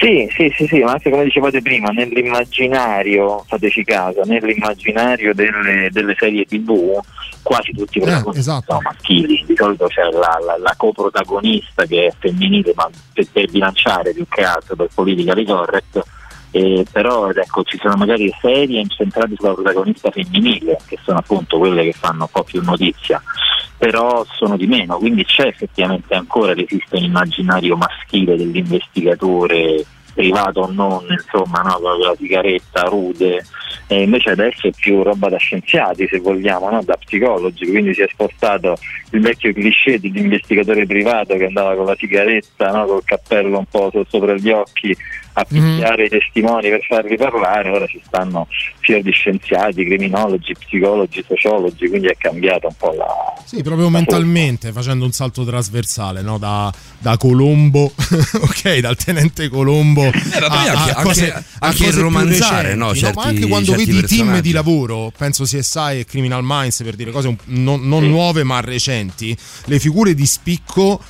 Sì, sì, sì, sì, ma anche come dicevate prima, nell'immaginario, fateci caso, nell'immaginario delle, delle serie tv, quasi tutti i protagonisti sono maschili, di solito c'è la, la- la coprotagonista che è femminile, ma per, per bilanciare più che altro, per politically correct, eh, però ecco, ci sono magari serie incentrate sulla protagonista femminile, che sono appunto quelle che fanno un po' più notizia, però sono di meno, quindi c'è effettivamente ancora esiste un immaginario maschile dell'investigatore privato o non, insomma, no, con la sigaretta rude, e invece adesso è più roba da scienziati se vogliamo, no? da psicologi, quindi si è spostato il vecchio cliché dell'investigatore privato che andava con la sigaretta, no? col cappello un po' so- sopra gli occhi a picchiare i testimoni per farli parlare, ora ci stanno fior di scienziati, criminologi, psicologi, sociologi, quindi è cambiata un po' la... Sì, proprio mentalmente, facendo un salto trasversale, no? da, da Colombo, ok, dal tenente Colombo Eh, a, anche- a cose, anche- a anche cose romanzare, recenti, no? ma Certi- anche quando certi vedi i team di lavoro, penso CSI e Criminal Minds per dire cose un- non, non nuove ma recenti, le figure di spicco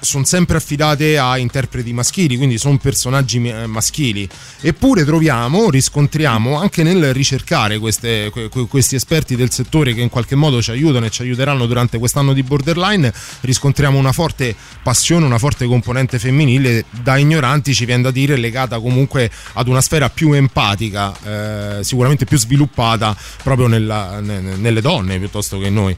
sono sempre affidate a interpreti maschili, quindi sono personaggi eh, maschili. Eppure troviamo, riscontriamo anche nel ricercare queste- que- que- questi esperti del settore che in qualche modo ci aiutano e ci aiuteranno durante quest'anno di borderline, riscontriamo una forte passione, una forte componente femminile, da ignoranti ci viene da dire legata comunque ad una sfera più empatica, eh, sicuramente più sviluppata proprio nella- ne- nelle donne piuttosto che noi.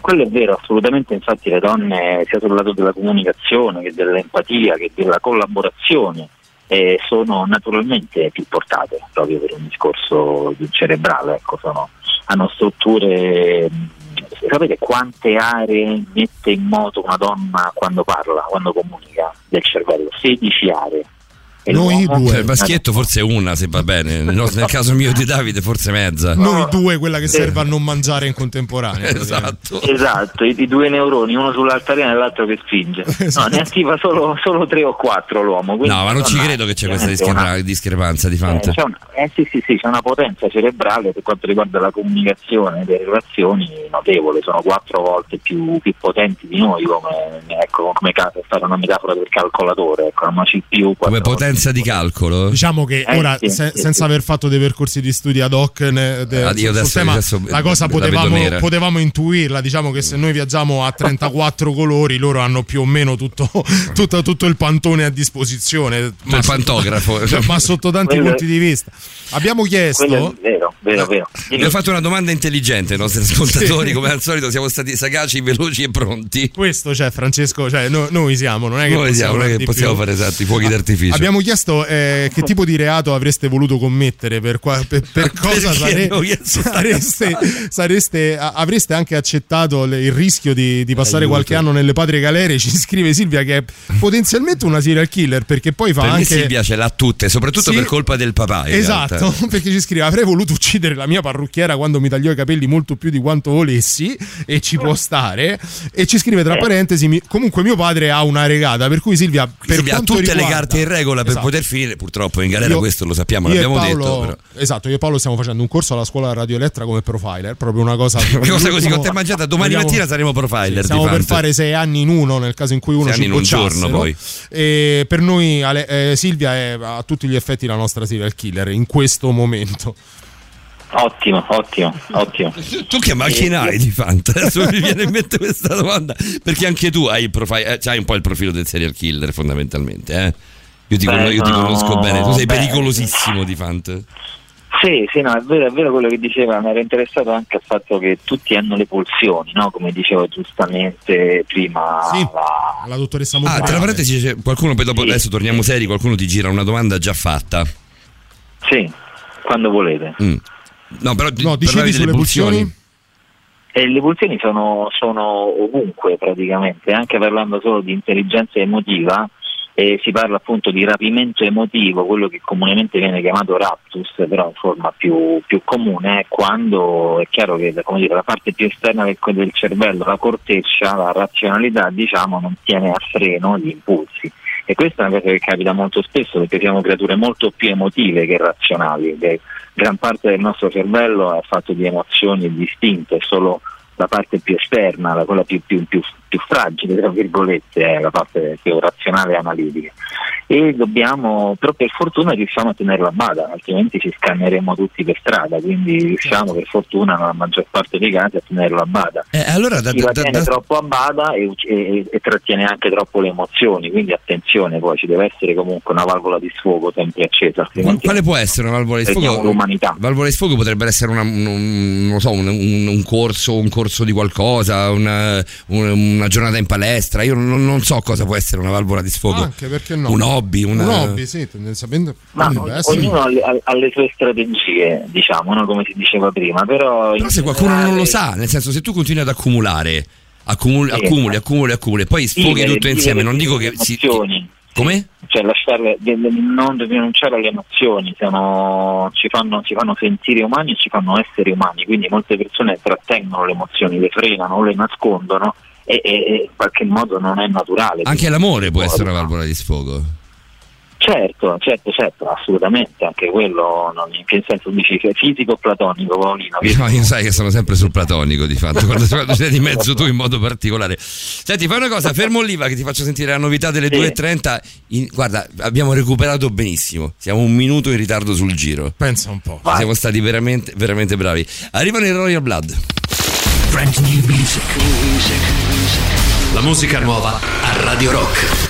Quello è vero, assolutamente, infatti le donne sia sul lato della comunicazione che dell'empatia che della collaborazione eh, sono naturalmente più portate proprio per un discorso di cerebrale, ecco, sono- hanno strutture, sapete quante aree mette in moto una donna quando parla, quando comunica del cervello? 16 aree. E Noi due. Cioè, il maschietto forse una, se va bene. Nel, caso mio di Davide, forse mezza. Noi due, quella che serve a non mangiare in contemporanea. Esatto. Esatto, i, i due neuroni, uno sull'altalena e l'altro che spinge. No, ne attiva solo, solo tre o quattro l'uomo. No, ma non ci una- credo che c'è questa discrepa- discrepanza di una- Fant. eh, c'è una- eh, sì, sì, sì, c'è una potenza cerebrale per quanto riguarda la comunicazione delle relazioni notevole, sono quattro volte più, più potenti di noi come, ecco, come per fare una metafora del calcolatore, ecco, una CPU Come potenza di calcolo. Diciamo che Eh, ora, sì, se- sì, senza sì. aver fatto dei percorsi di studi ad hoc ne- de- Ah, io sul adesso- tema, adesso la cosa la potevamo, potevamo intuirla. Diciamo che se noi viaggiamo a 34 colori, loro hanno più o meno tutto, tutto, tutto il pantone a disposizione. Ma il sotto- pantografo. ma sotto tanti Quello- punti di vista. Abbiamo chiesto. Vero, vero, vero. Abbiamo fatto una domanda intelligente ai nostri ascoltatori, come al solito siamo stati sagaci, veloci e pronti. Questo c'è Francesco, cioè no- noi siamo, non è che Noi possiamo, siamo, non è fare che possiamo fare esatto, i fuochi d'artificio. Abbiamo chiesto eh, che tipo di reato avreste voluto commettere, per, qua- per- per cosa sare- abbiamo sareste, sareste- avreste anche accettato le- il rischio di, di passare Aiuto. qualche anno nelle patrie galere. Ci scrive Silvia che è potenzialmente una serial killer perché poi fa Per anche... Silvia ce l'ha tutte, soprattutto Sì. per colpa del papà. Esatto, realtà. perché ci scrive avrei voluto uccidere la mia parrucchiera quando mi tagliò i capelli molto più di quanto volessi e ci può stare e ci scrive tra parentesi mi- comunque mio padre ha una regata per cui Silvia per Silvia ha tutte le riguarda- carte in regola per Esatto. poter finire, purtroppo in galera Io- questo lo sappiamo, l'abbiamo Paolo- detto. Però. Esatto, io e Paolo stiamo facendo un corso alla scuola Radio Elettra come profiler, proprio una cosa. Una cosa così l'ultimo- con te mangiata, domani vogliamo- mattina saremo profiler. Stiamo di per fare sei anni in uno nel caso in cui uno Sei ci anni in un giorno, no? poi. E per noi Ale- eh, Silvia è a tutti gli effetti la nostra serial killer in questo momento. Ottimo, ottimo, ottimo. Tu che macchina hai di Fanta? Adesso mi viene in mente questa domanda. Perché anche tu hai, il profile, eh, hai un po' il profilo del serial killer, fondamentalmente. Eh? Io, ti, Beh, con- io ti no, conosco bene, tu sei beh. pericolosissimo di Fanta. Sì, sì, no, è vero, è vero quello che diceva, mi ero interessato anche al fatto che tutti hanno le pulsioni, no? Come diceva giustamente prima la, la dottoressa Ah, Montanari. tra parentesi, qualcuno, poi dopo adesso torniamo seri, qualcuno ti gira una domanda già fatta. Sì, quando volete. Mm. No, però No, dicevi delle sulle pulsioni? E le pulsioni sono, sono ovunque praticamente, anche parlando solo di intelligenza emotiva, e si parla appunto di rapimento emotivo, quello che comunemente viene chiamato raptus, però in forma più, più comune, quando è chiaro che dire, la parte più esterna del, del cervello, la corteccia, la razionalità, diciamo, non tiene a freno gli impulsi. E questa è una cosa che capita molto spesso perché siamo creature molto più emotive che razionali. che gran parte del nostro cervello è fatto di emozioni distinte, solo la parte più esterna, la- quella più, più- più- più fragile, tra virgolette, è la parte più razionale e analitica. E dobbiamo, però per fortuna riusciamo a tenerla a bada, altrimenti ci scanneremo tutti per strada, quindi riusciamo per fortuna nella maggior parte dei casi a tenerla a bada. Eh, allora da, Chi la da- tiene da- troppo a bada e, e- e trattiene anche troppo le emozioni, quindi attenzione, poi ci deve essere comunque una valvola di sfogo sempre accesa, quale può essere una valvola di sfogo? l'umanità. Valvola di sfogo potrebbe essere una- un, so, un, un- un corso, un corso di qualcosa, una, un- una giornata in palestra. Io non, non so cosa può essere una valvola di sfogo. Anche perché no? Un hobby, una- Un hobby, sì, tendenzialmente. Ma ognuno ha le, ha- ha le sue strategie, diciamo, no? come si diceva prima, però, Però se qualcuno non lo sa, nel senso se tu continui ad accumulare, accumuli, Sì. accumuli, accumuli, accumuli, poi sfoghi tutto insieme, non dico che si... emozioni. Come? Cioè lasciarle, de- de- non rinunciare alle emozioni, sono- ci, fanno, ci fanno sentire umani e ci fanno essere umani, quindi molte persone trattengono le emozioni, le frenano, le nascondono e, e- e in qualche modo non è naturale. Anche l'amore può essere una valvola di sfogo. Certo, certo, certo, assolutamente, anche quello, non, in che senso dici che è fisico o platonico, Paolino? No, io sai che sono sempre sul platonico di fatto, quando, quando sei di mezzo tu in modo particolare. Senti, fai una cosa, fermo Oliva che ti faccio sentire la novità delle 2.30. In- guarda, abbiamo recuperato benissimo, siamo un minuto in ritardo sul giro. Pensa un po'. Siamo stati veramente, veramente bravi. Arrivano i Royal Blood. Brand new music. La musica nuova a Radio Rock.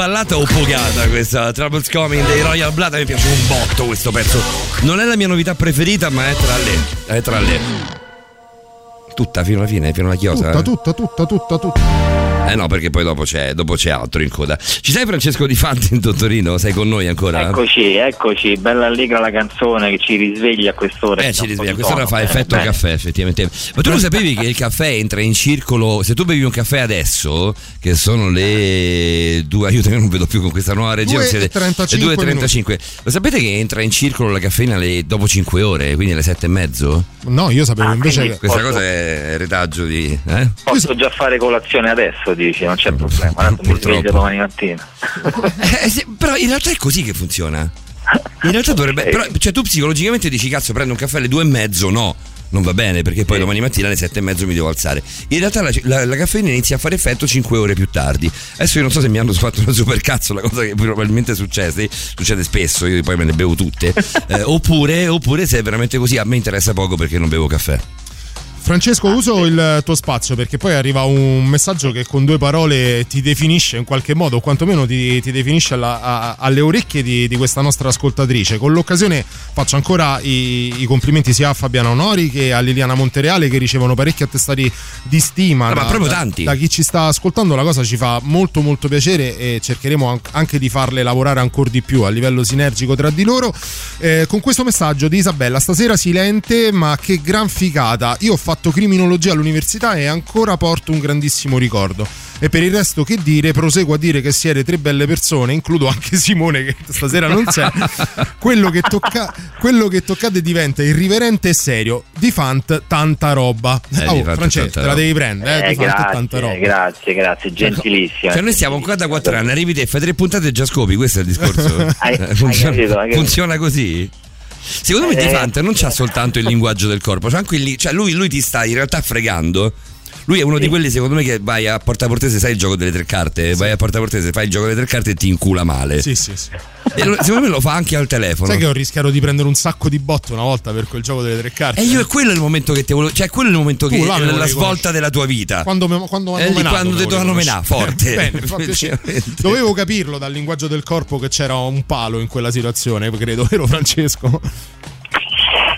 Se l'abbiamo più ballata o pogata questa Troubles Coming dei Royal Blood. Mi piace un botto questo pezzo. Non è la mia novità preferita, ma è tra le. È tra le. Tutta fino alla fine, fino alla chiosa. Tutta, eh? tutta, tutta, tutta, tutta. Eh no, perché poi dopo c'è, dopo c'è altro in coda. Ci sei Francesco Di Fanti in Dottorino? Sei con noi ancora? Eccoci, eccoci, bella allegra la canzone che ci risveglia a quest'ora. Eh, ci risveglia, quest'ora fa effetto bene. caffè, effettivamente. Ma tu lo sapevi che il caffè entra in circolo? Se tu bevi un caffè adesso, che sono le due, aiutami, non vedo più con questa nuova regia, Due siete- e 35 le 2.35. Lo sapete che entra in circolo la caffeina le- dopo 5 ore, quindi alle 7 e mezzo? No, io sapevo invece che. Questa cosa è retaggio di. Eh? Posso già fare colazione adesso, dici, non c'è problema. Tanto mi sveglio domani mattina. Eh, sì, però in realtà è così che funziona. In realtà dovrebbe. Però, cioè, tu psicologicamente dici, cazzo, prendo un caffè alle due e mezzo, no. Non va bene perché poi domani mattina alle sette e mezzo mi devo alzare. In realtà la, la- la caffeina inizia a fare effetto 5 ore più tardi. Adesso io non so se mi hanno fatto una super cazzo, la cosa che probabilmente succede, succede spesso, io poi me ne bevo tutte. Eh, oppure, oppure se è veramente così, a me interessa poco perché non bevo caffè. Francesco, uso il tuo spazio perché poi arriva un messaggio che con due parole ti definisce in qualche modo, o quantomeno ti, ti definisce alla- a- alle orecchie di, di questa nostra ascoltatrice. Con l'occasione faccio ancora i, i complimenti sia a Fabiana Onori che a Liliana Montereale che ricevono parecchi attestati di stima. Ah, ma da- proprio da- tanti. Da chi ci sta ascoltando la cosa ci fa molto molto piacere e cercheremo an- anche di farle lavorare ancora di più a livello sinergico tra di loro. Eh, con questo messaggio di Isabella, stasera silente ma che gran figata. Io ho fatto criminologia all'università e ancora porto un grandissimo ricordo. E per il resto che dire, proseguo a dire che siete tre belle persone, includo anche Simone che stasera non c'è. quello, che tocca- quello che toccate diventa irriverente e serio. Di Fant tanta roba. Eh, oh, Francesco, te la devi prendere, eh, Eh, Di Fant tanta grazie, roba. grazie, grazie, gentilissima. Cioè, noi stiamo qua da 4 anni, arrivi te, fai tre puntate e già scopi, questo è il discorso. Hai- hai funziona, capito, hai capito. funziona così? Secondo me Eh. Di Fant non c'ha soltanto il linguaggio del corpo, c'ha anche il cioè lui, lui ti sta in realtà fregando. Lui è uno di quelli, secondo me, che vai a Porta Portese, sai il gioco delle tre carte? Vai a Porta Portese, fai il gioco delle tre carte e ti incula male. Sì, sì, sì. E secondo me lo fa anche al telefono. Sai che ho rischiato di prendere un sacco di botte una volta per quel gioco delle tre carte? E io è quello il momento che te volevo. Cioè, quello è il momento Tu che là la svolta della tua vita. Quando, me, quando Eh, hanno menato, quando me ti lo dovevano riconosci. menare, forte. Bene. Dovevo capirlo dal linguaggio del corpo che c'era un palo in quella situazione, credo, vero Francesco?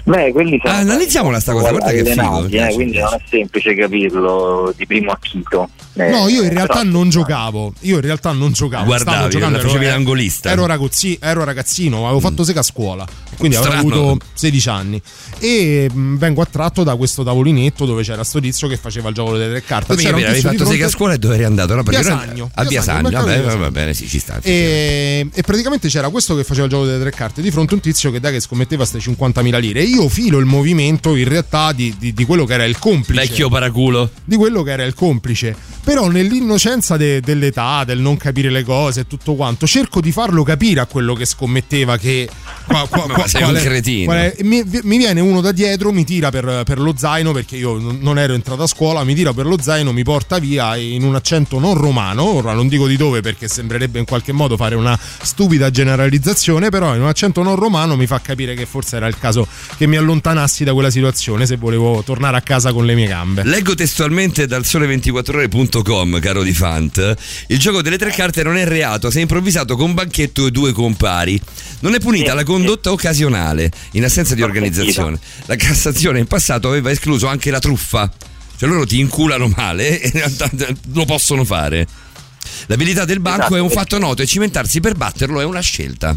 Beh, quelli sono Ah, analizziamola sta cosa, guarda che figo, eh, quindi non è semplice capirlo di primo acchito. Eh, No, io in realtà però- non giocavo. Io in realtà non giocavo. Guardavi, Stavo giocando, ero, l'angolista. ero, ragazzi- ero ragazzino, avevo fatto sega a scuola. Quindi avevo Strano. avuto 16 anni. E mh, vengo attratto da questo tavolinetto dove c'era sto tizio che faceva il gioco delle tre carte. Ma avevi fatto sega a scuola e dove eri andato? No, perché Biasagno, noi- a vabbè, di va, bene, sì, ci sta. E, e praticamente c'era questo che faceva il gioco delle tre carte di fronte a un tizio che dai che scommetteva queste 50.000 lire. Io filo il movimento in realtà di, di- di quello che era il complice. Vecchio paraculo. Di quello che era il complice. Però nell'innocenza de- dell'età, del non capire le cose e tutto quanto, cerco di farlo capire a quello che scommetteva che. qua- qua- Ma qua- sei un è- cretino. è- mi, mi viene uno da dietro, mi tira per, per lo zaino perché io non ero entrato a scuola, mi tira per lo zaino, mi porta via in un accento non romano, ora non dico di dove perché sembrerebbe in qualche modo fare una stupida generalizzazione, però in un accento non romano mi fa capire che forse era il caso che mi allontanassi da quella situazione se volevo tornare a casa con le mie gambe. Leggo testualmente dal sole24ore.com, caro Di Fant. Il gioco delle tre carte non è reato se è improvvisato con banchetto e due compari. Non è punita la condotta occasionale, in assenza di organizzazione. La Cassazione in passato aveva escluso anche la truffa. Cioè loro ti inculano male e in realtà lo possono fare. L'abilità del banco Esatto, è un perché- fatto noto e cimentarsi per batterlo è una scelta.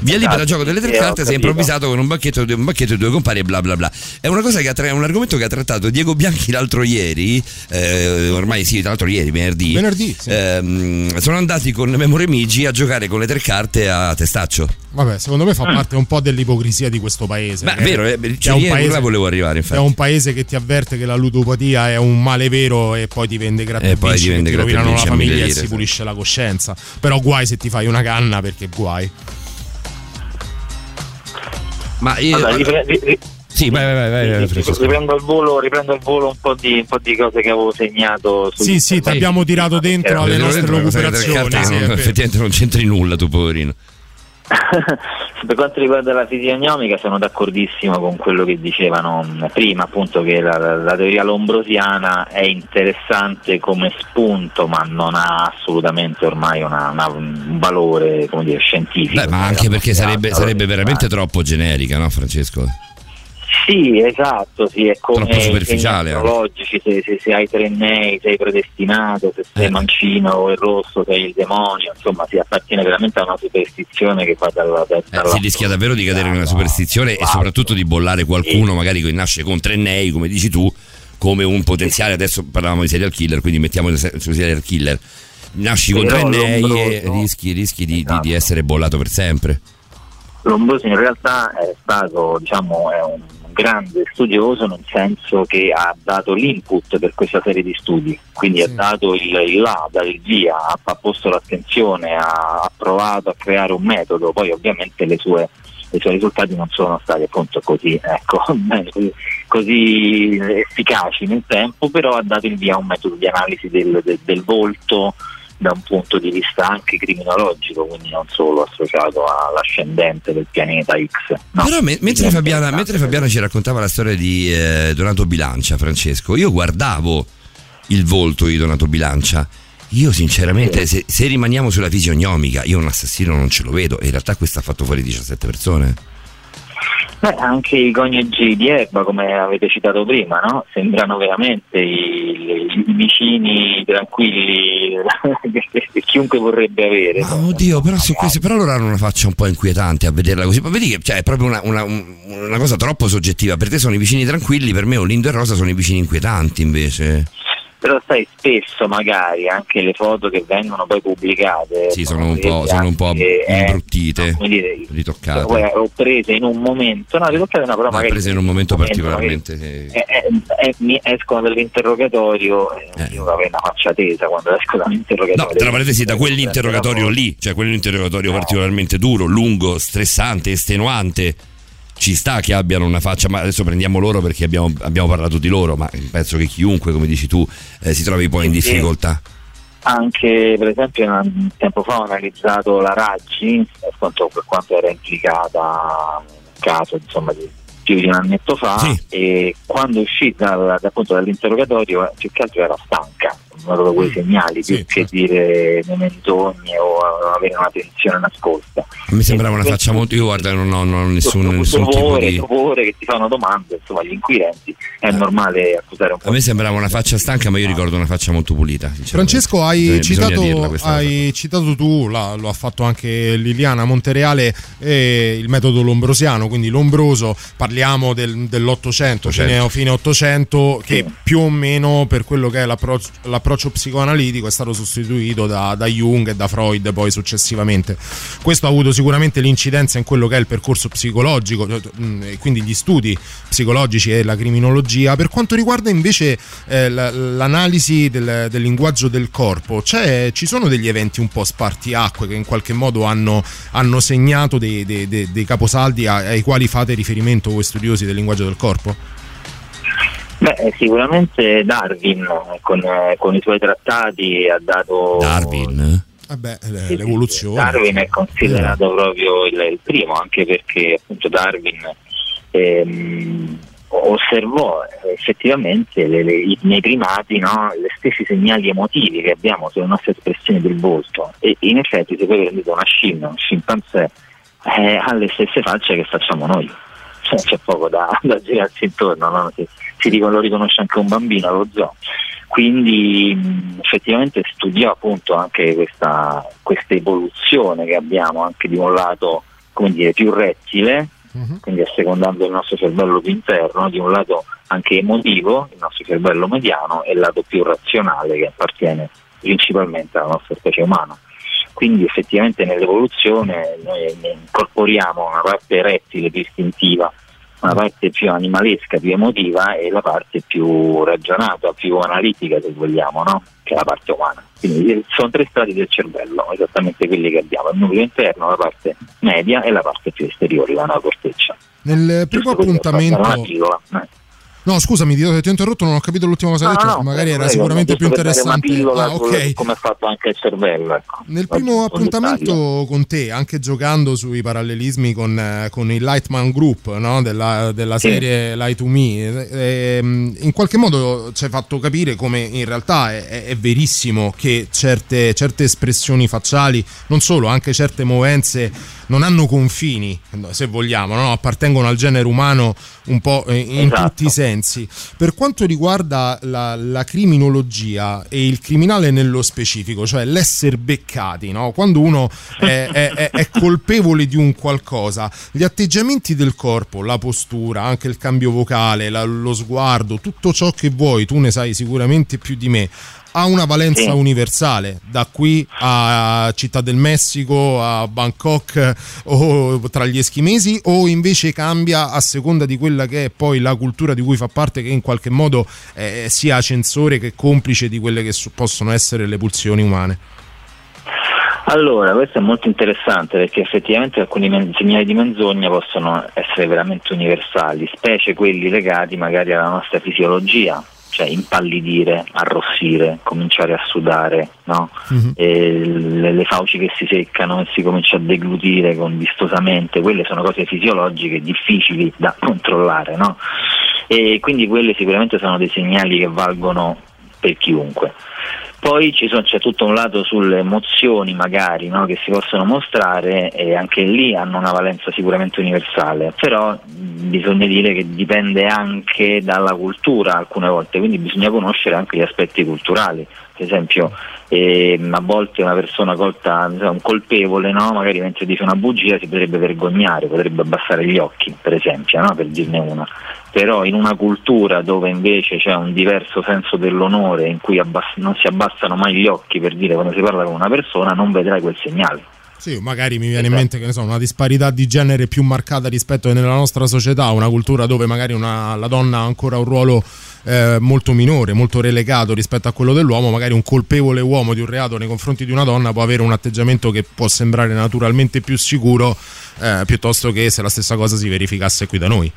Via libera gioco delle tre carte si è capito. improvvisato con un banchetto, un banchetto di due compari e bla bla bla. È una cosa che ha tra- è un argomento che ha trattato Diego Bianchi l'altro ieri, eh, ormai sì, tra l'altro ieri, venerdì. Venerdì, sì. Ehm, sono andati con Memo Remigi a giocare con le tre carte a testaccio. Vabbè, secondo me fa parte un po' dell'ipocrisia di questo paese. Beh, che- vero, eh, che ci è un paese- volevo arrivare, infatti. È un paese che ti avverte che la ludopatia è un male vero e poi ti vende gratta E e poi ti vende e rovinano la famiglia e si pulisce la coscienza. Però guai se ti fai una canna perché guai. Ma io. Allora, ripre- ri- Sì, vai, vai, vai, vai, riprendo al volo, riprendo al volo un po' di, un po' di cose che avevo segnato. Sì, sì, ti abbiamo tirato dentro alle Dentro nostre recuperazioni. sì, effettivamente non c'entri nulla tu, poverino. Per quanto riguarda la fisionomica sono d'accordissimo con quello che dicevano mh, prima, appunto che la, la- teoria lombrosiana è interessante come spunto, ma non ha assolutamente ormai una- una- un valore come dire, scientifico. Beh, ma anche perché sarebbe, sarebbe veramente troppo generica, no, Francesco? Sì, esatto, sì, è come Troppo superficiale, anche. astrologici, se, se- se hai tre nei sei predestinato, se sei mancino o il rosso sei il demonio, insomma si appartiene veramente a una superstizione che va dalla, Eh, dalla si rischia davvero di cadere nella superstizione e soprattutto di bollare qualcuno, magari che nasce con tre nei, come dici tu, come un potenziale. Adesso parlavamo di serial killer, quindi mettiamo su serial killer. Nasci con Però tre nei e rischi, rischi di, di- Esatto. di essere bollato per sempre. Lombroso in realtà è stato diciamo, è un grande studioso nel senso che ha dato l'input per questa serie di studi, quindi ha dato il, il là, dato il via, ha, ha posto l'attenzione, ha, ha provato a creare un metodo, poi ovviamente le sue, i suoi risultati non sono stati appunto così, ecco, così, così efficaci nel tempo, però ha dato il via a un metodo di analisi del- del- del volto da un punto di vista anche criminologico, quindi non solo associato all'ascendente del pianeta X. No. Però me- mentre, Fabiana, mentre Fabiana ci raccontava la storia di eh, Donato Bilancia, Francesco, io guardavo il volto di Donato Bilancia. Io sinceramente, se, se rimaniamo sulla fisionomica, io un assassino non ce lo vedo. In realtà questo ha fatto fuori 17 persone. Beh, anche i coniugi di Erba, come avete citato prima, no? sembrano veramente i, i vicini tranquilli che, chiunque vorrebbe avere. Ma oddio, però su questo, però loro hanno una faccia un po' inquietante a vederla così. Ma vedi che cioè, è proprio una, una- un- una cosa troppo soggettiva. Per te sono i vicini tranquilli, per me Olindo e Rosa sono i vicini inquietanti invece. Però sai, spesso magari anche le foto che vengono poi pubblicate Sì, sono un po', sono un po' eh, imbruttite, come dire, ritoccate. poi, o prese in un momento, no, ritoccate no, però Ma magari prese in un momento particolarmente. eh, eh, eh, eh, mi escono dall'interrogatorio e io avevo una faccia tesa quando esco dall'interrogatorio. No, tra parentesi, da quell'interrogatorio lì, cioè quell'interrogatorio particolarmente duro, lungo, stressante, estenuante. Ci sta che abbiano una faccia, ma adesso prendiamo loro perché abbiamo, abbiamo parlato di loro, ma penso che chiunque, come dici tu, eh, si trovi poi in difficoltà. Anche per esempio un tempo fa ho analizzato la Raggi per quanto, per quanto era implicata un caso insomma di più di un annetto fa e quando uscì dal, da- appunto, dall'interrogatorio più che altro era stanca proprio quei segnali più che dire menzogne o eh, avere una tensione nascosta A me sembrava una faccia molto. Io guarda, non ho, non ho nessun, nessun tipo Dovore, di. dovore che ti fanno domande insomma gli inquirenti è normale accusare un po' A me sembrava una faccia stanca, ma io ricordo una faccia molto pulita. Francesco, hai, Bisogna- citato, dirla hai citato tu, la- lo ha fatto anche Liliana Montereale, eh, il metodo lombrosiano, quindi lombroso, parliamo del- dell'Ottocento, fine, fine Ottocento, che più o meno per quello che è l'approccio, l'approccio psicoanalitico è stato sostituito da, da Jung e da Freud poi successivamente. Questo ha avuto sicuramente l'incidenza in quello che è il percorso psicologico, mm, e quindi gli studi psicologici e la criminologia. Per quanto riguarda invece eh, la- l'analisi del, del linguaggio del corpo, ci sono degli eventi un po' spartiacque che in qualche modo hanno, hanno segnato dei, dei- dei- dei caposaldi ai quali fate riferimento voi studiosi del linguaggio del corpo? Beh, eh, sicuramente Darwin eh, con, eh, con i suoi trattati ha dato Darwin? Vabbè, l'evoluzione. Darwin è considerato proprio il, il primo, anche perché appunto Darwin ehm, osservò eh, effettivamente le- le- nei primati no, gli stessi segnali emotivi che abbiamo sulle nostre espressioni del volto e in effetti se voi prendete una scimmia, un scimpanzé, eh, ha le stesse facce che facciamo noi. Cioè, c'è poco da, da girarsi intorno, no? si, si ricon- lo riconosce anche un bambino allo zoo. Quindi mh, effettivamente studiò appunto anche questa, questa evoluzione che abbiamo anche di un lato come dire, più rettile, quindi assecondando il nostro cervello più interno, di un lato anche emotivo, il nostro cervello mediano, e il lato più razionale che appartiene principalmente alla nostra specie umana. Quindi effettivamente nell'evoluzione noi incorporiamo una parte rettile più istintiva, una parte più animalesca, più emotiva e la parte più ragionata, più analitica se vogliamo, no? che è la parte umana. Quindi eh, sono tre strati del cervello, esattamente quelli che abbiamo, il nucleo interno, la parte media e la parte più esteriore, la corteccia. Nel primo appuntamento. No, scusami, ti ho, ti ho interrotto, non ho capito l'ultima cosa che hai No, detto, no, magari era prego, sicuramente più interessante. Una pillola Ah, sul- ok. come è fatto anche il cervello. Ecco. Nel primo appuntamento taglio. con te, anche giocando sui parallelismi con, eh, con il Lightman Group no? della, della Sì. serie Light to Me, eh, ehm, in qualche modo ci hai fatto capire come in realtà è, è- verissimo che certe, certe espressioni facciali, non solo, anche certe movenze non hanno confini, se vogliamo, no? appartengono al genere umano un po' in Esatto. tutti i sensi. Per quanto riguarda la, la criminologia e il criminale nello specifico, cioè l'essere beccati, no? quando uno è, è- è- è colpevole di un qualcosa, gli atteggiamenti del corpo, la postura, anche il cambio vocale, la- lo sguardo, tutto ciò che vuoi, tu ne sai sicuramente più di me. Ha una valenza Sì. universale, da qui a Città del Messico, a Bangkok o tra gli eschimesi, o invece cambia a seconda di quella che è poi la cultura di cui fa parte, che in qualche modo eh, sia censore che complice di quelle che so- possono essere le pulsioni umane. Allora, questo è molto interessante perché effettivamente alcuni men- segnali di menzogna possono essere veramente universali, specie quelli legati magari alla nostra fisiologia, cioè impallidire, arrossire, cominciare a sudare, no? E le, le fauci che si seccano e si comincia a deglutire con vistosamente, quelle sono cose fisiologiche difficili da controllare, no? E quindi quelle sicuramente sono dei segnali che valgono per chiunque. Poi sono- c'è tutto un lato sulle emozioni magari no, che si possono mostrare e anche lì hanno una valenza sicuramente universale, però bisogna dire che dipende anche dalla cultura alcune volte, quindi bisogna conoscere anche gli aspetti culturali. Per esempio ehm, a volte una persona colta, so, un colpevole, no, magari mentre dice una bugia si potrebbe vergognare, potrebbe abbassare gli occhi, per esempio, no, per dirne una però in una cultura dove invece c'è un diverso senso dell'onore in cui abbass- non si abbassano mai gli occhi per dire quando si parla con una persona non vedrai quel segnale. Sì, magari mi viene in mente che ne so, una disparità di genere più marcata rispetto a nella nostra società, una cultura dove magari una- la donna ha ancora un ruolo eh, molto minore, molto relegato rispetto a quello dell'uomo, magari un colpevole uomo di un reato nei confronti di una donna può avere un atteggiamento che può sembrare naturalmente più sicuro eh, piuttosto che se la stessa cosa si verificasse qui da noi.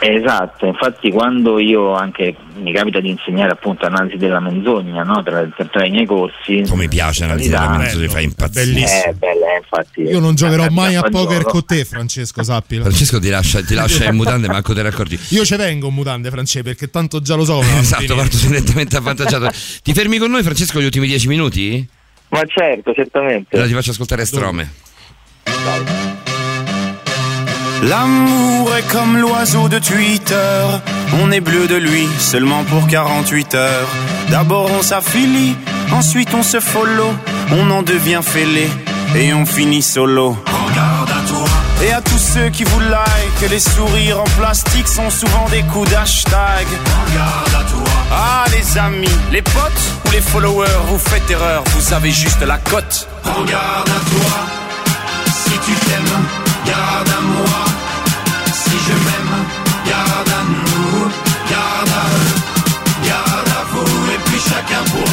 Esatto, infatti quando io anche mi capita di insegnare appunto analisi della menzogna no, tra, tra i miei corsi. Come piace analisi della menzogna, ti fa impazzire. Bellissimo. Eh, bella, eh, infatti. Io non giocherò mai a poker con te, Francesco, sappilo. Francesco ti lascia, ti lascia in mutande, manco te ne accorgi. Io ci vengo in mutande, Francesco, perché tanto già lo so. Esatto, parto direttamente avvantaggiato. Ti fermi con noi, Francesco, gli ultimi dieci minuti? Ma certo, certamente. Allora ti faccio ascoltare Strome. L'amour est comme l'oiseau de Twitter. On est bleu de lui seulement pour 48 heures. D'abord on s'affilie, ensuite on se follow. On en devient fêlé et on finit solo. Regarde à toi. Et à tous ceux qui vous like, les sourires en plastique sont souvent des coups d'hashtag. Regarde à toi. Ah les amis, les potes ou les followers, vous faites erreur, vous avez juste la cote. Regarde à toi. Si tu t'aimes, garde à moi.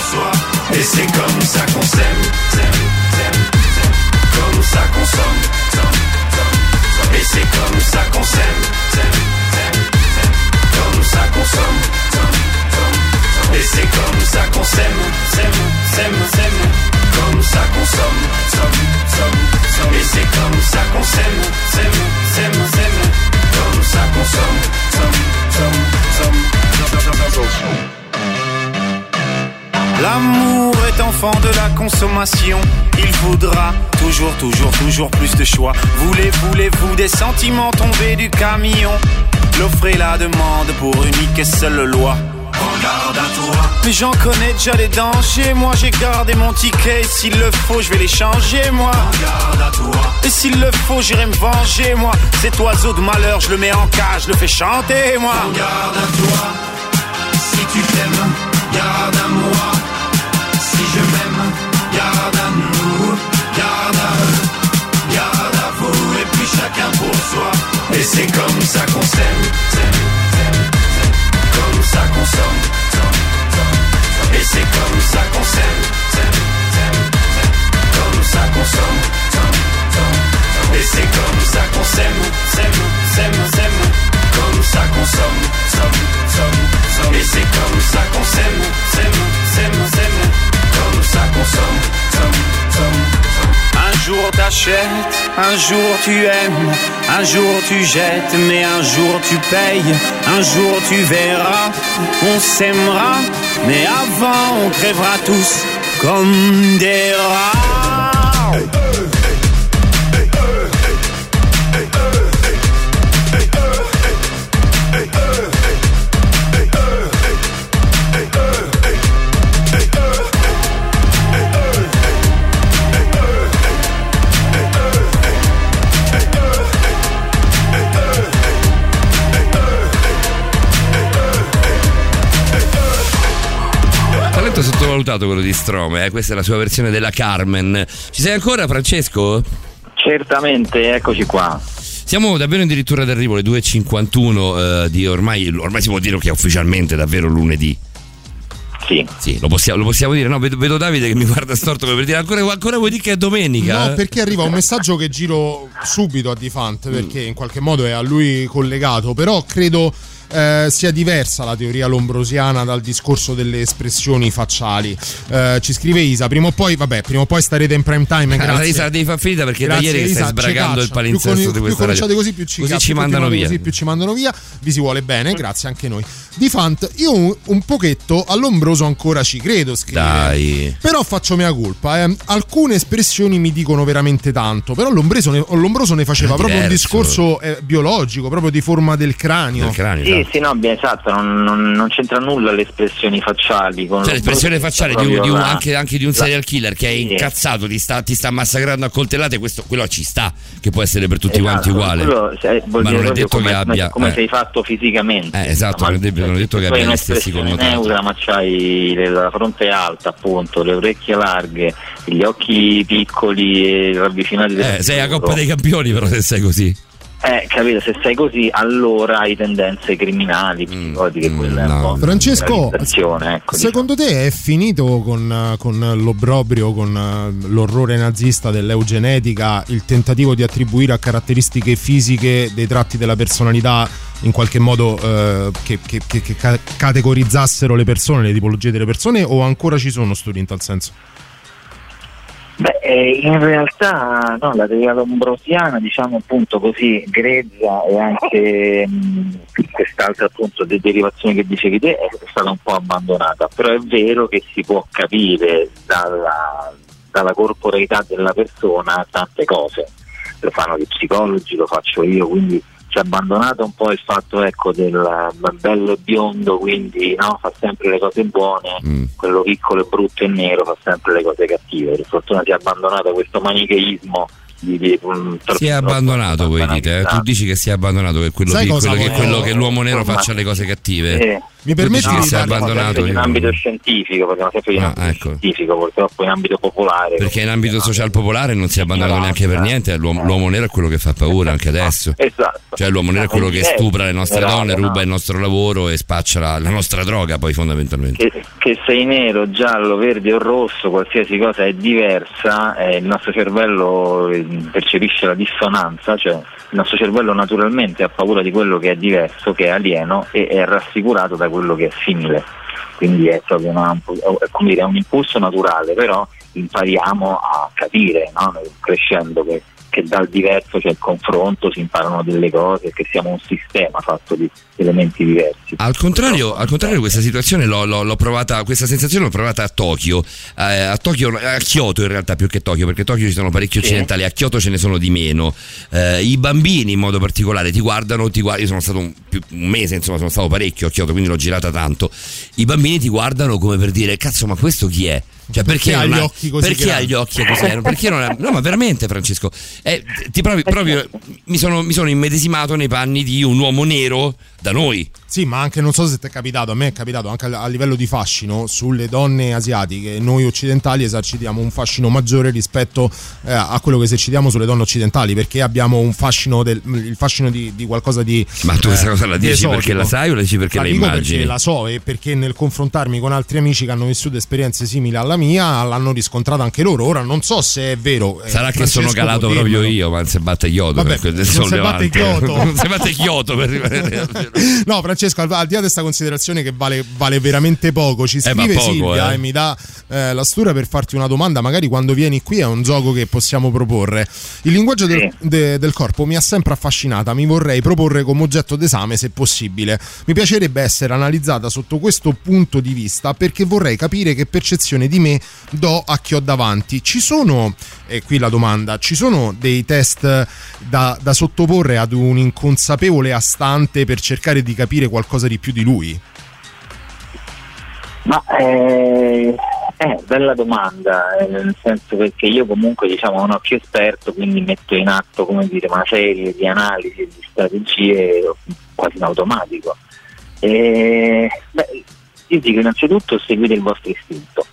Et c'est comme ça qu'on s'aime. Comme ça qu'on somme. somme, somme, somme. Et c'est comme ça qu'on s'aime. Comme ça qu'on somme. somme, somme, somme. Et c'est comme ça qu'on s'aime. S'aime, s'aime, s'aime. Comme ça qu'on somme. Somme, somme, somme. Et c'est comme ça qu'on s'aime. S'aime, s'aime, s'aime. Comme ça qu'on somme. Somme, somme, somme. L'amour est enfant de la consommation. Il faudra toujours, toujours, toujours plus de choix. Voulez, voulez-vous des sentiments tombés du camion? L'offre et la demande pour unique et seule loi. Regarde à toi. Mais j'en connais déjà les dangers. Moi j'ai gardé mon ticket. et S'il le faut, je vais les changer, moi. Et s'il le faut, j'irai me venger, moi. Cet oiseau de malheur, je le mets en cage, je le fais chanter, moi. Garde à toi, si tu t'aimes, garde à moi. Si je m'aime, garde à nous, garde à eux, garde à vous, et puis chacun pour soi. Et c'est comme ça qu'on s'aime, comme ça qu'on somme, et c'est comme ça qu'on s'aime, comme ça qu'on somme. et c'est comme ça qu'on s'aime, s'aime, s'aime, s'aime, comme ça qu'on somme, somme, somme, somme. et c'est comme ça qu'on s'aime, s'aime, s'aime, s'aime, comme ça qu'on somme, somme, somme. Un jour t'achètes, un jour tu aimes, un jour tu jettes, mais un jour tu payes, un jour tu verras, on s'aimera, mais avant on crèvera tous comme des rats. Sottovalutato quello di Strome, eh? questa è la sua versione della Carmen. Ci sei ancora Francesco? Certamente, eccoci qua. Siamo davvero addirittura d'arrivo alle 2.51 eh, di ormai, ormai si può dire che è ufficialmente davvero lunedì. Sì. Sì, lo possiamo, lo possiamo dire. No, vedo, vedo Davide che mi guarda storto come per dire ancora, ancora vuoi dire che è domenica? No, eh? perché arriva un messaggio che giro subito a Difant, perché in qualche modo è a lui collegato, però credo eh, sia diversa la teoria lombrosiana dal discorso delle espressioni facciali. Eh, ci scrive Isa, prima o poi, vabbè, prima o poi starete in prime time, Eh, grazie. Isa, la devi far finita perché Grazie, da ieri Isa, stai sbragando il palinsesto più, con- di più questa cominciate radio. così più ci Così ci più mandano via. così più ci mandano via vi si vuole bene grazie anche noi di Fant io un, un pochetto all'ombroso ancora ci credo scrive Dai. però faccio mea colpa eh. alcune espressioni mi dicono veramente tanto però l'ombroso ne, l'ombroso ne faceva proprio un discorso eh, biologico proprio di forma del cranio, Sì, sì, no, beh, esatto, non, non- non c'entra nulla le espressioni facciali. Con Cioè, l'espressione facciale di, di un- anche, anche di un la- serial killer che è incazzato, ti sta, ti sta massacrando a coltellate, questo, quello ci sta, che può essere per tutti Esatto, quanti uguale. quello, se- Ma non è detto come, che abbia. come eh. sei fatto fisicamente. Eh, esatto, Ma- non è detto, non è detto che abbia gli stessi connotati. neutra, ma c'hai la fronte alta, appunto, le orecchie larghe, gli occhi piccoli e ravvicinati. Eh, sei a futuro. Coppa dei Campioni, però, se sei così. Eh, capito, se sei così, allora hai tendenze criminali, psicotiche, quella è un po' Francesco, ecco, Secondo te è finito con, con l'obbrobrio, con eh, l'orrore nazista dell'eugenetica, il tentativo di attribuire a caratteristiche fisiche dei tratti della personalità in qualche modo eh, che, che- che- che ca- categorizzassero le persone, le tipologie delle persone o ancora ci sono studi in tal senso? Beh, eh, in realtà no, la teoria lombrosiana, diciamo appunto così, grezza e anche mh, quest'altra appunto de- derivazione che dicevi te è stata un po' abbandonata, però è vero che si può capire dalla, dalla corporeità della persona tante cose, lo fanno gli psicologi, lo faccio io, quindi si è abbandonato un po' il fatto ecco, del bello e biondo, quindi no, fa sempre le cose buone, quello piccolo e brutto e nero fa sempre le cose cattive. Per fortuna si è abbandonato questo manicheismo di, di um, troppo- Si è abbandonato, voi dite. eh? Tu dici che si è abbandonato che quello, piccolo, che, quello che l'uomo nero Insomma, faccia le cose cattive. eh, Mi permetti che di si è darti- abbandonato. in ambito scientifico, parliamo sempre di Ah, ambito ecco. scientifico, purtroppo in ambito popolare. Perché in ambito social popolare non si è abbandonato neanche per niente. L'uomo, l'uomo nero è quello che fa paura anche adesso. Esatto. Cioè, l'uomo nero è quello che stupra le nostre bravo, donne, no? ruba il nostro lavoro e spaccia la, la nostra droga, poi fondamentalmente. che, che sei nero, giallo, verde o rosso, qualsiasi cosa è diversa, eh, il nostro cervello eh, percepisce la dissonanza, cioè il nostro cervello naturalmente ha paura di quello che è diverso, che è alieno e è rassicurato da quello che è simile. Quindi è proprio una- dire, un impulso naturale, però impariamo a capire no? crescendo che, che dal diverso c'è il confronto, si imparano delle cose, che siamo un sistema fatto di elementi diversi. Al contrario, al contrario questa situazione l'ho, l'ho- l'ho provata, questa sensazione l'ho provata a Tokyo, Eh, a Tokyo, a Kyoto in realtà più che Tokyo, perché a Tokyo ci sono parecchi occidentali, a Kyoto ce ne sono di meno. Eh, I bambini in modo particolare ti guardano, ti guard- io sono stato un, più- un mese, insomma, sono stato parecchio a Kyoto, quindi l'ho girata tanto. I bambini ti guardano come per dire, cazzo, ma questo chi è? Cioè, perché, Perché ha gli occhi così perché ha gli occhi così? Perché non ha- no, ma veramente, Francesco, eh, ti proprio, proprio- mi, sono, mi sono immedesimato nei panni di un uomo nero da noi. Sì, ma anche non so se ti è capitato, a me è capitato anche a livello di fascino sulle donne asiatiche. Noi occidentali esercitiamo un fascino maggiore rispetto eh, a quello che esercitiamo sulle donne occidentali, perché abbiamo un fascino del, il fascino di, di qualcosa di Ma tu questa cosa la di dici esotico. perché la sai o la dici perché la, dico immagini? perché la so e perché nel confrontarmi con altri amici che hanno vissuto esperienze simili alla mia l'hanno riscontrata anche loro. Ora non so se è vero. eh, Sarà che Francesco sono calato proprio io, ma si batte Chiodo. Vabbè, per quel non si batte sollevante. Kyoto. Non si batte Chiodo per rimanere. No, Francesco, al, al di là di questa considerazione che vale, vale veramente poco, ci Eh, scrive poco, Silvia eh. e mi dà eh, la stura per farti una domanda. Magari quando vieni qui è un gioco che possiamo proporre. Il linguaggio del, de- del corpo mi ha sempre affascinata, mi vorrei proporre come oggetto d'esame se possibile. Mi piacerebbe essere analizzata sotto questo punto di vista perché vorrei capire che percezione di me do a chi ho davanti. Ci sono, e qui la domanda, ci sono dei test da, da sottoporre ad un inconsapevole astante per cercare di capire qualcosa di più di lui? Ma eh, eh, bella domanda, eh, nel senso perché io comunque diciamo non ho più esperto, quindi metto in atto come dire, una serie di analisi e di strategie quasi in automatico. E, beh, io dico innanzitutto seguite il vostro istinto,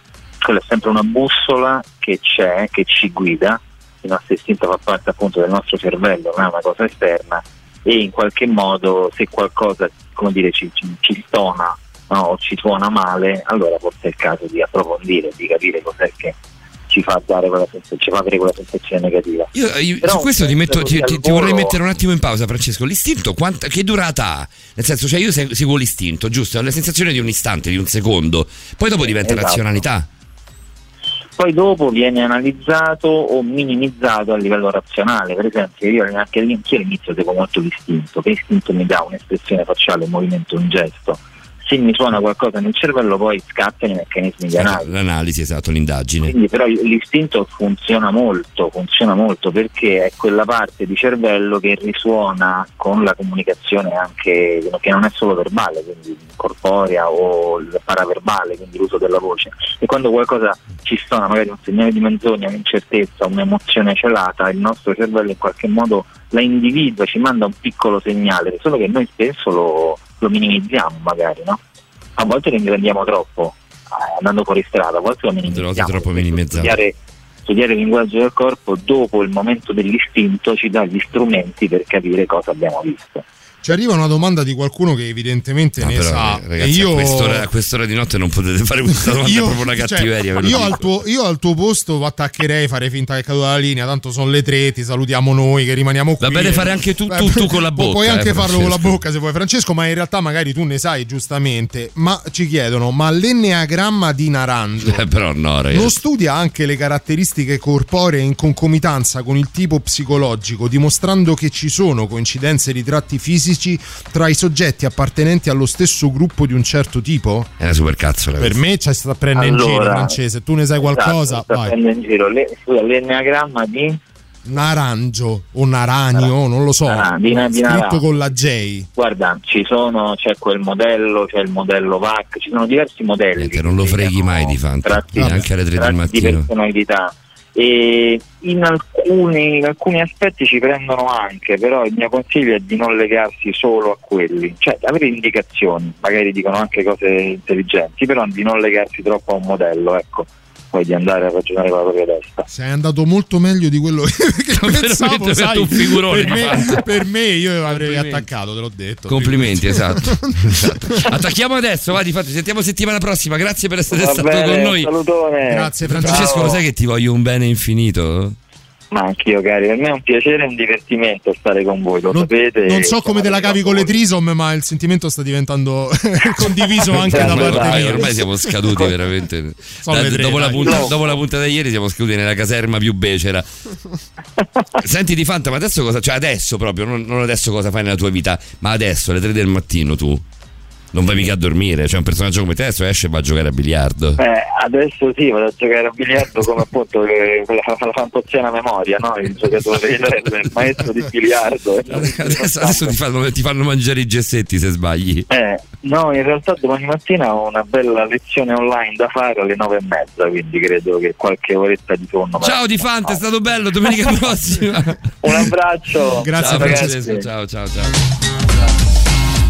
quella è sempre una bussola che c'è, che ci guida, il nostro istinto fa parte appunto del nostro cervello, non è una cosa esterna e in qualche modo se qualcosa come dire, ci, ci- ci stona no, o ci suona male, allora forse è il caso di approfondire, di capire cos'è che ci fa, dare quella ci fa avere quella sensazione negativa. Io, io Però su questo ti, metto- ti- ti- ti vorrei mettere un attimo in pausa, Francesco. L'istinto, quanta- che durata ha? Nel senso, cioè io se- seguo l'istinto, giusto? È la sensazione di un istante, di un secondo. Poi dopo diventa Esatto. razionalità. Poi dopo viene analizzato o minimizzato a livello razionale, per esempio io anche all'inizio seguo molto l'istinto, che l'istinto mi dà un'espressione facciale, un movimento, un gesto. Se mi suona qualcosa nel cervello poi scattano i meccanismi di analisi. L'analisi, esatto, l'indagine. Quindi però l'istinto funziona molto, funziona molto perché è quella parte di cervello che risuona con la comunicazione anche che non è solo verbale, quindi corporea o paraverbale, quindi l'uso della voce. E quando qualcosa ci suona, magari un segnale di menzogna, un'incertezza, un'emozione celata, il nostro cervello in qualche modo la individua, ci manda un piccolo segnale, solo che noi spesso lo, lo minimizziamo magari, no? A volte ne prendiamo troppo, eh, andando fuori strada, a volte lo minimizziamo. troppo minimizzato. Studiare, studiare il linguaggio del corpo dopo il momento dell'istinto ci dà gli strumenti per capire cosa abbiamo visto. Ci arriva una domanda di qualcuno che evidentemente No, ne però, sa. eh, ragazzi, e io... a, quest'ora, a quest'ora di notte non potete fare questa domanda, è proprio una cioè, cattiveria. ve lo io, al tuo, io al tuo posto attaccherei, farei finta che è caduta la linea. Tanto sono le tre, ti salutiamo noi che rimaniamo qui. Va bene fare anche tu- tu- tu con la bocca, Puoi eh, anche farlo con la bocca se vuoi, Francesco. Ma in realtà magari tu ne sai giustamente. Ma ci chiedono: ma l'enneagramma di Naranjo Eh, però no, non ragazzi. studia anche le caratteristiche corporee in concomitanza con il tipo psicologico, dimostrando che ci sono coincidenze di tratti fisici tra i soggetti appartenenti allo stesso gruppo di un certo tipo? È una super cazzola. Per me ci sta prendendo in giro, Allora, francese. Tu ne sai qualcosa? Esatto, sta Vai. prendendo in giro. Le- scusa, l'enneagramma di Naranjo o Naranio, non lo so. Ah, di di scritto Naranjo. con la J. Guarda, ci sono, c'è quel modello, c'è il modello VAC, ci sono diversi modelli. Che non lo freghi mai di Fanta. tratti, Neanche alle 3 del tratti di mattino. personalità. E in alcuni, in alcuni aspetti ci prendono anche, però il mio consiglio è di non legarsi solo a quelli, cioè avere indicazioni, magari dicono anche cose intelligenti, però di non legarsi troppo a un modello, ecco, poi di andare a ragionare con la propria testa. Sei andato molto meglio di quello che pensavo, sai. un figurone per, me, per me io avrei attaccato, te l'ho detto. Complimenti, esatto. Esatto. Attacchiamo adesso, va, di fatto, sentiamo settimana prossima. Grazie per essere Va stato bene, con noi. salutone. Grazie, Francesco, Ciao. lo sai che ti voglio un bene infinito? Ma anch'io, cari, per me è un piacere e un divertimento stare con voi, lo Non, sapete. non so come te la cavi con le trisom, ma il sentimento sta diventando condiviso anche da parte mia. ormai siamo scaduti veramente. Da- tre, dopo, la punta- No. dopo la puntata di ieri siamo scaduti nella caserma più becera. Senti di Fanta, ma adesso cosa? Cioè adesso proprio, non, non adesso cosa fai nella tua vita, ma adesso alle 3 del mattino tu non vai mica a dormire. Cioè un personaggio come te adesso esce e va a giocare a biliardo. Eh, adesso sì, vado a giocare a biliardo come appunto eh, la, la fantoziana memoria, no? Il giocatore, il, il maestro di biliardo. Adesso, adesso ti, fanno, ti fanno mangiare i gessetti se sbagli. Eh, no, in realtà domani mattina ho una bella lezione online da fare alle nove e mezza, quindi credo che qualche oretta di sonno. la- Ciao di Fanta, è stato bello, domenica prossima. Un abbraccio. Grazie, ciao. Francesco. Ciao, ciao, ciao.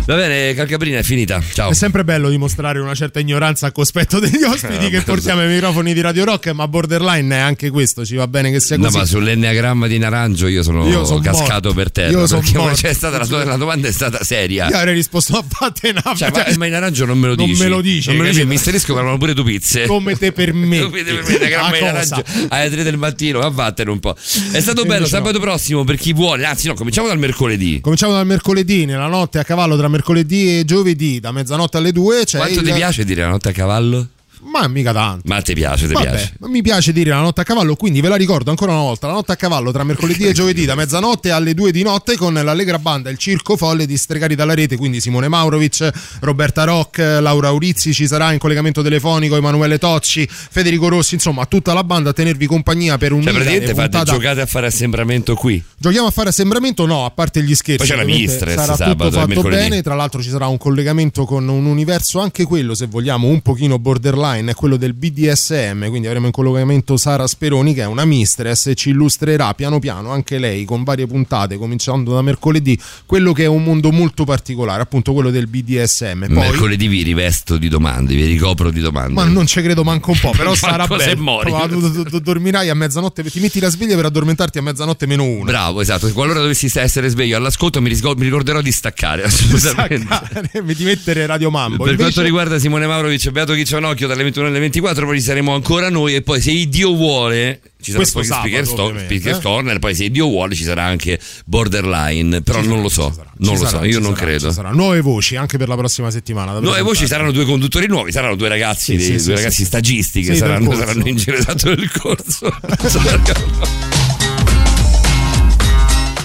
Va bene, Calcabrina è finita. Ciao. È sempre bello dimostrare una certa ignoranza a cospetto degli ospiti Eh, che portiamo ai microfoni di Radio Rock, ma borderline è anche questo, ci va bene che sia No, così. ma sull'enneagramma di Naranjo io sono Io son cascato morto. per terra. Io perché morto. c'è stata la, tua- la domanda è stata seria. Io avrei risposto a fatte una Cioè, ma, in Naranjo non me lo Non dici. me lo dici, Non me lo dici, mi sterisco parlano pure tu pizze. come te permetti. Come te permetti? Naranjo alle 3 del mattino, ma vattene un po'. È stato bello, Invece no. sabato prossimo per chi vuole. Anzi, no, cominciamo dal mercoledì. Cominciamo dal mercoledì, nella notte a cavallo tra mercoledì e giovedì, da mezzanotte alle 2. C'è Quanto il- ti piace dire la notte a cavallo? Ma mica tanto. Ma ti piace, ti Vabbè, piace. mi piace dire la notte a cavallo, quindi ve la ricordo ancora una volta, la notte a cavallo tra mercoledì e giovedì da mezzanotte alle 2 di notte con l'Allegra Banda, il Circo Folle di Stregari dalla Rete, quindi Simone Maurovic, Roberta Rock, Laura Aurizzi, ci sarà in collegamento telefonico Emanuele Tocci, Federico Rossi, insomma tutta la banda a tenervi compagnia per un Cioè, praticamente fate puntata... giocate a fare assembramento qui. Giochiamo a fare assembramento? No, a parte gli scherzi. Poi c'è la Mistress Sarà sabato tutto e fatto bene. Tra l'altro ci sarà un collegamento con un universo, anche quello, se vogliamo, un pochino borderline, è quello del BDSM. Quindi avremo in collegamento Sara Speroni, che è una Mistress, e ci illustrerà piano piano anche lei con varie puntate, cominciando da mercoledì, quello che è un mondo molto particolare, appunto quello del BDSM. Poi, Mercoledì vi rivesto di domande, vi ricopro di domande. ma non ci credo manco un po', però sarà bello. dormirai a mezzanotte, ti metti la sveglia per addormentarti a mezzanotte meno uno. Bravo, esatto. Qualora dovessi essere sveglio all'ascolto, mi, ricorderò di staccare. Assolutamente. Staccare, di mettere Radio Mambo. Per Invece- quanto riguarda Simone Maurovic Beato Chiccianocchio dalle 21 alle 24, poi ci saremo ancora noi. E poi, se Dio vuole, ci sarà Questo poi sabato, Speaker, Sto- ovviamente, Speaker eh. Corner. Poi, se Dio vuole, ci sarà anche Borderline. Però non lo so, non lo sarà, so, io non sarà, credo. sarà. Nuove voci anche per la prossima settimana. Nuove voci saranno due conduttori nuovi, saranno due ragazzi, Sì, dei- sì, due sì, ragazzi stagisti che saranno, saranno in giro esatto del corso.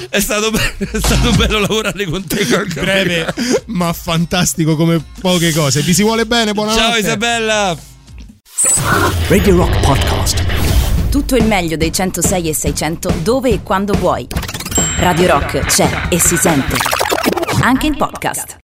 È stato, be- è stato bello lavorare con te, breve ma fantastico come poche cose. Vi si vuole bene, buonanotte. Ciao Isabella. Radio Rock Podcast. Tutto il meglio dei 106 e 600 dove e quando vuoi. Radio Rock c'è e si sente. Anche in podcast.